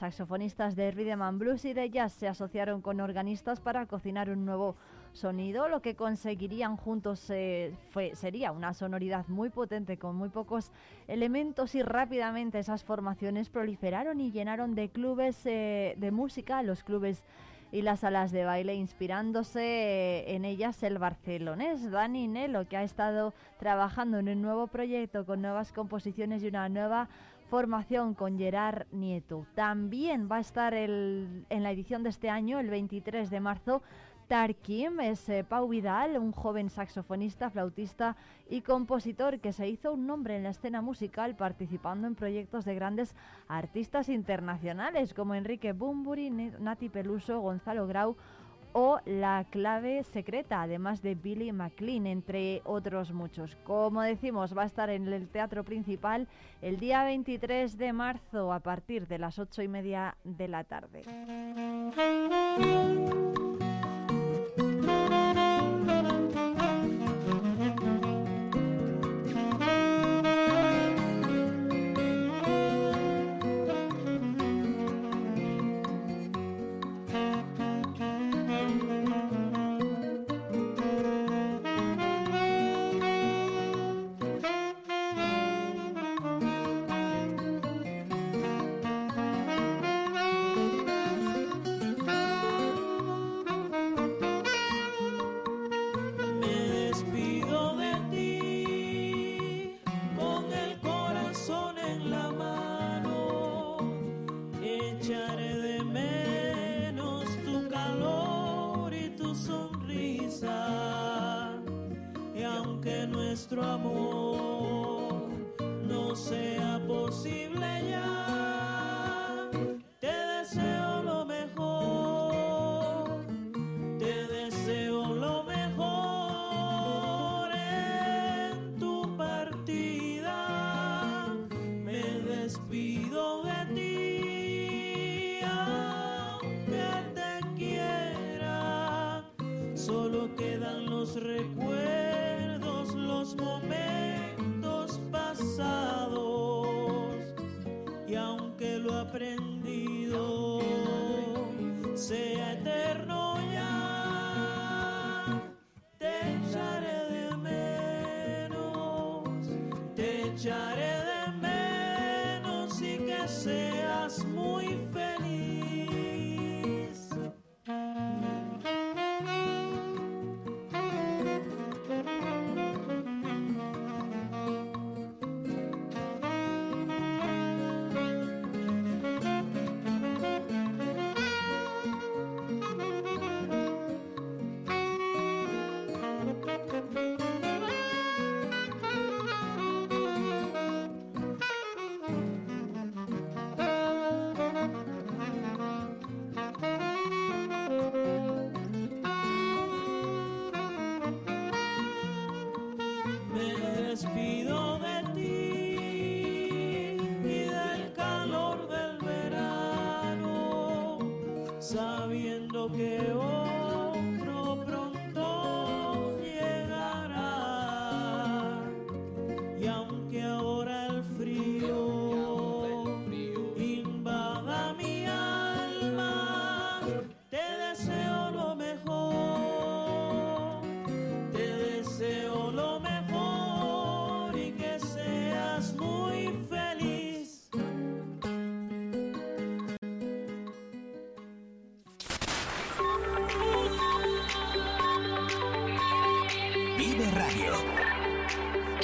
saxofonistas de rhythm and blues y de jazz se asociaron con organistas para cocinar un nuevo sonido. Lo que conseguirían juntos eh, fue, sería una sonoridad muy potente con muy pocos elementos y rápidamente esas formaciones proliferaron y llenaron de clubes eh, de música los clubes y las salas de baile, inspirándose eh, en ellas el barcelonés Dani Nelo, que ha estado trabajando en un nuevo proyecto con nuevas composiciones y una nueva formación con Gerard Nieto. También va a estar el- en la edición de este año, el 23 de marzo, Tarkim es eh, Pau Vidal, un joven saxofonista, flautista y compositor que se hizo un nombre en la escena musical participando en proyectos de grandes artistas internacionales como Enrique Bumburi, Nati Peluso, Gonzalo Grau o La Clave Secreta, además de Billy McLean, entre otros muchos. Como decimos, va a estar en el teatro principal el día 23 de marzo a partir de las ocho y media de la tarde.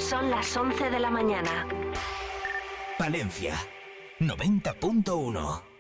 Son las 11 de la mañana. Palencia 90.1.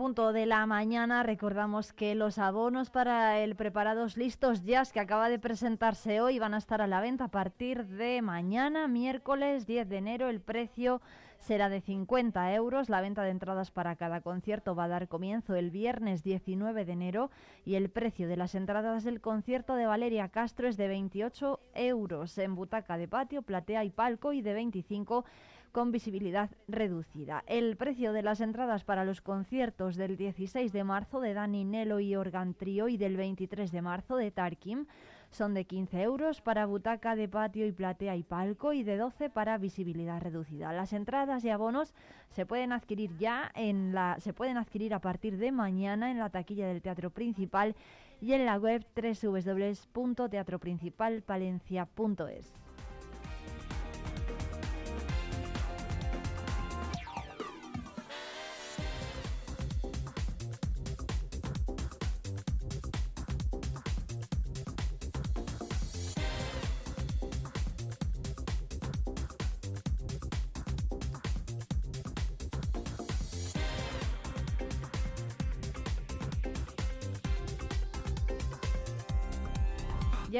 punto de la mañana recordamos que los abonos para el Preparados Listos Jazz que acaba de presentarse hoy van a estar a la venta a partir de mañana, miércoles 10 de enero. El precio será de 50 euros. La venta de entradas para cada concierto va a dar comienzo el viernes 19 de enero y el precio de las entradas del concierto de Valeria Castro es de 28 euros en butaca de patio, platea y palco y de 25 con visibilidad reducida. El precio de las entradas para los conciertos del 16 de marzo de Dani Nelo y Organ Trio y del 23 de marzo de Tarkim son de 15 euros para butaca de patio y platea y palco y de 12 para visibilidad reducida. Las entradas y abonos se pueden adquirir ya en la se pueden adquirir a partir de mañana en la taquilla del Teatro Principal y en la web www.teatroprincipalpalencia.es.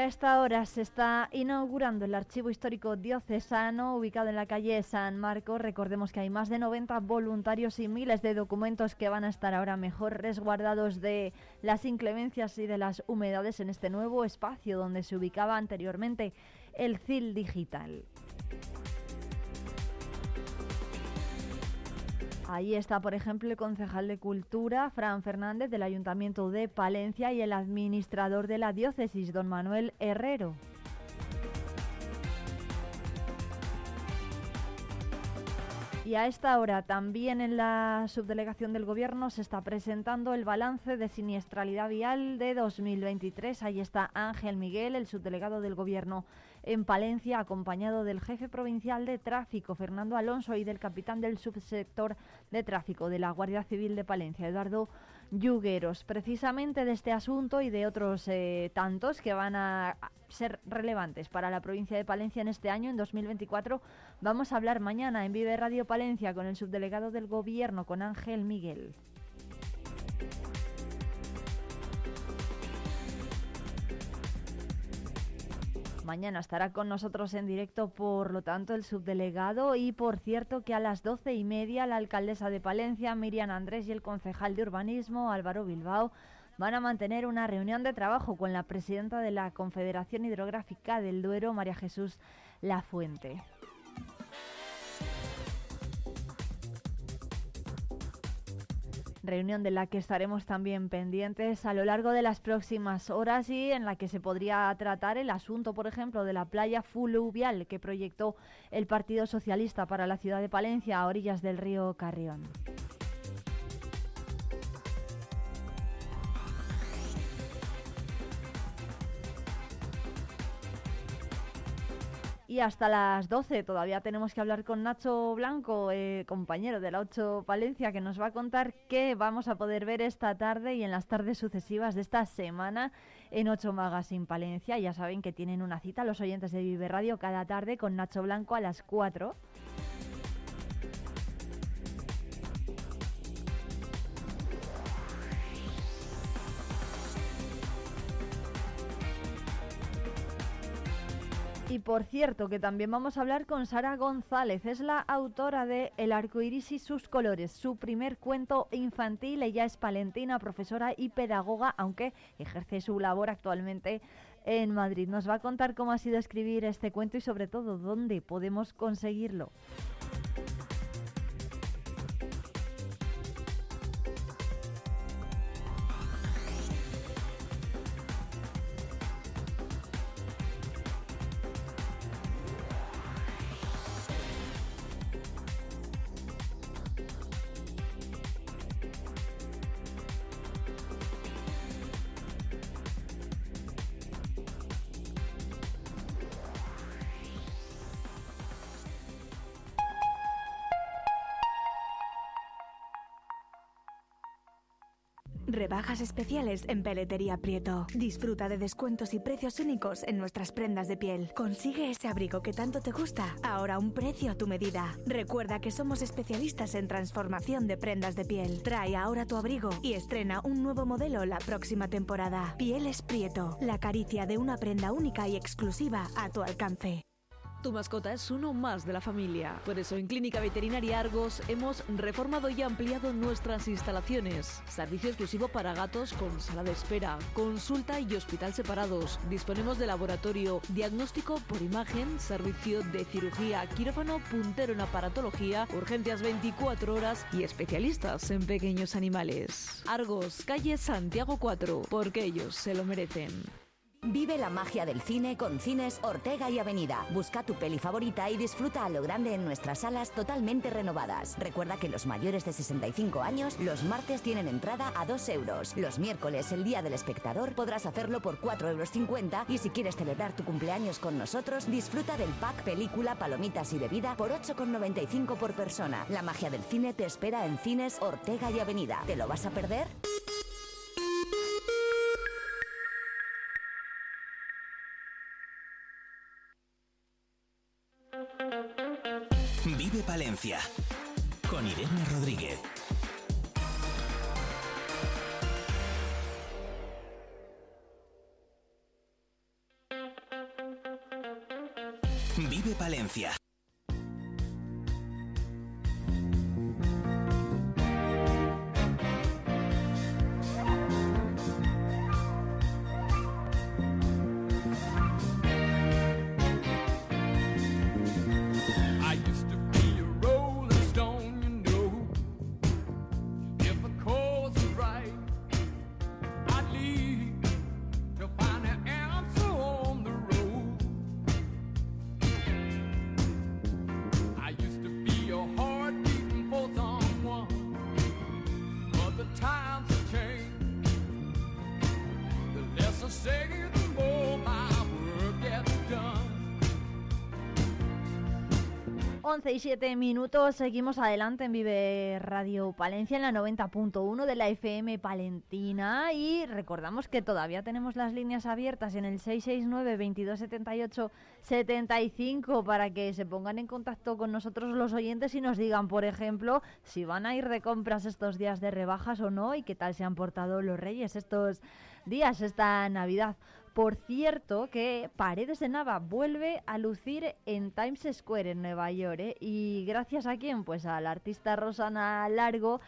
Ya a esta hora se está inaugurando el Archivo Histórico Diocesano, ubicado en la calle San Marcos. Recordemos que hay más de 90 voluntarios y miles de documentos que van a estar ahora mejor resguardados de las inclemencias y de las humedades en este nuevo espacio donde se ubicaba anteriormente el CIL Digital. Ahí está, por ejemplo, el concejal de Cultura, Fran Fernández, del Ayuntamiento de Palencia, y el administrador de la diócesis, don Manuel Herrero. Y a esta hora también en la subdelegación del Gobierno se está presentando el balance de siniestralidad vial de 2023. Ahí está Ángel Miguel, el subdelegado del Gobierno en Palencia, acompañado del jefe provincial de tráfico, Fernando Alonso, y del capitán del subsector de tráfico de la Guardia Civil de Palencia, Eduardo Yugueros. Precisamente de este asunto y de otros eh, tantos que van a ser relevantes para la provincia de Palencia en este año, en 2024, vamos a hablar mañana en Vive Radio Palencia con el subdelegado del Gobierno, con Ángel Miguel. Mañana estará con nosotros en directo, por lo tanto, el subdelegado y, por cierto, que a las doce y media la alcaldesa de Palencia, Miriam Andrés, y el concejal de urbanismo, Álvaro Bilbao, van a mantener una reunión de trabajo con la presidenta de la Confederación Hidrográfica del Duero, María Jesús Lafuente. Reunión de la que estaremos también pendientes a lo largo de las próximas horas y en la que se podría tratar el asunto, por ejemplo, de la playa fluvial que proyectó el Partido Socialista para la ciudad de Palencia a orillas del río Carrión. Y hasta las 12 todavía tenemos que hablar con Nacho Blanco, eh, compañero de la 8 Palencia, que nos va a contar qué vamos a poder ver esta tarde y en las tardes sucesivas de esta semana en 8 Magazine Palencia. Ya saben que tienen una cita los oyentes de Vive Radio cada tarde con Nacho Blanco a las 4. Y por cierto, que también vamos a hablar con Sara González, es la autora de El arco iris y sus colores, su primer cuento infantil. Ella es palentina, profesora y pedagoga, aunque ejerce su labor actualmente en Madrid. Nos va a contar cómo ha sido escribir este cuento y, sobre todo, dónde podemos conseguirlo. Rebajas especiales en Peletería Prieto. Disfruta de descuentos y precios únicos en nuestras prendas de piel. Consigue ese abrigo que tanto te gusta, ahora un precio a tu medida. Recuerda que somos especialistas en transformación de prendas de piel. Trae ahora tu abrigo y estrena un nuevo modelo la próxima temporada. Pieles Prieto, la caricia de una prenda única y exclusiva a tu alcance. Tu mascota es uno más de la familia. Por eso en Clínica Veterinaria Argos hemos reformado y ampliado nuestras instalaciones. Servicio exclusivo para gatos con sala de espera, consulta y hospital separados. Disponemos de laboratorio, diagnóstico por imagen, servicio de cirugía, quirófano puntero en aparatología, urgencias 24 horas y especialistas en pequeños animales. Argos, calle Santiago 4, porque ellos se lo merecen. Vive la magia del cine con Cines Ortega y Avenida. Busca tu peli favorita y disfruta a lo grande en nuestras salas totalmente renovadas. Recuerda que los mayores de 65 años los martes tienen entrada a 2 euros. Los miércoles, el día del espectador, podrás hacerlo por 4,50 euros y si quieres celebrar tu cumpleaños con nosotros, disfruta del pack película, palomitas y bebida por 8,95 por persona. La magia del cine te espera en Cines Ortega y Avenida. ¿Te lo vas a perder? Vive Palencia con Irene Rodríguez. Vive Palencia. 11 y 7 minutos, seguimos adelante en Vive Radio Palencia en la 90.1 de la FM Palentina y recordamos que todavía tenemos las líneas abiertas en el 669 2278 75 para que se pongan en contacto con nosotros los oyentes y nos digan, por ejemplo, si van a ir de compras estos días de rebajas o no y qué tal se han portado los reyes estos días, esta Navidad. Por cierto, que Paredes de Nava vuelve a lucir en Times Square en Nueva York. ¿eh? ¿Y gracias a quién? Pues a la artista Rosana Largo,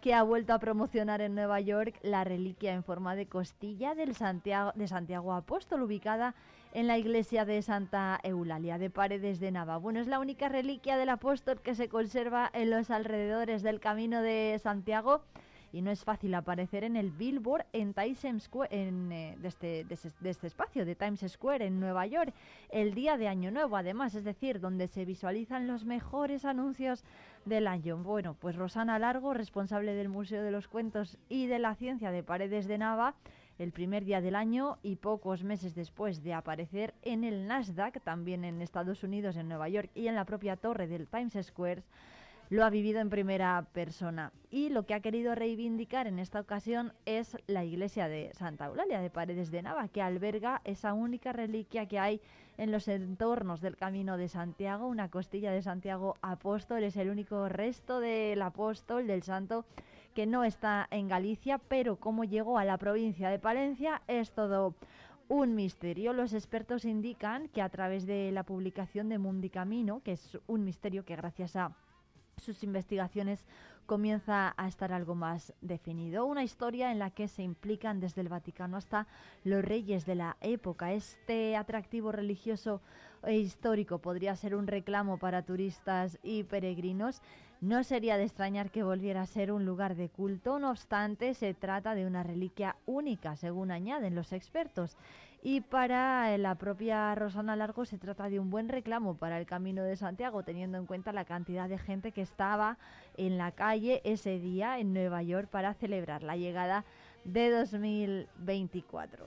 que ha vuelto a promocionar en Nueva York la reliquia en forma de costilla del Santiago, de Santiago Apóstol, ubicada en la iglesia de Santa Eulalia de Paredes de Nava. Bueno, es la única reliquia del apóstol que se conserva en los alrededores del Camino de Santiago y no es fácil aparecer en el Billboard en Times Square, en, eh, de, este, de, este, de este espacio de Times Square en Nueva York el día de Año Nuevo, además, es decir, donde se visualizan los mejores anuncios del año. Bueno, pues Rosana Largo, responsable del Museo de los Cuentos y de la Ciencia de Paredes de Nava, el primer día del año y pocos meses después de aparecer en el Nasdaq, también en Estados Unidos, en Nueva York y en la propia torre del Times Square, lo ha vivido en primera persona. Y lo que ha querido reivindicar en esta ocasión es la iglesia de Santa Eulalia de Paredes de Nava, que alberga esa única reliquia que hay en los entornos del Camino de Santiago, una costilla de Santiago Apóstol, es el único resto del apóstol, del santo, que no está en Galicia, pero como llegó a la provincia de Palencia es todo un misterio. Los expertos indican que a través de la publicación de Mundi Camino, que es un misterio que gracias a sus investigaciones comienza a estar algo más definido. Una historia en la que se implican desde el Vaticano hasta los reyes de la época. Este atractivo religioso e histórico podría ser un reclamo para turistas y peregrinos. No sería de extrañar que volviera a ser un lugar de culto, no obstante, se trata de una reliquia única, según añaden los expertos. Y para la propia Rosana Largo se trata de un buen reclamo para el Camino de Santiago, teniendo en cuenta la cantidad de gente que estaba en la calle ese día en Nueva York para celebrar la llegada de 2024.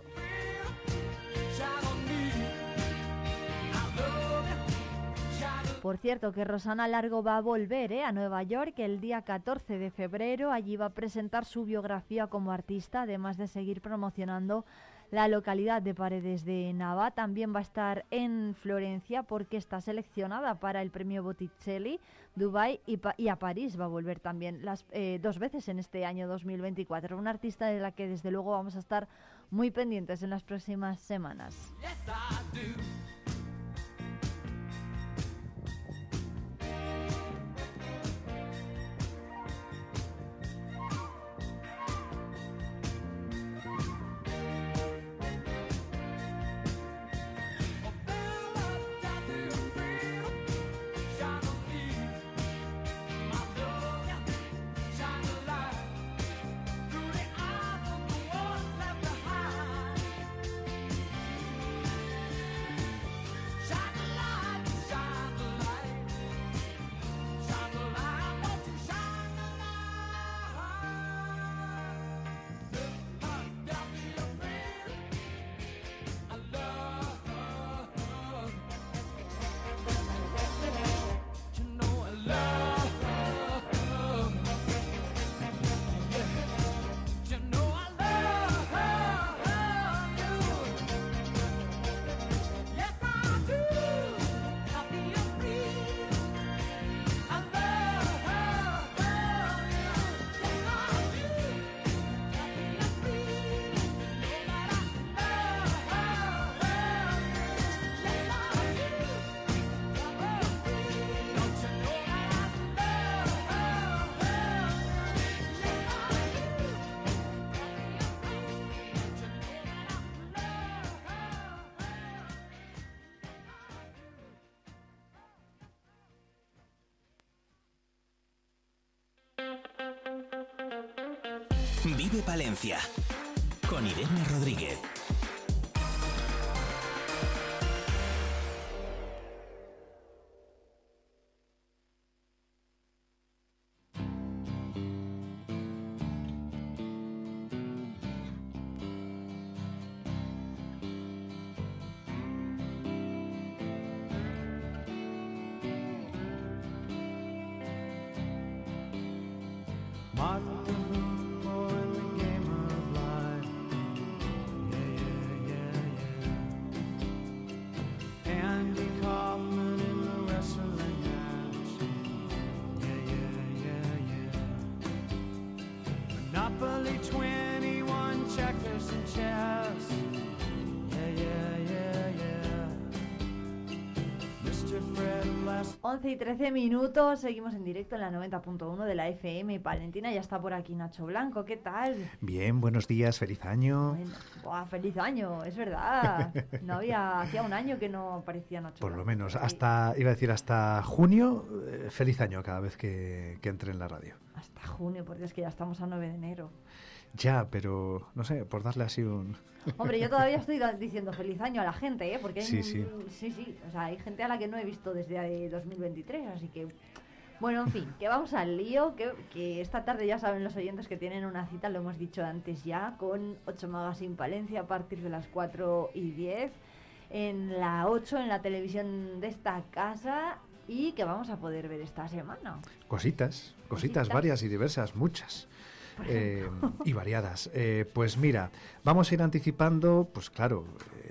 Por cierto, que Rosana Largo va a volver ¿eh? a Nueva York el día 14 de febrero. Allí va a presentar su biografía como artista, además de seguir promocionando la localidad de Paredes de Nava. También va a estar en Florencia porque está seleccionada para el premio Botticelli, Dubai y, a París va a volver también las eh, dos veces en este año 2024. Una artista de la que desde luego vamos a estar muy pendientes en las próximas semanas. Vive Palencia. Con Irene 12 y 13 minutos, seguimos en directo en la 90.1 de la FM. Valentina ya está por aquí, Nacho Blanco, ¿qué tal? Bien, buenos días, feliz año. ¡buah, feliz año, es verdad. No había, hacía un año que no aparecía Nacho Por lo menos, hasta, iba a decir hasta junio, eh, feliz año cada vez que, que entre en la radio. Hasta junio, porque es que ya estamos a 9 de enero. Ya, pero no sé, por darle así un... Hombre, yo todavía estoy diciendo feliz año a la gente, ¿eh? Porque hay, Sí, sí. sí, sí, o sea, hay gente a la que no he visto desde eh, 2023, así que... Bueno, en fin, que vamos al lío, que, que esta tarde ya saben los oyentes que tienen una cita, lo hemos dicho antes ya, con 8 Magazine Palencia a partir de las 4 y 10, en la 8, en la televisión de esta casa, y que vamos a poder ver esta semana. Cositas, cositas, Cositas. varias y diversas, muchas. Eh, y variadas. Eh, pues mira, vamos a ir anticipando, pues claro,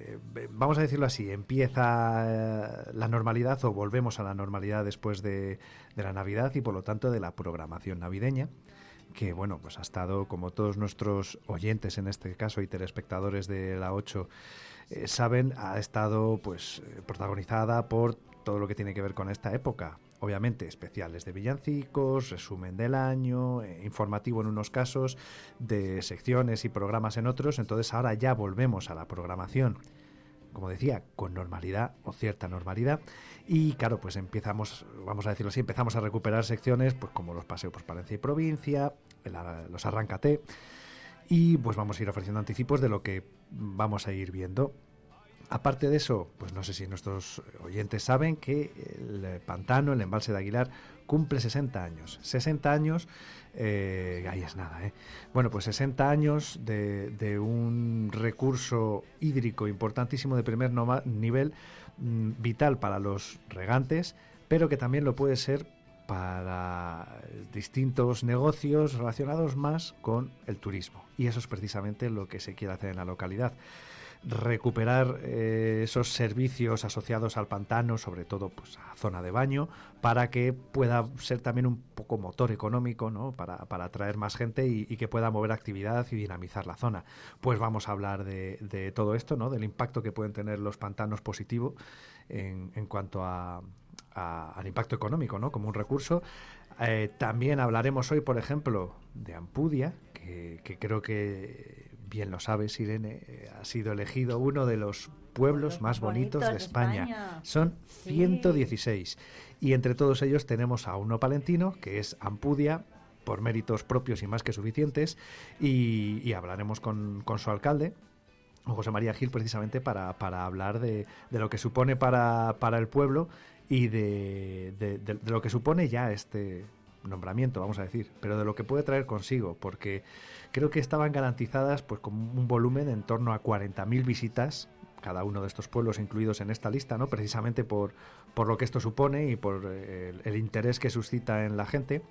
eh, vamos a decirlo así, empieza eh, la normalidad o volvemos a la normalidad después de, de la Navidad y por lo tanto de la programación navideña que bueno, pues ha estado, como todos nuestros oyentes en este caso y telespectadores de la 8 eh, saben, ha estado pues protagonizada por todo lo que tiene que ver con esta época. Obviamente, especiales de villancicos, resumen del año, eh, informativo en unos casos, de secciones y programas en otros. Entonces, ahora ya volvemos a la programación como decía, con normalidad o cierta normalidad. Y claro, pues empezamos, vamos a decirlo así, empezamos a recuperar secciones pues como los paseos por Palencia y provincia, los arráncate. Y pues vamos a ir ofreciendo anticipos de lo que vamos a ir viendo. Aparte de eso, pues no sé si nuestros oyentes saben que el pantano, el embalse de Aguilar, cumple 60 años. 60 años, eh, ahí es nada, ¿eh? Bueno, pues 60 años de, un recurso hídrico importantísimo de primer nivel, mm, vital para los regantes, pero que también lo puede ser para distintos negocios relacionados más con el turismo. Y eso es precisamente lo que se quiere hacer en la localidad recuperar eh, esos servicios asociados al pantano, sobre todo pues a zona de baño, para que pueda ser también un poco motor económico, ¿no? Para, para atraer más gente y, que pueda mover actividad y dinamizar la zona. Pues vamos a hablar de, todo esto, ¿no? Del impacto que pueden tener los pantanos positivo en, en cuanto a, a- al impacto económico, ¿no? Como un recurso. Eh, también hablaremos hoy, por ejemplo, de Ampudia, que creo que bien lo sabes, Irene, eh, ha sido elegido uno de los pueblos más bonitos, de España. Son 116. Y entre todos ellos tenemos a uno palentino, que es Ampudia, por méritos propios y más que suficientes. Y, y hablaremos con, con su alcalde, José María Gil, precisamente para, para hablar de, de lo que supone para, para el pueblo y de- de lo que supone ya este nombramiento, vamos a decir, pero de lo que puede traer consigo, porque creo que estaban garantizadas pues con un volumen en torno a 40.000 visitas cada uno de estos pueblos incluidos en esta lista, ¿no? Precisamente por, por lo que esto supone y por eh, el, el interés que suscita en la gente.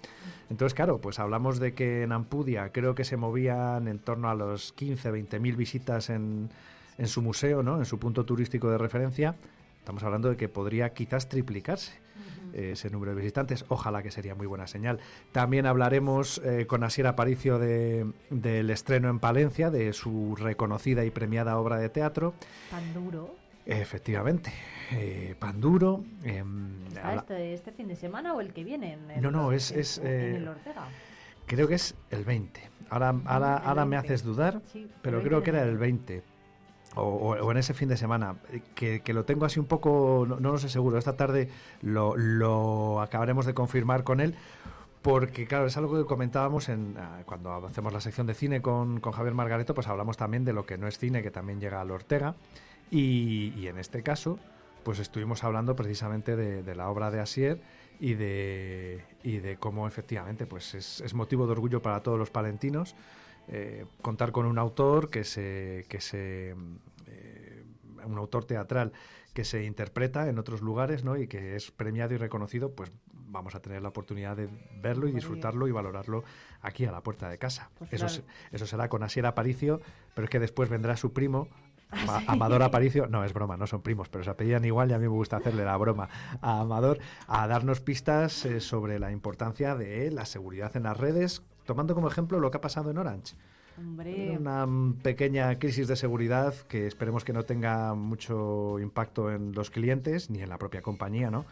Entonces, claro, pues hablamos de que en Ampudia creo que se movían en torno a los 15, 20 mil visitas en, en su museo, ¿no? En su punto turístico de referencia. Estamos hablando de que podría quizás triplicarse eh, ese número de visitantes. Ojalá que sería muy buena señal. También hablaremos eh, con Asier Aparicio de- del estreno en Palencia, de su reconocida y premiada obra de teatro. Pan duro. Efectivamente, eh, Panduro. em, ¿Será habla- este, este fin de semana o el que viene? El- No, no, es- es, en eh, el Ortega. Creo que es el 20. Ahora, ahora, ahora me 20. haces dudar, Sí, pero 20 creo que era el enero. 20. O, en ese fin de semana, eh, que, lo tengo así un poco, no, no lo sé seguro, esta tarde lo, acabaremos de confirmar con él, porque claro, es algo que comentábamos en, ah, cuando hacemos la sección de cine con, con Javier Margareto, pues hablamos también de lo que no es cine, que también llega al Ortega, y, y en este caso, pues estuvimos hablando precisamente de, de la obra de Asier y de, y de cómo efectivamente pues es, es motivo de orgullo para todos los palentinos eh, contar con un autor que se, que se eh, un autor teatral que se interpreta en otros lugares ¿no? y que es premiado y reconocido, pues vamos a tener la oportunidad de verlo y disfrutarlo y valorarlo aquí a la puerta de casa. Pues eso, claro. eso será con Asier Aparicio, pero es que después vendrá su primo, Ah, sí. Amador Aparicio, no es broma, no son primos, pero se apellidan igual y a mí me gusta hacerle la broma a Amador, a darnos pistas eh, sobre la importancia de la seguridad en las redes, tomando como ejemplo lo que ha pasado en Orange. Hombre, Una mm, pequeña crisis de seguridad que esperemos que no tenga mucho impacto en los clientes ni en la propia compañía, ¿no?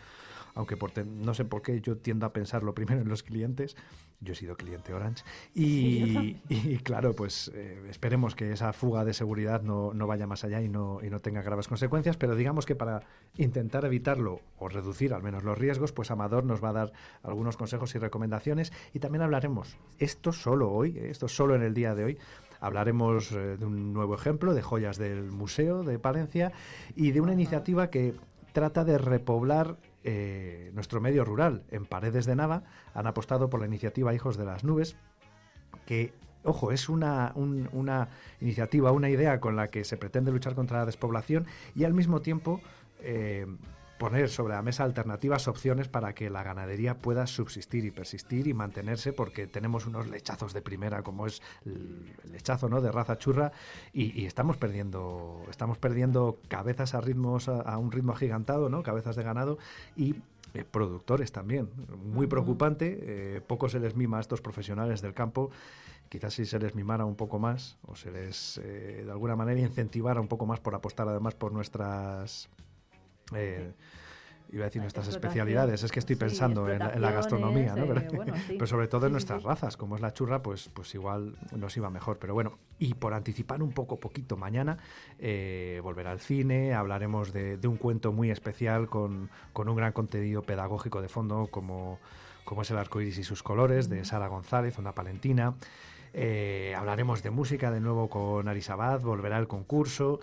Aunque por no sé por qué yo tiendo a pensar lo primero en los clientes. Yo he sido cliente Orange. Y claro, pues eh, esperemos que esa fuga de seguridad no, no vaya más allá y no, y no tenga graves consecuencias. Pero digamos que para intentar evitarlo o reducir al menos los riesgos, pues Amador nos va a dar algunos consejos y recomendaciones. Y también hablaremos, esto solo hoy, eh, esto solo en el día de hoy, Hablaremos eh, de un nuevo ejemplo de joyas del Museo de Palencia y de una iniciativa que trata de repoblar eh, nuestro medio rural. En Paredes de Nava han apostado por la iniciativa Hijos de las Nubes, que, ojo, es una, un- una iniciativa, una idea con la que se pretende luchar contra la despoblación y al mismo tiempo eh, poner sobre la mesa alternativas, opciones para que la ganadería pueda subsistir y persistir y mantenerse, porque tenemos unos lechazos de primera, como es el lechazo ¿no? de raza churra, y, y estamos perdiendo, estamos perdiendo cabezas a ritmos, a, a un ritmo agigantado, ¿no? cabezas de ganado, y eh, productores también. Muy preocupante, eh, poco se les mima a estos profesionales del campo. Quizás si se les mimara un poco más o se les eh, de alguna manera incentivara un poco más por apostar además por nuestras eh, iba a decir nuestras especialidades, es que estoy Sí, pensando en, la- en la gastronomía, ¿no? Pero, eh, bueno, sí. pero sobre todo en nuestras razas, como es la churra, pues, pues igual nos iba mejor. Pero bueno, y por anticipar un poco, poquito mañana, eh, volverá al cine, hablaremos de, de un cuento muy especial con, con un gran contenido pedagógico de fondo, como, como es El arco iris y sus colores, de Sara González, una palentina. Eh, hablaremos de música de nuevo con Arisabad, volverá el concurso.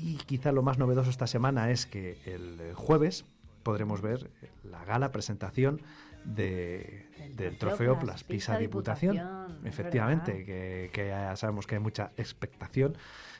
Y quizá lo más novedoso esta semana es que el jueves podremos ver la gala presentación de, del trofeo trofeo Plas Plas Pisa Diputación, Efectivamente, que, que ya sabemos que hay mucha expectación.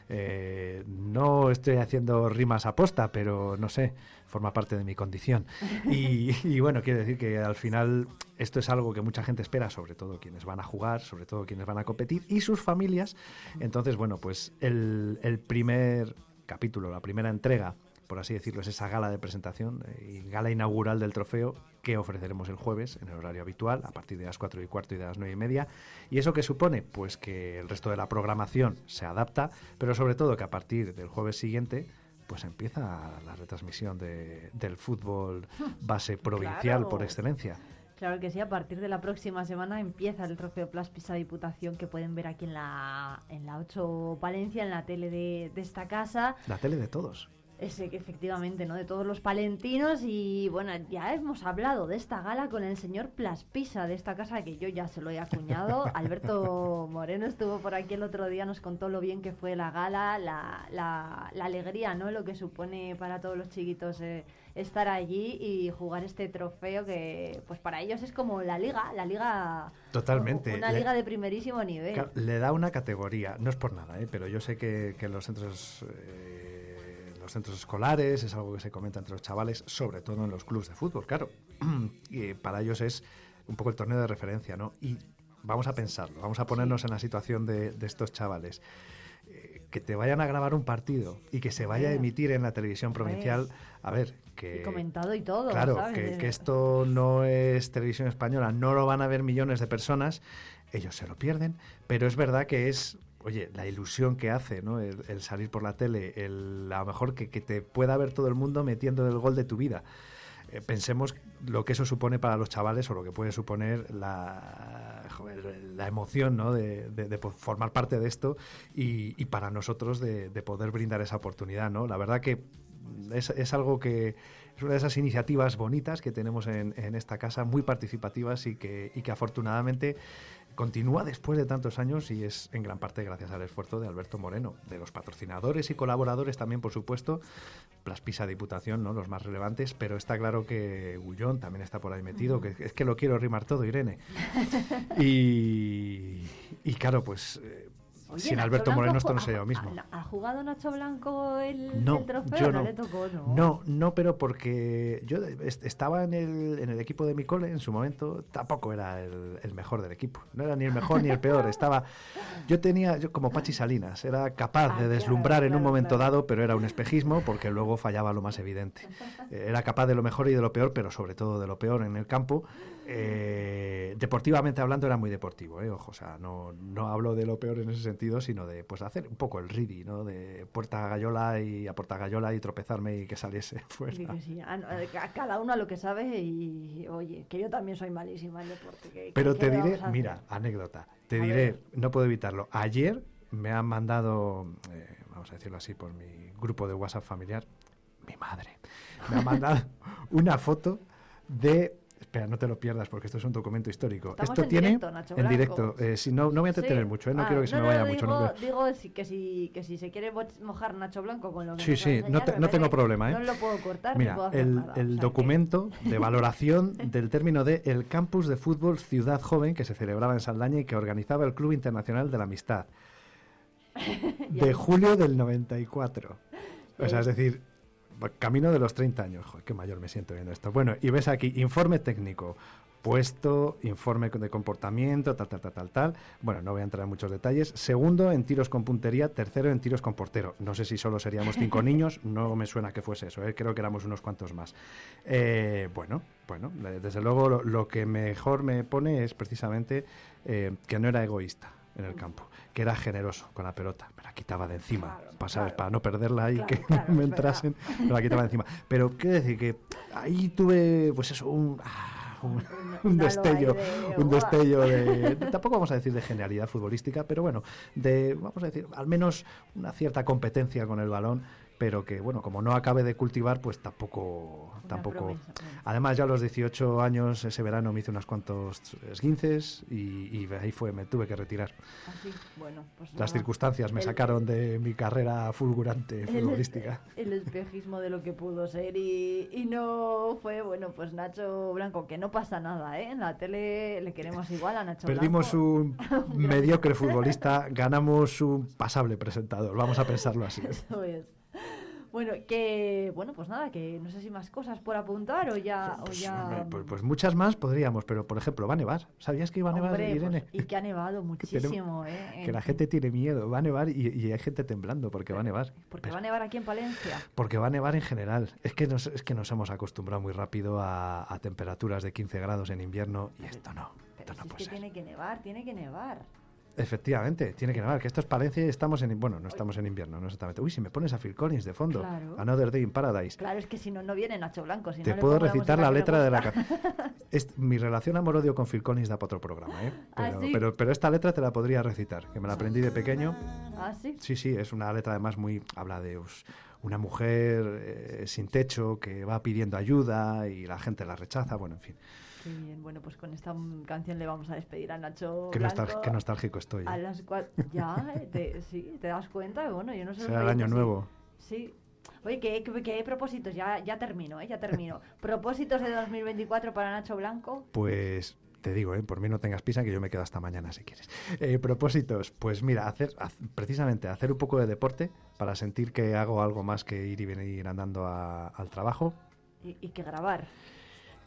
Eh, no estoy haciendo rimas a posta, pero no sé, forma parte de mi condición. Y, y bueno, quiero decir que al final esto es algo que mucha gente espera, sobre todo quienes van a jugar, sobre todo quienes van a competir y sus familias. Entonces, bueno, pues el, el primer capítulo, la primera entrega, por así decirlo, es esa gala de presentación eh, y gala inaugural del trofeo que ofreceremos el jueves en el horario habitual, a partir de las 4 y cuarto y de las 9 y media. ¿Y eso qué supone? Pues que el resto de la programación se adapta, pero sobre todo que a partir del jueves siguiente pues empieza la retransmisión de- del fútbol base provincial por excelencia. Claro que sí, a partir de la próxima semana empieza el trofeo Plus Pisa Diputación que pueden ver aquí en la, en la 8 Palencia, en la tele de, de esta casa. La tele de todos. Ese, que efectivamente, ¿no? De todos los palentinos y bueno, ya hemos hablado de esta gala con el señor Plaspisa de esta casa que yo ya se lo he acuñado. Alberto Moreno estuvo por aquí el otro día, nos contó lo bien que fue la gala, la, la, la alegría, ¿no? Lo que supone para todos los chiquitos eh, estar allí y jugar este trofeo que pues para ellos es como la liga, la liga... Totalmente. Una Le- liga de primerísimo nivel. Le da una categoría, no es por nada, ¿eh? pero yo sé que, que en los centros, eh, los centros escolares es algo que se comenta entre los chavales, sobre todo en los clubes de fútbol, claro. y para ellos es un poco el torneo de referencia, ¿no? Y vamos a pensarlo, vamos a ponernos en la situación de, de estos chavales. Que te vayan a grabar un partido y que se vaya a emitir en la televisión provincial, a ver, que... Y comentado y todo, Claro, ¿sabes? que, que esto no es televisión española, no lo van a ver millones de personas, ellos se lo pierden, pero es verdad que es, oye, la ilusión que hace, ¿no? El, el salir por la tele, el, a lo mejor que, que te pueda ver todo el mundo metiendo el gol de tu vida. Eh, pensemos lo que eso supone para los chavales o lo que puede suponer la, joder, la emoción ¿no? de, de- de formar parte de esto y, y para nosotros de, de poder brindar esa oportunidad. ¿no? La verdad que es, es algo que es una de esas iniciativas bonitas que tenemos en, en esta casa, muy participativas y que, y que afortunadamente continúa después de tantos años y es en gran parte gracias al esfuerzo de Alberto Moreno, de los patrocinadores y colaboradores también, por supuesto, Plaspisa Diputación, ¿no? los más relevantes, pero está claro que Gullón también está por ahí metido, que es que lo quiero rimar todo, Irene. Y, y claro, pues eh, Oye, sin Nacho Alberto Blanco Moreno esto no sería lo mismo. ¿Ha jugado Nacho Blanco el, No, el trofeo? yo no. no. le tocó, ¿no? No, no, pero porque yo est- estaba en el, en el equipo de mi cole en su momento, tampoco era el, el mejor del equipo. No era ni el mejor ni el peor. Estaba, yo tenía, yo como Pachi Salinas, era capaz Ah, de deslumbrar en un momento dado, pero era un espejismo porque luego fallaba lo más evidente. Era capaz de lo mejor y de lo peor, pero sobre todo de lo peor en el campo. Eh, deportivamente hablando era muy deportivo, ¿eh? ojo, o sea, no, no hablo de lo peor en ese sentido, sino de pues hacer un poco el ridi, ¿no? De puerta a gallola y a puerta a gallola y tropezarme y que saliese fuera. Sí, sí. Ca- Cada uno a lo que sabe y, oye, que yo también soy malísima en deporte. que- Pero que- te ¿qué diré, a mira, anécdota, te A diré, ver. no puedo evitarlo. Ayer me han mandado, eh, vamos a decirlo así, por mi grupo de WhatsApp familiar, mi madre, me ha mandado una foto de... Espera, no te lo pierdas porque esto es un documento histórico. Estamos esto en tiene directo, Nacho en directo. eh, si no, no voy a entretener Sí. mucho, eh, no Ah, quiero que se me vaya no, mucho. Digo, no, digo si- que, si, que si se quiere mojar Nacho Blanco con lo que Sí, nos sí, no, te- tengo problema. ¿eh? No lo puedo cortar ni Mira, puedo hacer el, nada. el documento de valoración del término de el campus de fútbol Ciudad Joven que se celebraba en Saldaña y que organizaba el Club Internacional de la Amistad. de julio del 94. O sea, es decir, camino de los 30 años. Joder, qué mayor me siento viendo esto. Bueno, y ves aquí, informe técnico. Puesto, informe de comportamiento, tal, tal, tal, tal, tal. Bueno, no voy a entrar en muchos detalles. Segundo en tiros con puntería, tercero en tiros con portero. No sé si solo seríamos cinco niños, no me suena que fuese eso, ¿eh? creo que éramos unos cuantos más. Eh, bueno, bueno, desde luego lo, lo que mejor me pone es precisamente eh, que no era egoísta en el campo, que era generoso con la pelota, me la quitaba de encima, para, ¿sabes? para no perderla y Claro, que me entrasen, me la quitaba de encima. Pero quiero decir que ahí tuve, pues eso, un... ah, un, destello, ahí de, un destello de, tampoco vamos a decir de genialidad futbolística, pero bueno, de, vamos a decir, al menos una cierta competencia con el balón, pero que, bueno, como no acabe de cultivar, pues tampoco, tampoco. promesa, Además, ya a los 18 años, ese verano me hice unos cuantos esguinces y, y ahí fue, me tuve que retirar. Así, bueno, pues Las nada. circunstancias me El- sacaron de mi carrera fulgurante el- futbolística. El, espejismo de lo que pudo ser y, y no fue, bueno, pues Nacho Blanco, que no pasa nada, ¿eh? En la tele le queremos igual a Nacho Perdimos Blanco. un mediocre futbolista, ganamos un pasable presentador, vamos a pensarlo así. Eso es. Bueno, que, bueno, pues nada, que no sé si más cosas por apuntar o ya... o ya... Hombre, Pues, pues muchas más podríamos, pero por ejemplo, va a nevar. ¿Sabías que iba a nevar, Hombre, pues, Irene? y que ha nevado muchísimo, ¿eh? Que la En- gente tiene miedo, va a nevar y, y hay gente temblando porque va a nevar. Porque va a nevar aquí en Palencia. Porque va a nevar en general. Es que nos, es que nos hemos acostumbrado muy rápido a, a temperaturas de 15 grados en invierno y esto no. Pero si es que tiene que nevar, tiene que nevar. Efectivamente, tiene que nevar. Que esto es Palencia y estamos en... Bueno, no estamos en invierno, no exactamente. Uy, si me pones a Phil Collins de fondo. Claro. Another Day in Paradise. Claro, es que si no, no viene Nacho Blanco. Si Te no le puedo recitar la letra de la gusta. ca- Es- mi relación amor-odio con Phil Collins da para otro programa, ¿eh? ¿Ah, Pero, sí? pero, pero esta letra te la podría recitar, que me la aprendí de pequeño. Ah, sí. Sí, sí, es una letra además muy... Habla de pues, una mujer eh, sin techo que va pidiendo ayuda y la gente la rechaza, bueno, en fin. Qué bien, bueno, pues con esta canción le vamos a despedir a Nacho Qué, Blanco. nostal- qué nostálgico estoy. A ¿eh? las Ya, eh, te- sí, te das cuenta, bueno, yo no sé. Será el año nuevo. Sí. Oye, ¿qué, qué, qué propósitos? Ya, ya termino, ¿eh? Ya termino. ¿Propósitos de 2024 para Nacho Blanco? Pues te digo, ¿eh? por mí no tengas prisa, que yo me quedo hasta mañana si quieres. Eh, propósitos, pues mira, hacer, precisamente hacer un poco de deporte para sentir que hago algo más que ir y venir andando a- al trabajo. Y, y que grabar.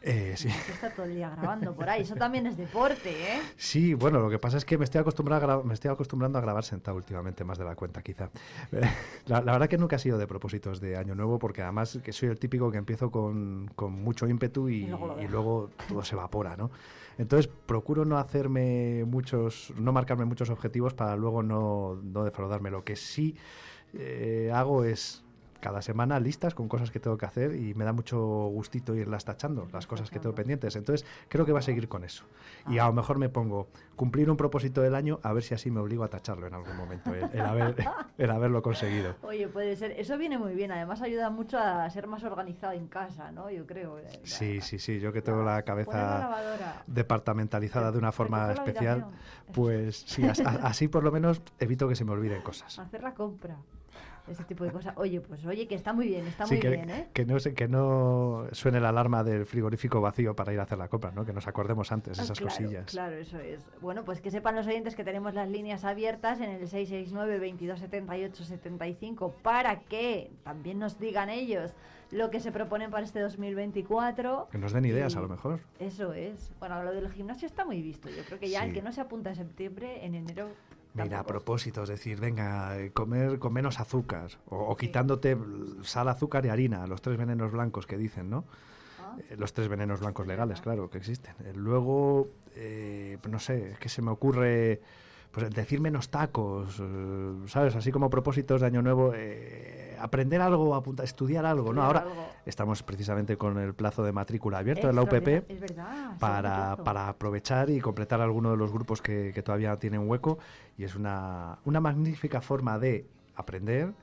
Eh, sí. Está todo el día grabando por ahí. Eso también es deporte, ¿eh? Sí, bueno, lo que pasa es que me estoy acostumbrado a gra- me estoy acostumbrando a grabar sentado últimamente más de la cuenta, quizá. La, la verdad que nunca ha sido de propósitos de año nuevo, porque además que soy el típico que empiezo con, con mucho ímpetu y, Y luego lo y dejo. luego todo se evapora, ¿no? Entonces procuro no hacerme muchos, no marcarme muchos objetivos para luego no, no defraudarme. Lo que sí eh, hago es cada semana listas con cosas que tengo que hacer y me da mucho gustito irlas tachando, las cosas que tengo pendientes. Entonces, creo que va a seguir con eso. Y a lo mejor me pongo cumplir un propósito del año, a ver si así me obligo a tacharlo en algún momento, el, el haber- el haberlo conseguido. Oye, puede ser. Eso viene muy bien. Además ayuda mucho a ser más organizado en casa, ¿no? Yo creo. Sí, sí, sí, yo que tengo la la cabeza departamentalizada de una forma especial, pues sí, así por lo menos evito que se me olviden cosas. Hacer la compra. Ese tipo de cosas. Oye, pues oye, que está muy bien, está Sí, muy que, bien, ¿eh? que no que no suene la alarma del frigorífico vacío para ir a hacer la compra, ¿no? Que nos acordemos antes Ah, esas claro, cosillas. Claro, eso es. Bueno, pues que sepan los oyentes que tenemos las líneas abiertas en el 669 2278 75 para que también nos digan ellos lo que se proponen para este 2024. Que nos den ideas Y a lo mejor. Eso es. Bueno, lo del gimnasio está muy visto. Yo creo que ya el que no se apunta en septiembre, en enero. Mira, a propósito, es decir, venga, comer con menos azúcar o, o quitándote sal, azúcar y harina, los tres venenos blancos que dicen, ¿no? Ah. Eh, Los tres venenos blancos legales, claro, que existen. Eh, Luego, eh, no sé, es que se me ocurre pues decir menos tacos, eh, ¿sabes? Así como propósitos de Año Nuevo, eh, aprender algo, apunta, estudiar algo, ¿no? Ahora algo. estamos precisamente con el plazo de matrícula abierto de la UPP Es verdad. para, para aprovechar y completar alguno de los grupos que, que todavía tienen hueco y es una, una magnífica forma de aprender,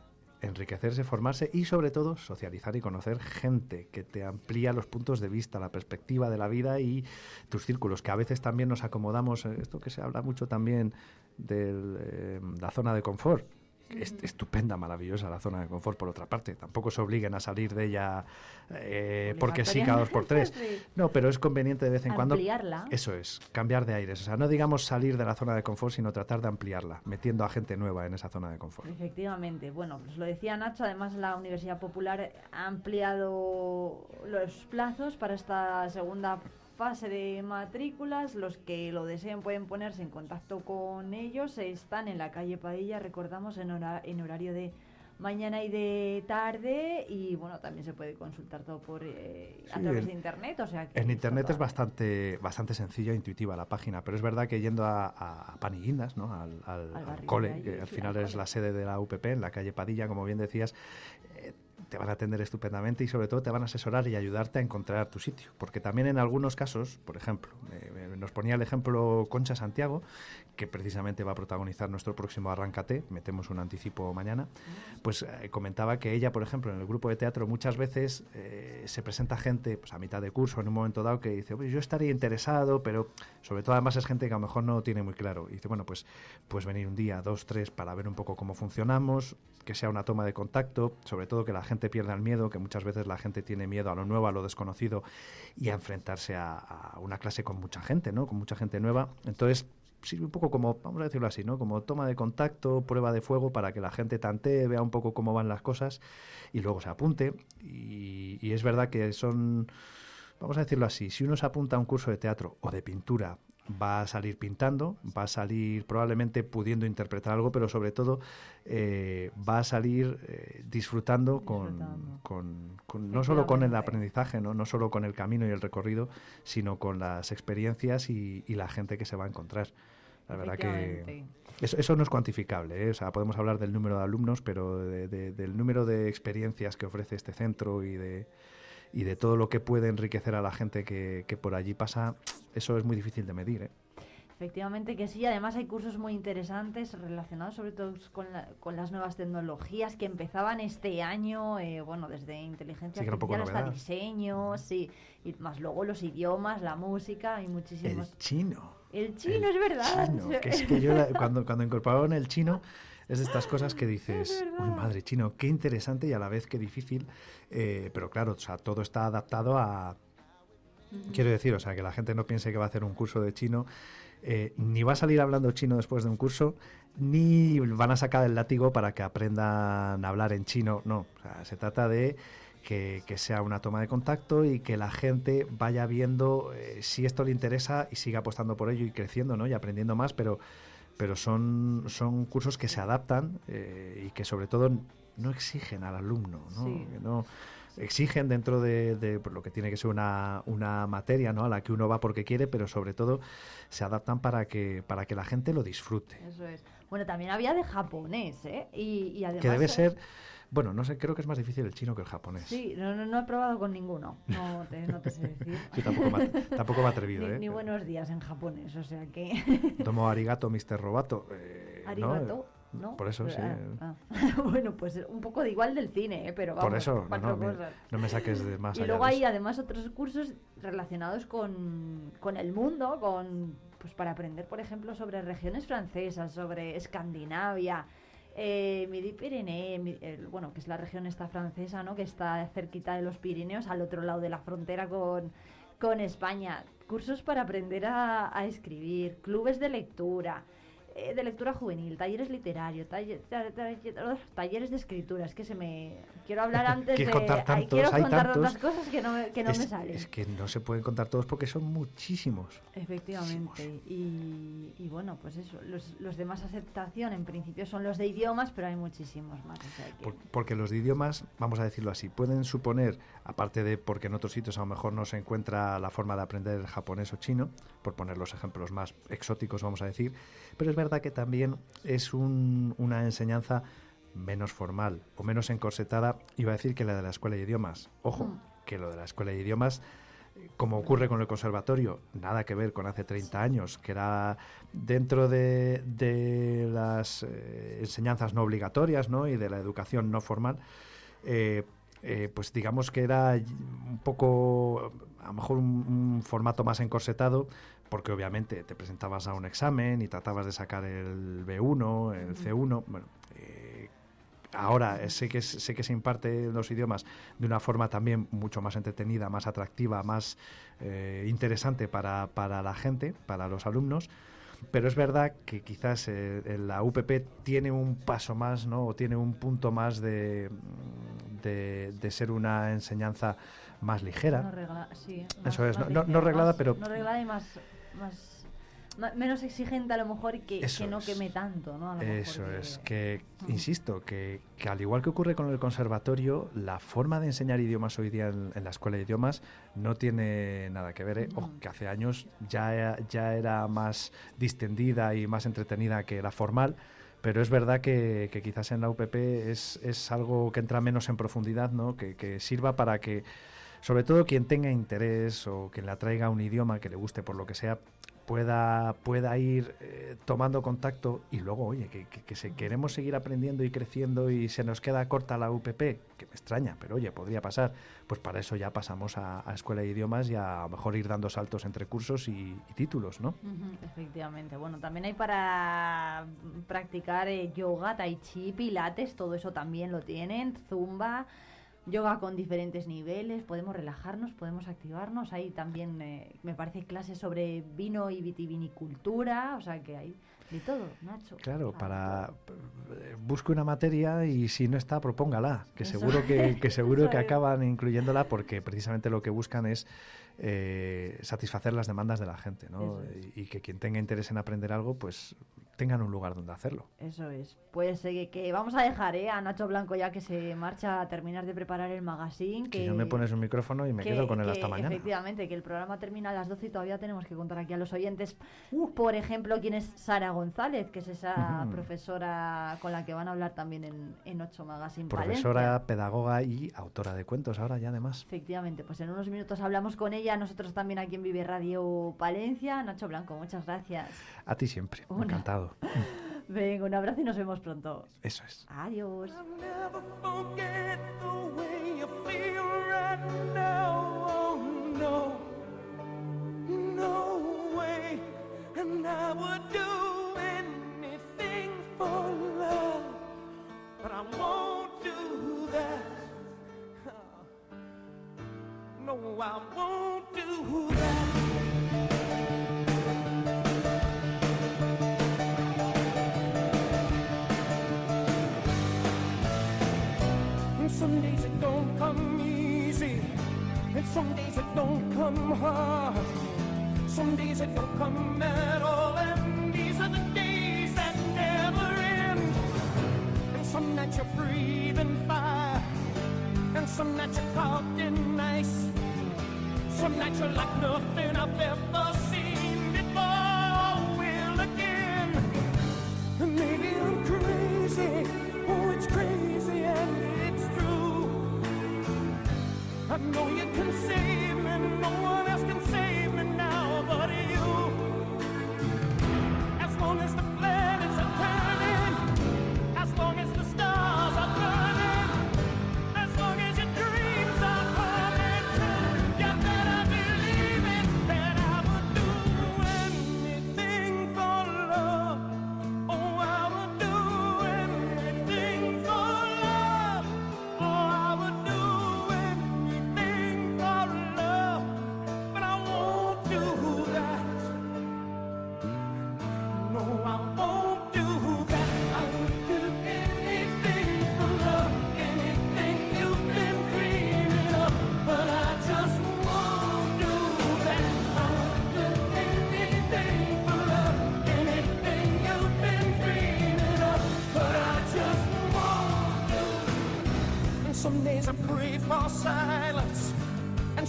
enriquecerse, formarse y sobre todo socializar y conocer gente que te amplía los puntos de vista, la perspectiva de la vida y tus círculos, que a veces también nos acomodamos, eh, esto que se habla mucho también de la zona de confort. Es estupenda, maravillosa la zona de confort, por otra parte. Tampoco se obliguen a salir de ella eh, porque sí cada dos por tres. No, pero es conveniente de vez en cuando. Ampliarla. Eso es, cambiar de aires. O sea, no digamos salir de la zona de confort, sino tratar de ampliarla, metiendo a gente nueva en esa zona de confort. Efectivamente, bueno, pues lo decía Nacho, además la Universidad Popular ha ampliado los plazos para esta segunda fase de matrículas. Los que lo deseen pueden ponerse en contacto con ellos. Están en la calle Padilla, recordamos, en, hora- en horario de mañana y de tarde. Y bueno, también se puede consultar todo por eh, a través en- de internet. O sea que En internet todo es bastante, bastante sencilla e intuitiva la página, pero es verdad que yendo a, a Pan y Guindas, ¿no? al, al- Al al barrio cole, allí, que al final al es la sede de la UPP, en la calle Padilla, como bien decías, eh, te van a atender estupendamente y sobre todo te van a asesorar y ayudarte a encontrar tu sitio. Porque también en algunos casos, por ejemplo, eh, nos ponía el ejemplo Concha Santiago, que precisamente va a protagonizar nuestro próximo Arráncate, metemos un anticipo mañana, pues eh, comentaba que ella, por ejemplo, en el grupo de teatro muchas veces eh, se presenta gente pues, a mitad de curso en un momento dado que dice, "Oye, yo estaría interesado, pero sobre todo además es gente que a lo mejor no tiene muy claro. Y dice, bueno, pues, pues venir un día, dos, tres, para ver un poco cómo funcionamos, que sea una toma de contacto, sobre todo que la gente pierda el miedo, que muchas veces la gente tiene miedo a lo nuevo, a lo desconocido y a enfrentarse a, a una clase con mucha gente, ¿no? Con mucha gente nueva. Entonces, sirve un poco como, vamos a decirlo así, ¿no? Como toma de contacto, prueba de fuego para que la gente tantee, vea un poco cómo van las cosas y luego se apunte. Y, y es verdad que son, vamos a decirlo así, si uno se apunta a un curso de teatro o de pintura, va a salir pintando, va a salir probablemente pudiendo interpretar algo, pero sobre todo eh, va a salir eh, disfrutando, con, con- con- no solo con el aprendizaje, ¿no? no solo con el camino y el recorrido, sino con las experiencias y, y la gente que se va a encontrar. La verdad que eso no es cuantificable, ¿eh? o sea, podemos hablar del número de alumnos, pero de- de- del número de experiencias que ofrece este centro y de, y de todo lo que puede enriquecer a la gente que, que por allí pasa, eso es muy difícil de medir. ¿eh? Efectivamente que sí, además hay cursos muy interesantes relacionados sobre todo con, la- con las nuevas tecnologías que empezaban este año, eh, bueno, desde inteligencia Sí, artificial hasta novedad. diseño, sí, y más luego los idiomas, la música, hay muchísimos... El chino. El chino, es verdad. chino, que es que yo la- cuando, cuando incorporaron el chino es de estas cosas que dices, uy madre chino, qué interesante y a la vez qué difícil, eh, pero claro, o sea, todo está adaptado a, quiero decir, o sea, que la gente no piense que va a hacer un curso de chino, eh, ni va a salir hablando chino después de un curso, ni van a sacar el látigo para que aprendan a hablar en chino, no, o sea, se trata de que, que sea una toma de contacto y que la gente vaya viendo eh, si esto le interesa y siga apostando por ello y creciendo ¿no? y aprendiendo más, pero, pero son, son cursos que se adaptan eh, y que sobre todo no exigen al alumno, ¿no? Sí. Que no exigen dentro de, de, pues, lo que tiene que ser una, una materia ¿no? a la que uno va porque quiere, pero sobre todo se adaptan para que, para que la gente lo disfrute. Eso es. Bueno, también había de japonés, ¿eh? Y, y además... que debe eh, ser Bueno, no sé, creo que es más difícil el chino que el japonés. Sí, no, no, no he probado con ninguno. No te, no te sé decir. Yo tampoco me, tampoco me he atrevido, ni, ¿eh? ni buenos días en japonés, o sea que. Tomo arigato, Mr. Robato. eh, ¿no? Arigato, ¿no? Por eso, sí. Ah, ah. bueno, pues un poco de igual del cine, ¿eh? pero vamos, Por eso, no, cuatro no, me, cosas. no me saques de más Y allá luego de hay eso. además otros cursos relacionados con, con el mundo, con pues para aprender, por ejemplo, sobre regiones francesas, sobre Escandinavia, eh, Midi-Pyrénées, mi- el- bueno, que es la región esta francesa, ¿no? Que está cerquita de los Pirineos, al otro lado de la frontera con, con España. Cursos para aprender a escribir, clubes de lectura, eh, de lectura juvenil, talleres literarios, talle- ta- ta- talleres de escritura. Es que se me... Quiero hablar antes Quiero de... contar ay, tantos, quiero hay contar tantas cosas que no me, que no es, me salen. es que no se pueden contar todos porque son muchísimos. Efectivamente. Y, y bueno, pues eso. Los, los de más aceptación en principio son los de idiomas, pero hay muchísimos más. o sea que- Por- porque los de idiomas, vamos a decirlo así, pueden suponer, aparte de porque en otros sitios a lo mejor no se encuentra la forma de aprender japonés o chino, por poner los ejemplos más exóticos, vamos a decir, pero es verdad que también es un- una enseñanza menos formal o menos encorsetada, iba a decir que la de la escuela de idiomas. Ojo, Mm. que lo de la escuela de idiomas como ocurre con el conservatorio, nada que ver con hace 30 años, que era dentro de, de las eh, enseñanzas no obligatorias ¿no? y de la educación no formal, eh, eh, pues digamos que era un poco, a lo mejor un, un formato más encorsetado, porque obviamente te presentabas a un examen y tratabas de sacar el B1, el C1, bueno, eh, Ahora sé que, sé que se imparte los idiomas de una forma también mucho más entretenida, más atractiva, más eh, interesante para, para la gente, para los alumnos. Pero es verdad que quizás eh, la UPP tiene un paso más, ¿no? O tiene un punto más de, de, de ser una enseñanza más ligera. No regla- sí, Eso es, no- más no- reglada, más- pero- No reglada y más, más, menos exigente a lo mejor y que, que no queme tanto, ¿no? A lo mejor Eso que- es, que insisto, que, que al igual que ocurre con el conservatorio, la forma de enseñar idiomas hoy día en, en la escuela de idiomas no tiene nada que ver. ¿eh? Que hace años ya, ya era más distendida y más entretenida que la formal. Pero es verdad que, que quizás en la UPP es, es algo que entra menos en profundidad, ¿no? que sirva para que, sobre todo quien tenga interés o quien le atraiga un idioma que le guste por lo que sea, pueda, pueda ir eh, tomando contacto y luego, oye, que, que, se, queremos seguir aprendiendo y creciendo y se nos queda corta la UPP, que me extraña, pero oye, podría pasar, pues para eso ya pasamos a, Escuela de Idiomas y a, mejor ir dando saltos entre cursos y, títulos, ¿no? Efectivamente. Bueno, también hay para practicar eh, yoga, tai chi, pilates, todo eso también lo tienen, zumba, yoga con diferentes niveles, podemos relajarnos, podemos activarnos. Hay también, eh, me parece, clases sobre vino y vitivinicultura, o sea que hay de todo, Nacho. Claro, para eh, busque una materia y si no está, propóngala, que Eso seguro que, que seguro que acaban incluyéndola porque precisamente lo que buscan es eh, satisfacer las demandas de la gente, ¿no? Y, y que quien tenga interés en aprender algo, pues tengan un lugar donde hacerlo. Eso es. Pues eh, que vamos a dejar eh, a Nacho Blanco ya que se marcha a terminar de preparar el magazine. Que Que yo me pones un micrófono y me que- quedo con él que hasta mañana. Efectivamente, que el programa termina a las 12 y todavía tenemos que contar aquí a los oyentes, por ejemplo, quién es Sara González, que es esa profesora con la que van a hablar también en, en 8 Magazine Profesora, pedagoga y autora de cuentos ahora ya además. Efectivamente, pues en unos minutos hablamos con ella, nosotros también aquí en Vive Radio Palencia. Nacho Blanco, muchas gracias. A ti siempre, Una. encantado. Venga, un abrazo y nos vemos pronto. Eso es. Adiós. forget the way you some days it don't come easy, and some days it don't come hard. Some days it don't come at all, and these are the days that never end. And some nights you're breathing fire, and some nights you're caught in ice. Some nights you're like nothing I've ever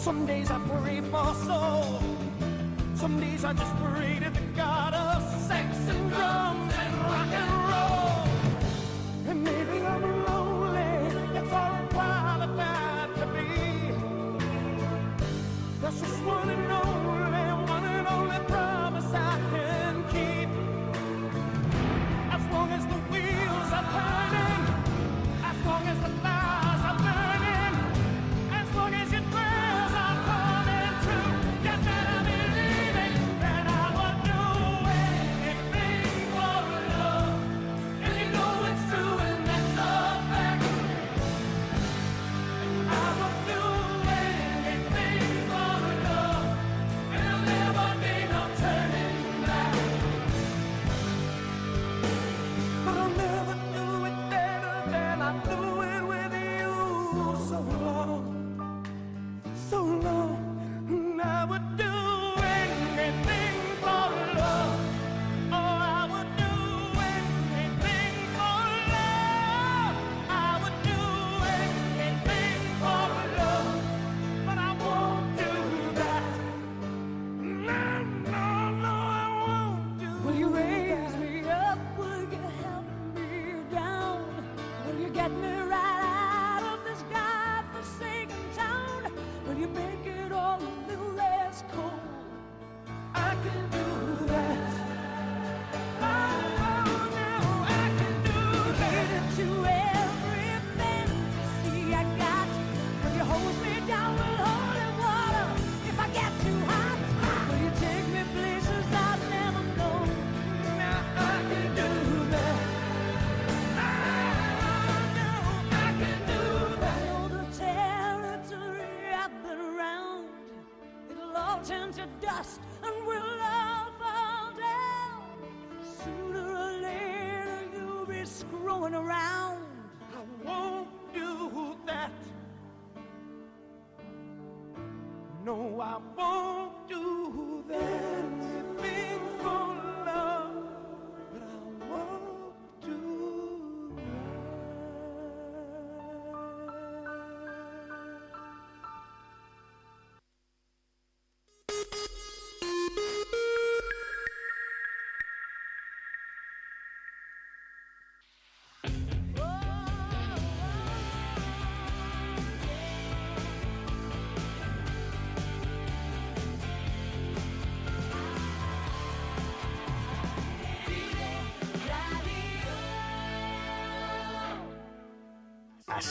Some days I pray for soul. Some days I just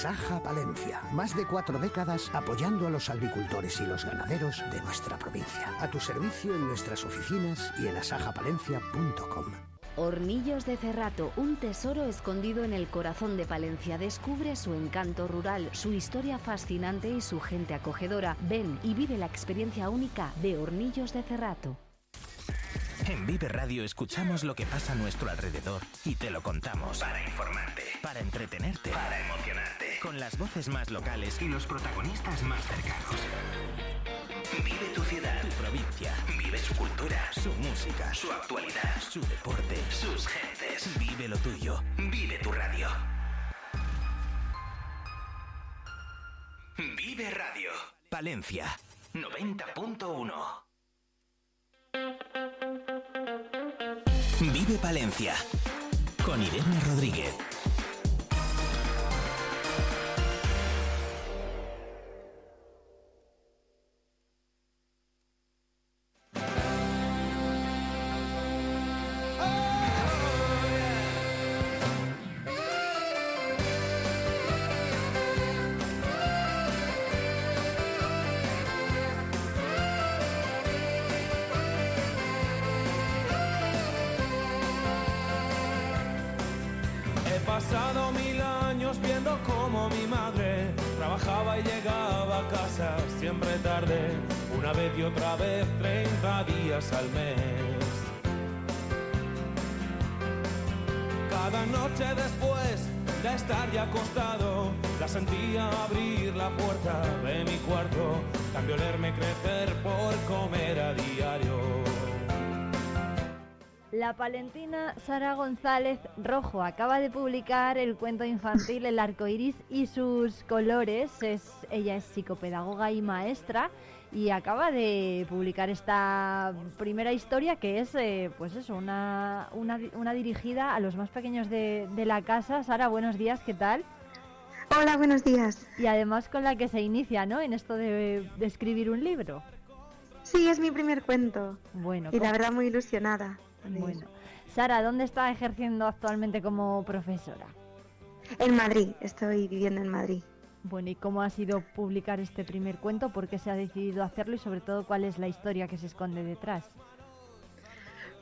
Saja Palencia. Más de cuatro décadas apoyando a los agricultores y los ganaderos de nuestra provincia. A tu servicio en nuestras oficinas y en asajapalencia.com. Hornillos de Cerrato, un tesoro escondido en el corazón de Palencia. Descubre su encanto rural, su historia fascinante y su gente acogedora. Ven y vive la experiencia única de Hornillos de Cerrato. En Vive Radio escuchamos lo que pasa a nuestro alrededor y te lo contamos. Para informarte. Para entretenerte. Para emocionarte con las voces más locales y los protagonistas más cercanos. Vive tu ciudad, tu provincia. Vive su cultura, su música, su actualidad, su deporte, sus gentes. Vive lo tuyo. Vive tu radio. Vive Radio. Palencia 90.1. Vive Palencia con Irene Rodríguez. La palentina Sara González Rojo acaba de publicar el cuento infantil El arco iris y sus colores. Es, ella es psicopedagoga y maestra y acaba de publicar esta primera historia que es, eh, pues eso, una, una, una dirigida a los más pequeños de, de la casa. Sara, buenos días, ¿qué tal? Hola, buenos días. Y además con la que se inicia, ¿no? En esto de, de escribir un libro. Sí, es mi primer cuento. Bueno, Y la ¿cómo- verdad muy ilusionada. Bueno. Sara, ¿dónde está ejerciendo actualmente como profesora? En Madrid, estoy viviendo en Madrid. Bueno, ¿y cómo ha sido publicar este primer cuento? ¿Por qué se ha decidido hacerlo? Y sobre todo, ¿cuál es la historia que se esconde detrás?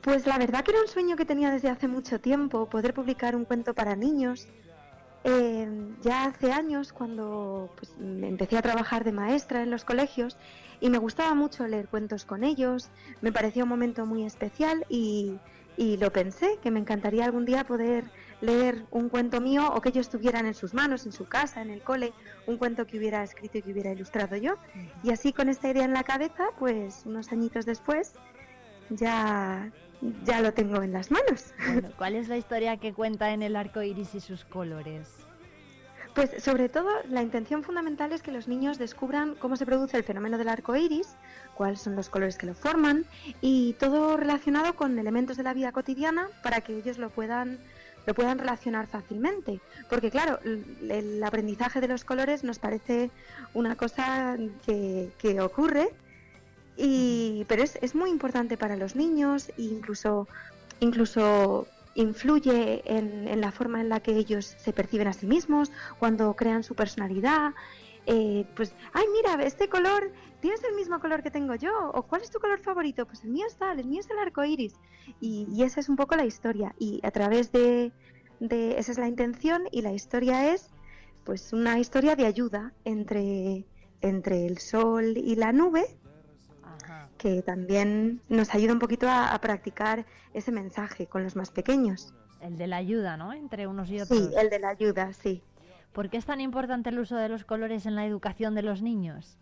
Pues la verdad que era un sueño que tenía desde hace mucho tiempo, poder publicar un cuento para niños. Eh, ya hace años, cuando pues, empecé a trabajar de maestra en los colegios, y me gustaba mucho leer cuentos con ellos, me parecía un momento muy especial y, y lo pensé, que me encantaría algún día poder leer un cuento mío o que ellos tuvieran en sus manos, en su casa, en el cole, un cuento que hubiera escrito y que hubiera ilustrado yo. Y así con esta idea en la cabeza, pues unos añitos después, ya, ya lo tengo en las manos. Bueno, ¿cuál es la historia que cuenta en el arco iris y sus colores? Pues sobre todo la intención fundamental es que los niños descubran cómo se produce el fenómeno del arco iris, cuáles son los colores que lo forman y todo relacionado con elementos de la vida cotidiana para que ellos lo puedan lo puedan relacionar fácilmente. Porque claro, el aprendizaje de los colores nos parece una cosa que, que ocurre, y, pero es, es muy importante para los niños e incluso, incluso influye en, en la forma en la que ellos se perciben a sí mismos, cuando crean su personalidad. eh, pues, ay, mira, este color, ¿tienes el mismo color que tengo yo? ¿O cuál es tu color favorito? Pues el mío es tal, el mío es el arco iris. Y, y esa es un poco la historia. Y a través de, de. Esa es la intención, y la historia es, pues, una historia de ayuda entre, entre el sol y la nube que también nos ayuda un poquito a, a practicar ese mensaje con los más pequeños. El de la ayuda, ¿no? Entre unos y otros. Sí, el de la ayuda, sí. ¿Por qué es tan importante el uso de los colores en la educación de los niños?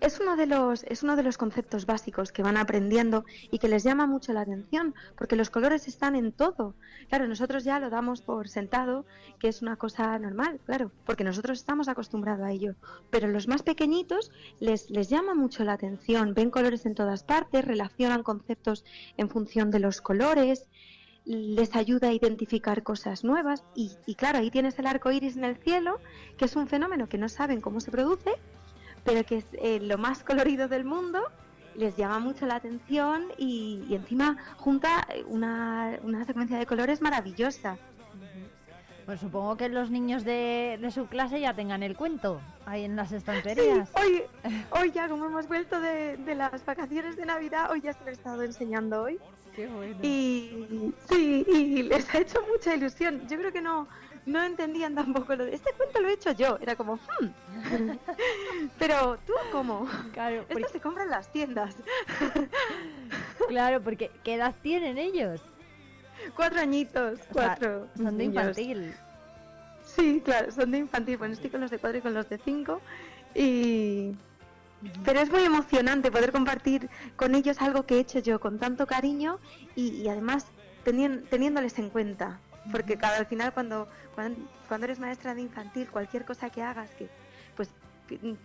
Es uno de los es uno de los conceptos básicos que van aprendiendo y que les llama mucho la atención, porque los colores están en todo. Claro, nosotros ya lo damos por sentado, que es una cosa normal, claro, porque nosotros estamos acostumbrados a ello, pero los más pequeñitos les les llama mucho la atención, ven colores en todas partes, relacionan conceptos en función de los colores les ayuda a identificar cosas nuevas y, y claro, ahí tienes el arco iris en el cielo, que es un fenómeno que no saben cómo se produce, pero que es eh, lo más colorido del mundo, les llama mucho la atención y, y encima junta una, una secuencia de colores maravillosa. Pues supongo que los niños de, de su clase ya tengan el cuento ahí en las Sí, estanterías. hoy, hoy ya como hemos vuelto de, de las vacaciones de Navidad, hoy ya se lo he estado enseñando hoy. Qué bueno. Y sí, y les ha hecho mucha ilusión. Yo creo que no, no entendían tampoco lo de este cuento lo he hecho yo. Era como, "Hmm". pero tú cómo? Claro, Esto se compra en las tiendas. Claro, porque ¿qué edad tienen ellos? Cuatro añitos, O sea, cuatro. son de niños. infantil. Sí, claro, son de infantil. Bueno, estoy con los de cuatro y con los de cinco. Y... Pero es muy emocionante poder compartir con ellos algo que he hecho yo con tanto cariño y, y además teniéndoles en cuenta. Porque cada al final cuando, cuando, cuando eres maestra de infantil, cualquier cosa que hagas, que pues pi-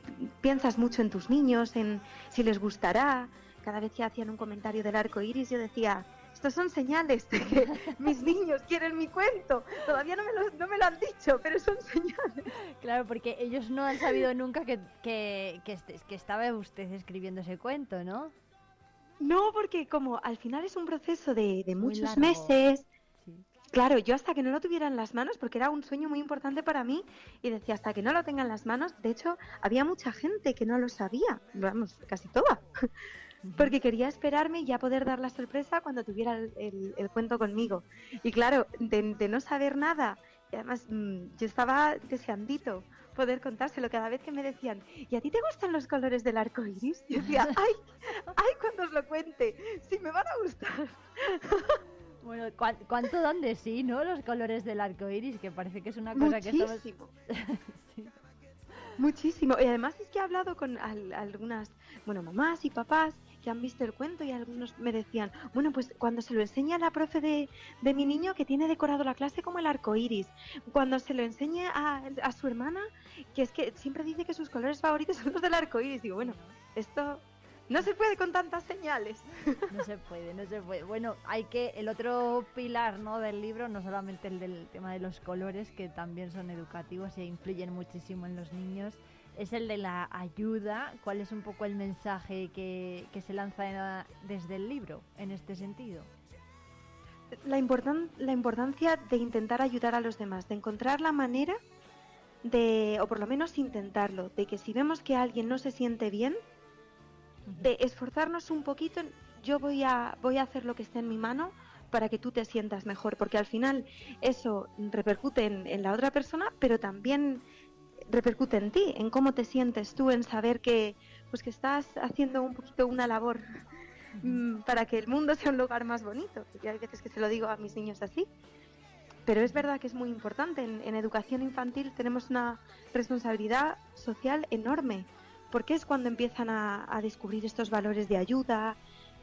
piensas mucho en tus niños, en si les gustará. Cada vez que hacían un comentario del arco iris, yo decía, estos son señales de que mis niños quieren mi cuento. Todavía no me lo, no me lo han dicho, pero son señales. Claro, porque ellos no han sabido nunca que, que, que, este- que estaba usted escribiendo ese cuento, ¿no? No, porque como al final es un proceso de, de muchos meses. Claro, yo hasta que no lo tuviera en las manos, porque era un sueño muy importante para mí, y decía, hasta que no lo tenga en las manos, de hecho, había mucha gente que no lo sabía, vamos, casi toda. porque quería esperarme y ya poder dar la sorpresa cuando tuviera el, el- el cuento conmigo. Y claro, de, de no saber nada, y además mm, yo estaba deseandito poder contárselo cada vez que me decían, ¿y a ti te gustan los colores del arco iris? Yo decía, ¡ay! ¡ay! Cuando os lo cuente, sí me van a gustar. Bueno, ¿cuán- ¿cuánto dan de sí, no? Los colores del arco iris, que parece que es una cosa que estamos... Muchísimo. Muchísimo. Y además es que he hablado con al- algunas, bueno, mamás y papás que han visto el cuento y algunos me decían, bueno, pues cuando se lo enseña a la profe de, de mi niño que tiene decorado la clase como el arco iris, cuando se lo enseñe a, a su hermana, que es que siempre dice que sus colores favoritos son los del arco iris. Digo, bueno, esto no se puede con tantas señales. No se puede, no se puede. Bueno, hay que el otro pilar, ¿no? Del libro, no solamente el del tema de los colores, que también son educativos e influyen muchísimo en los niños, es el de la ayuda. ¿Cuál es un poco el mensaje que, que se lanza en- desde el libro en este sentido? la, importan- la importancia de intentar ayudar a los demás, de encontrar la manera de, o por lo menos intentarlo, de que si vemos que alguien no se siente bien, de esforzarnos un poquito, yo voy a, voy a hacer lo que esté en mi mano para que tú te sientas mejor, porque al final eso repercute en, la otra persona, pero también repercute en ti, en cómo te sientes tú, en saber que, pues que estás haciendo un poquito una labor mm, para que el mundo sea un lugar más bonito. Yo hay veces que se lo digo a mis niños así. Pero es verdad que es muy importante. En educación infantil tenemos una responsabilidad social enorme, porque es cuando empiezan a, a descubrir estos valores de ayuda,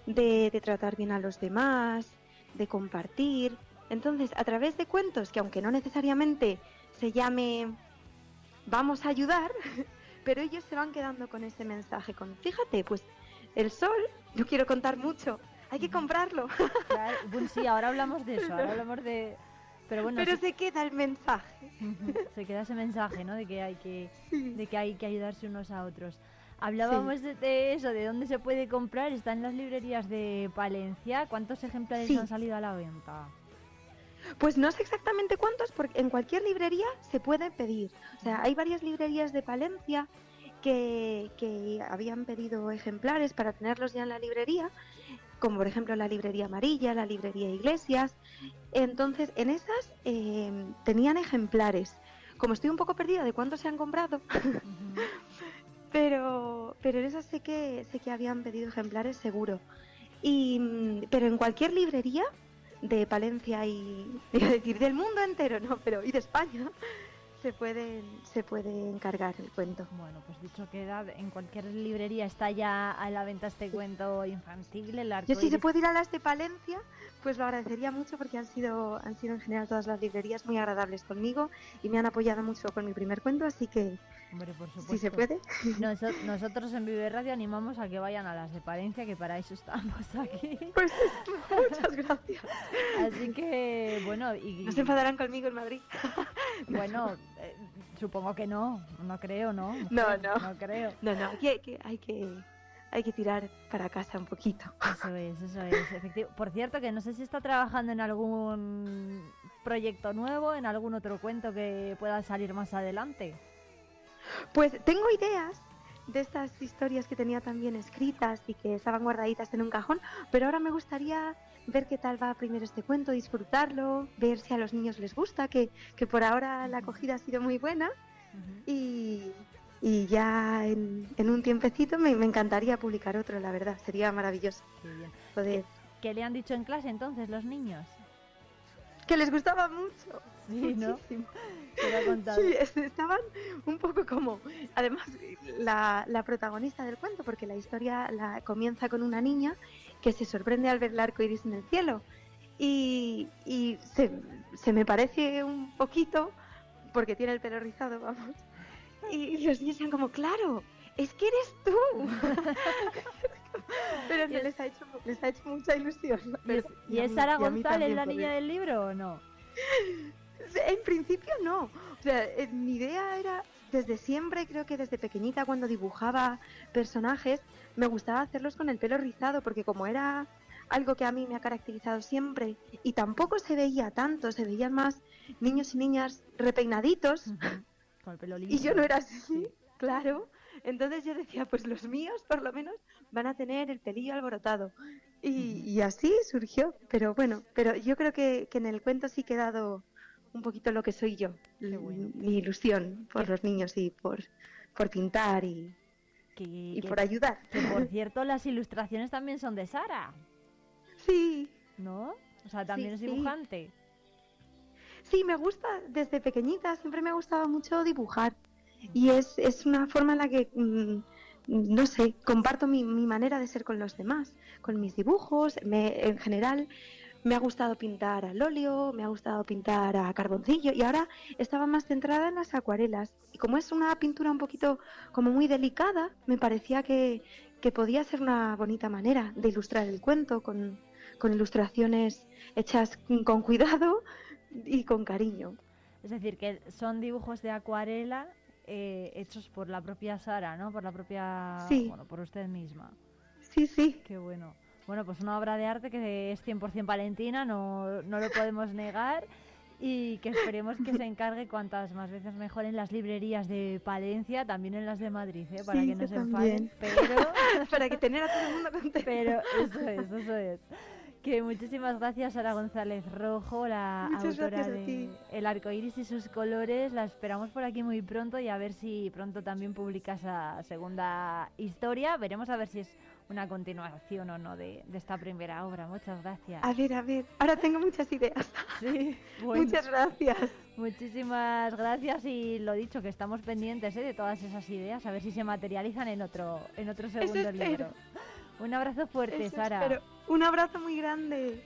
de, de tratar bien a los demás, de compartir. Entonces, a través de cuentos que aunque no necesariamente se llame vamos a ayudar, pero ellos se van quedando con ese mensaje, con fíjate, pues el sol, yo quiero contar mucho, hay que comprarlo. Claro, bueno, sí, ahora hablamos de eso, ahora hablamos de... Pero bueno, Pero se queda el mensaje. Se queda ese mensaje, ¿no? De que hay que, de que hay que ayudarse unos a otros. Hablábamos de, de eso, de dónde se puede comprar. Está en las librerías de Palencia. ¿Cuántos ejemplares Sí. han salido a la venta? Pues no sé exactamente cuántos, porque en cualquier librería se puede pedir. O sea, hay varias librerías de Palencia que, que habían pedido ejemplares para tenerlos ya en la librería, como por ejemplo la librería amarilla, la librería Iglesias. Entonces, en esas eh, tenían ejemplares. Como estoy un poco perdida de cuántos se han comprado, pero, pero en esas sé que, sé que habían pedido ejemplares seguro. Y, mm, pero en cualquier librería de Palencia y iba a decir del mundo entero, no, pero y de España se puede se puede encargar el cuento. Bueno, pues dicho queda, en cualquier librería está ya a la venta este cuento infantil, el arco Yo si se puede ir a las de Palencia, pues lo agradecería mucho porque han sido han sido en general todas las librerías muy agradables conmigo y me han apoyado mucho con mi primer cuento, así que Hombre, por supuesto. si se puede. Noso- nosotros en Vive Radio animamos a que vayan a las de Palencia, que para eso estamos aquí. Pues muchas gracias. Así que, bueno, y... No se enfadarán conmigo en Madrid. Bueno, eh, supongo que no, no creo, ¿no? No, no. No creo. No, no, hay que, hay que hay que tirar para casa un poquito. Eso es, eso es, efectivo. Por cierto, que no sé si está trabajando en algún proyecto nuevo, en algún otro cuento que pueda salir más adelante. Pues tengo ideas de estas historias que tenía también escritas y que estaban guardaditas en un cajón, pero ahora me gustaría ver qué tal va primero este cuento, disfrutarlo, ver si a los niños les gusta, que, que por ahora la acogida ha sido muy buena y, y ya en, en un tiempecito me, me encantaría publicar otro, la verdad, sería maravilloso poder... ¿Qué le han dicho en clase entonces los niños? Que les gustaba mucho. Sí. Sí, es- estaban un poco como, además, la, la protagonista del cuento, porque la historia la, comienza con una niña que se sorprende al ver el arco iris en el cielo. Y, y se, se me parece un poquito, porque tiene el pelo rizado, vamos. Y los niños eran como, claro, es que eres tú. Pero no les ha hecho, les ha hecho mucha ilusión. ¿Y es, y Sara mí González la niña del libro o no? En principio no. O sea, eh, mi idea era, desde siempre, creo que desde pequeñita, cuando dibujaba personajes, me gustaba hacerlos con el pelo rizado, porque como era algo que a mí me ha caracterizado siempre, y tampoco se veía tanto, se veían más niños y niñas repeinaditos, Con el pelo y yo no era así, claro. Entonces yo decía, pues los míos por lo menos van a tener el pelillo alborotado. Y, y así surgió. Pero bueno, pero yo creo que, que en el cuento sí he dado un poquito lo que soy yo, l- mi ilusión por los niños y por, por pintar y, y que- por ayudar. Que por cierto, las ilustraciones también son de Sara. Sí. ¿No? O sea, también Sí, es dibujante. Sí, me gusta, desde pequeñita siempre me ha gustado mucho dibujar. Y es, es una forma en la que, mm, no sé, comparto mi, mi manera de ser con los demás, con mis dibujos. Me, en general, me ha gustado pintar al óleo, me ha gustado pintar a carboncillo y ahora estaba más centrada en las acuarelas. Y como es una pintura un poquito como muy delicada, me parecía que, que podía ser una bonita manera de ilustrar el cuento con, con ilustraciones hechas con cuidado y con cariño. Es decir, que son dibujos de acuarela eh, hechos por la propia Sara, ¿no? Por la propia... Sí. Bueno, por usted misma. Sí, sí. Qué bueno. Bueno, pues una obra de arte que es 100% palentina, no, no lo podemos negar. Y que esperemos que se encargue cuantas más veces mejor en las librerías de Palencia, también en las de Madrid, ¿eh? para Sí, que no se enfaden. Pero Para que tener a todo el mundo contento. Pero eso es, eso es. Que muchísimas gracias Sara González Rojo, la Muchas autora de. El arco iris y sus colores. La esperamos por aquí muy pronto y a ver si pronto también publica esa segunda historia. Veremos a ver si es una continuación o no de, de esta primera obra. Muchas gracias. A ver, a ver, ahora tengo muchas ideas. Sí, bueno. Muchas gracias. Muchísimas gracias y lo dicho, que estamos pendientes ¿eh? de todas esas ideas, a ver si se materializan en otro, en otro segundo libro. Un abrazo fuerte, Eso Sara. espero. Un abrazo muy grande.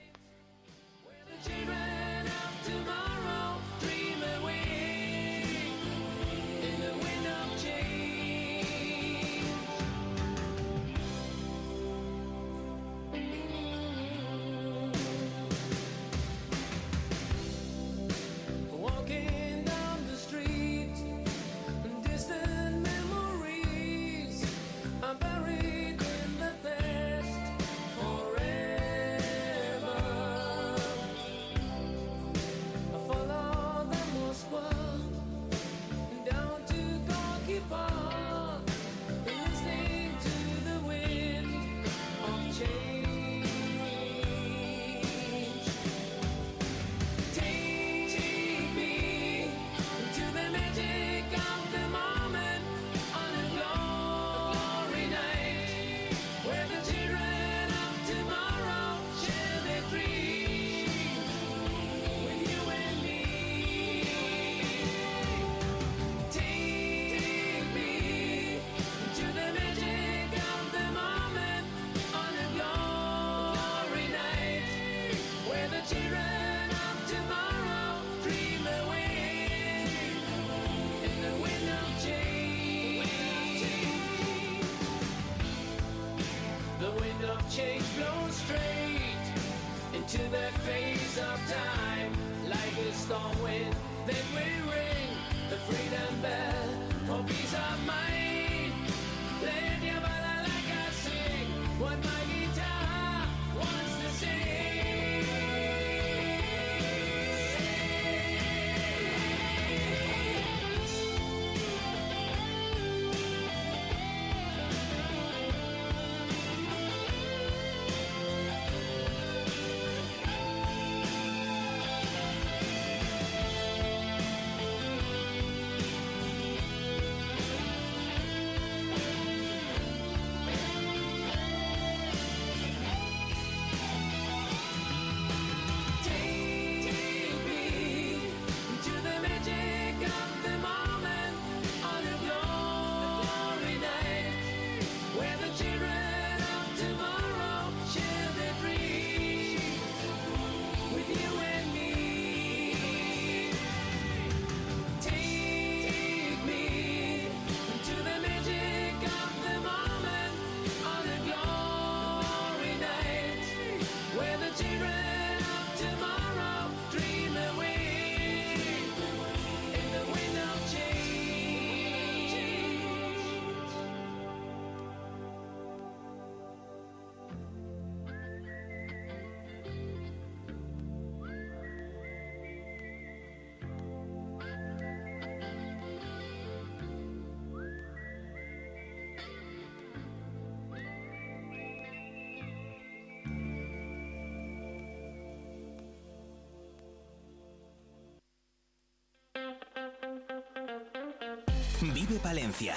Vive Palencia.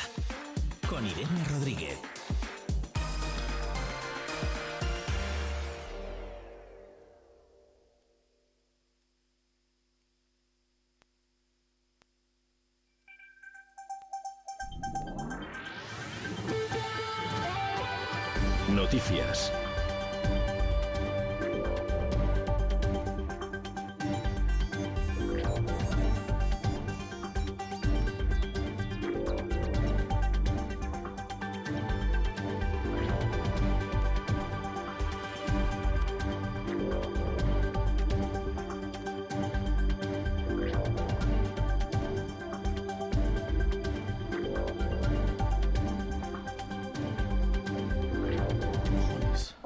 Con Irene Rodríguez.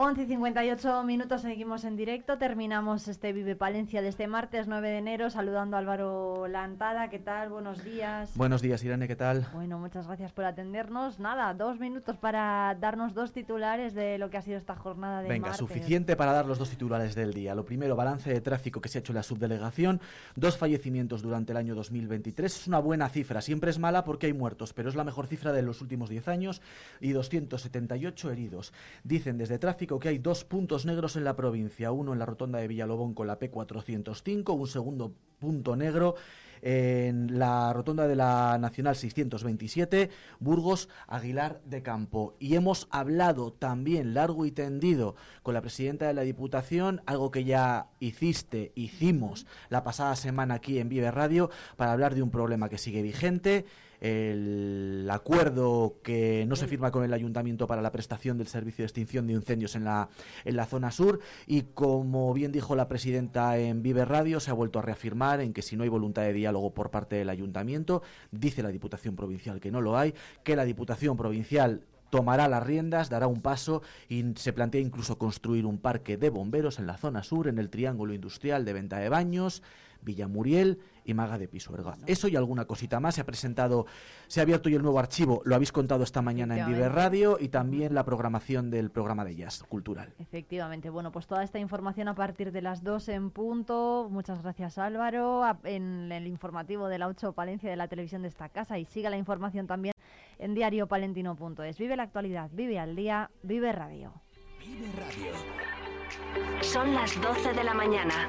11 y 58 minutos, seguimos en directo. Terminamos este Vive Palencia de este martes 9 de enero, saludando a Álvaro Lantada. ¿Qué tal? Buenos días. Buenos días, Irene, ¿qué tal? Bueno, muchas gracias por atendernos. Nada, dos minutos para darnos dos titulares de lo que ha sido esta jornada de Venga, martes. suficiente para dar los dos titulares del día. Lo primero, balance de tráfico que se ha hecho en la subdelegación. Dos fallecimientos durante el año 2023. Es una buena cifra. Siempre es mala porque hay muertos, pero es la mejor cifra de los últimos 10 años y 278 heridos. Dicen desde tráfico que hay dos puntos negros en la provincia. Uno en la rotonda de Villalobón con la P405, un segundo punto negro en la rotonda de la Nacional 627, Burgos Aguilar de Campo. Y hemos hablado también largo y tendido con la presidenta de la Diputación, algo que ya hiciste, hicimos la pasada semana aquí en Vive Radio, para hablar de un problema que sigue vigente el acuerdo que no se firma con el ayuntamiento para la prestación del servicio de extinción de incendios en la, en la zona sur. Y como bien dijo la presidenta en Vive Radio se ha vuelto a reafirmar en que si no hay voluntad de diálogo por parte del ayuntamiento dice la Diputación Provincial que no lo hay que la Diputación Provincial tomará las riendas, dará un paso y se plantea incluso construir un parque de bomberos en la zona sur, en el triángulo industrial de Venta de Baños, Villamuriel y Maga de Pisuerga. Eso y alguna cosita más. Se ha presentado, se ha abierto hoy el nuevo archivo, lo habéis contado esta mañana en Vive. Radio y también la programación del programa de jazz cultural. Efectivamente, bueno, pues toda esta información a partir de las 2 en punto. Muchas gracias Álvaro. En el informativo de la 8 Palencia de la televisión de esta casa y siga la información también en diariopalentino.es. Vive la actualidad, vive al día, vive radio. Son las 12 de la mañana.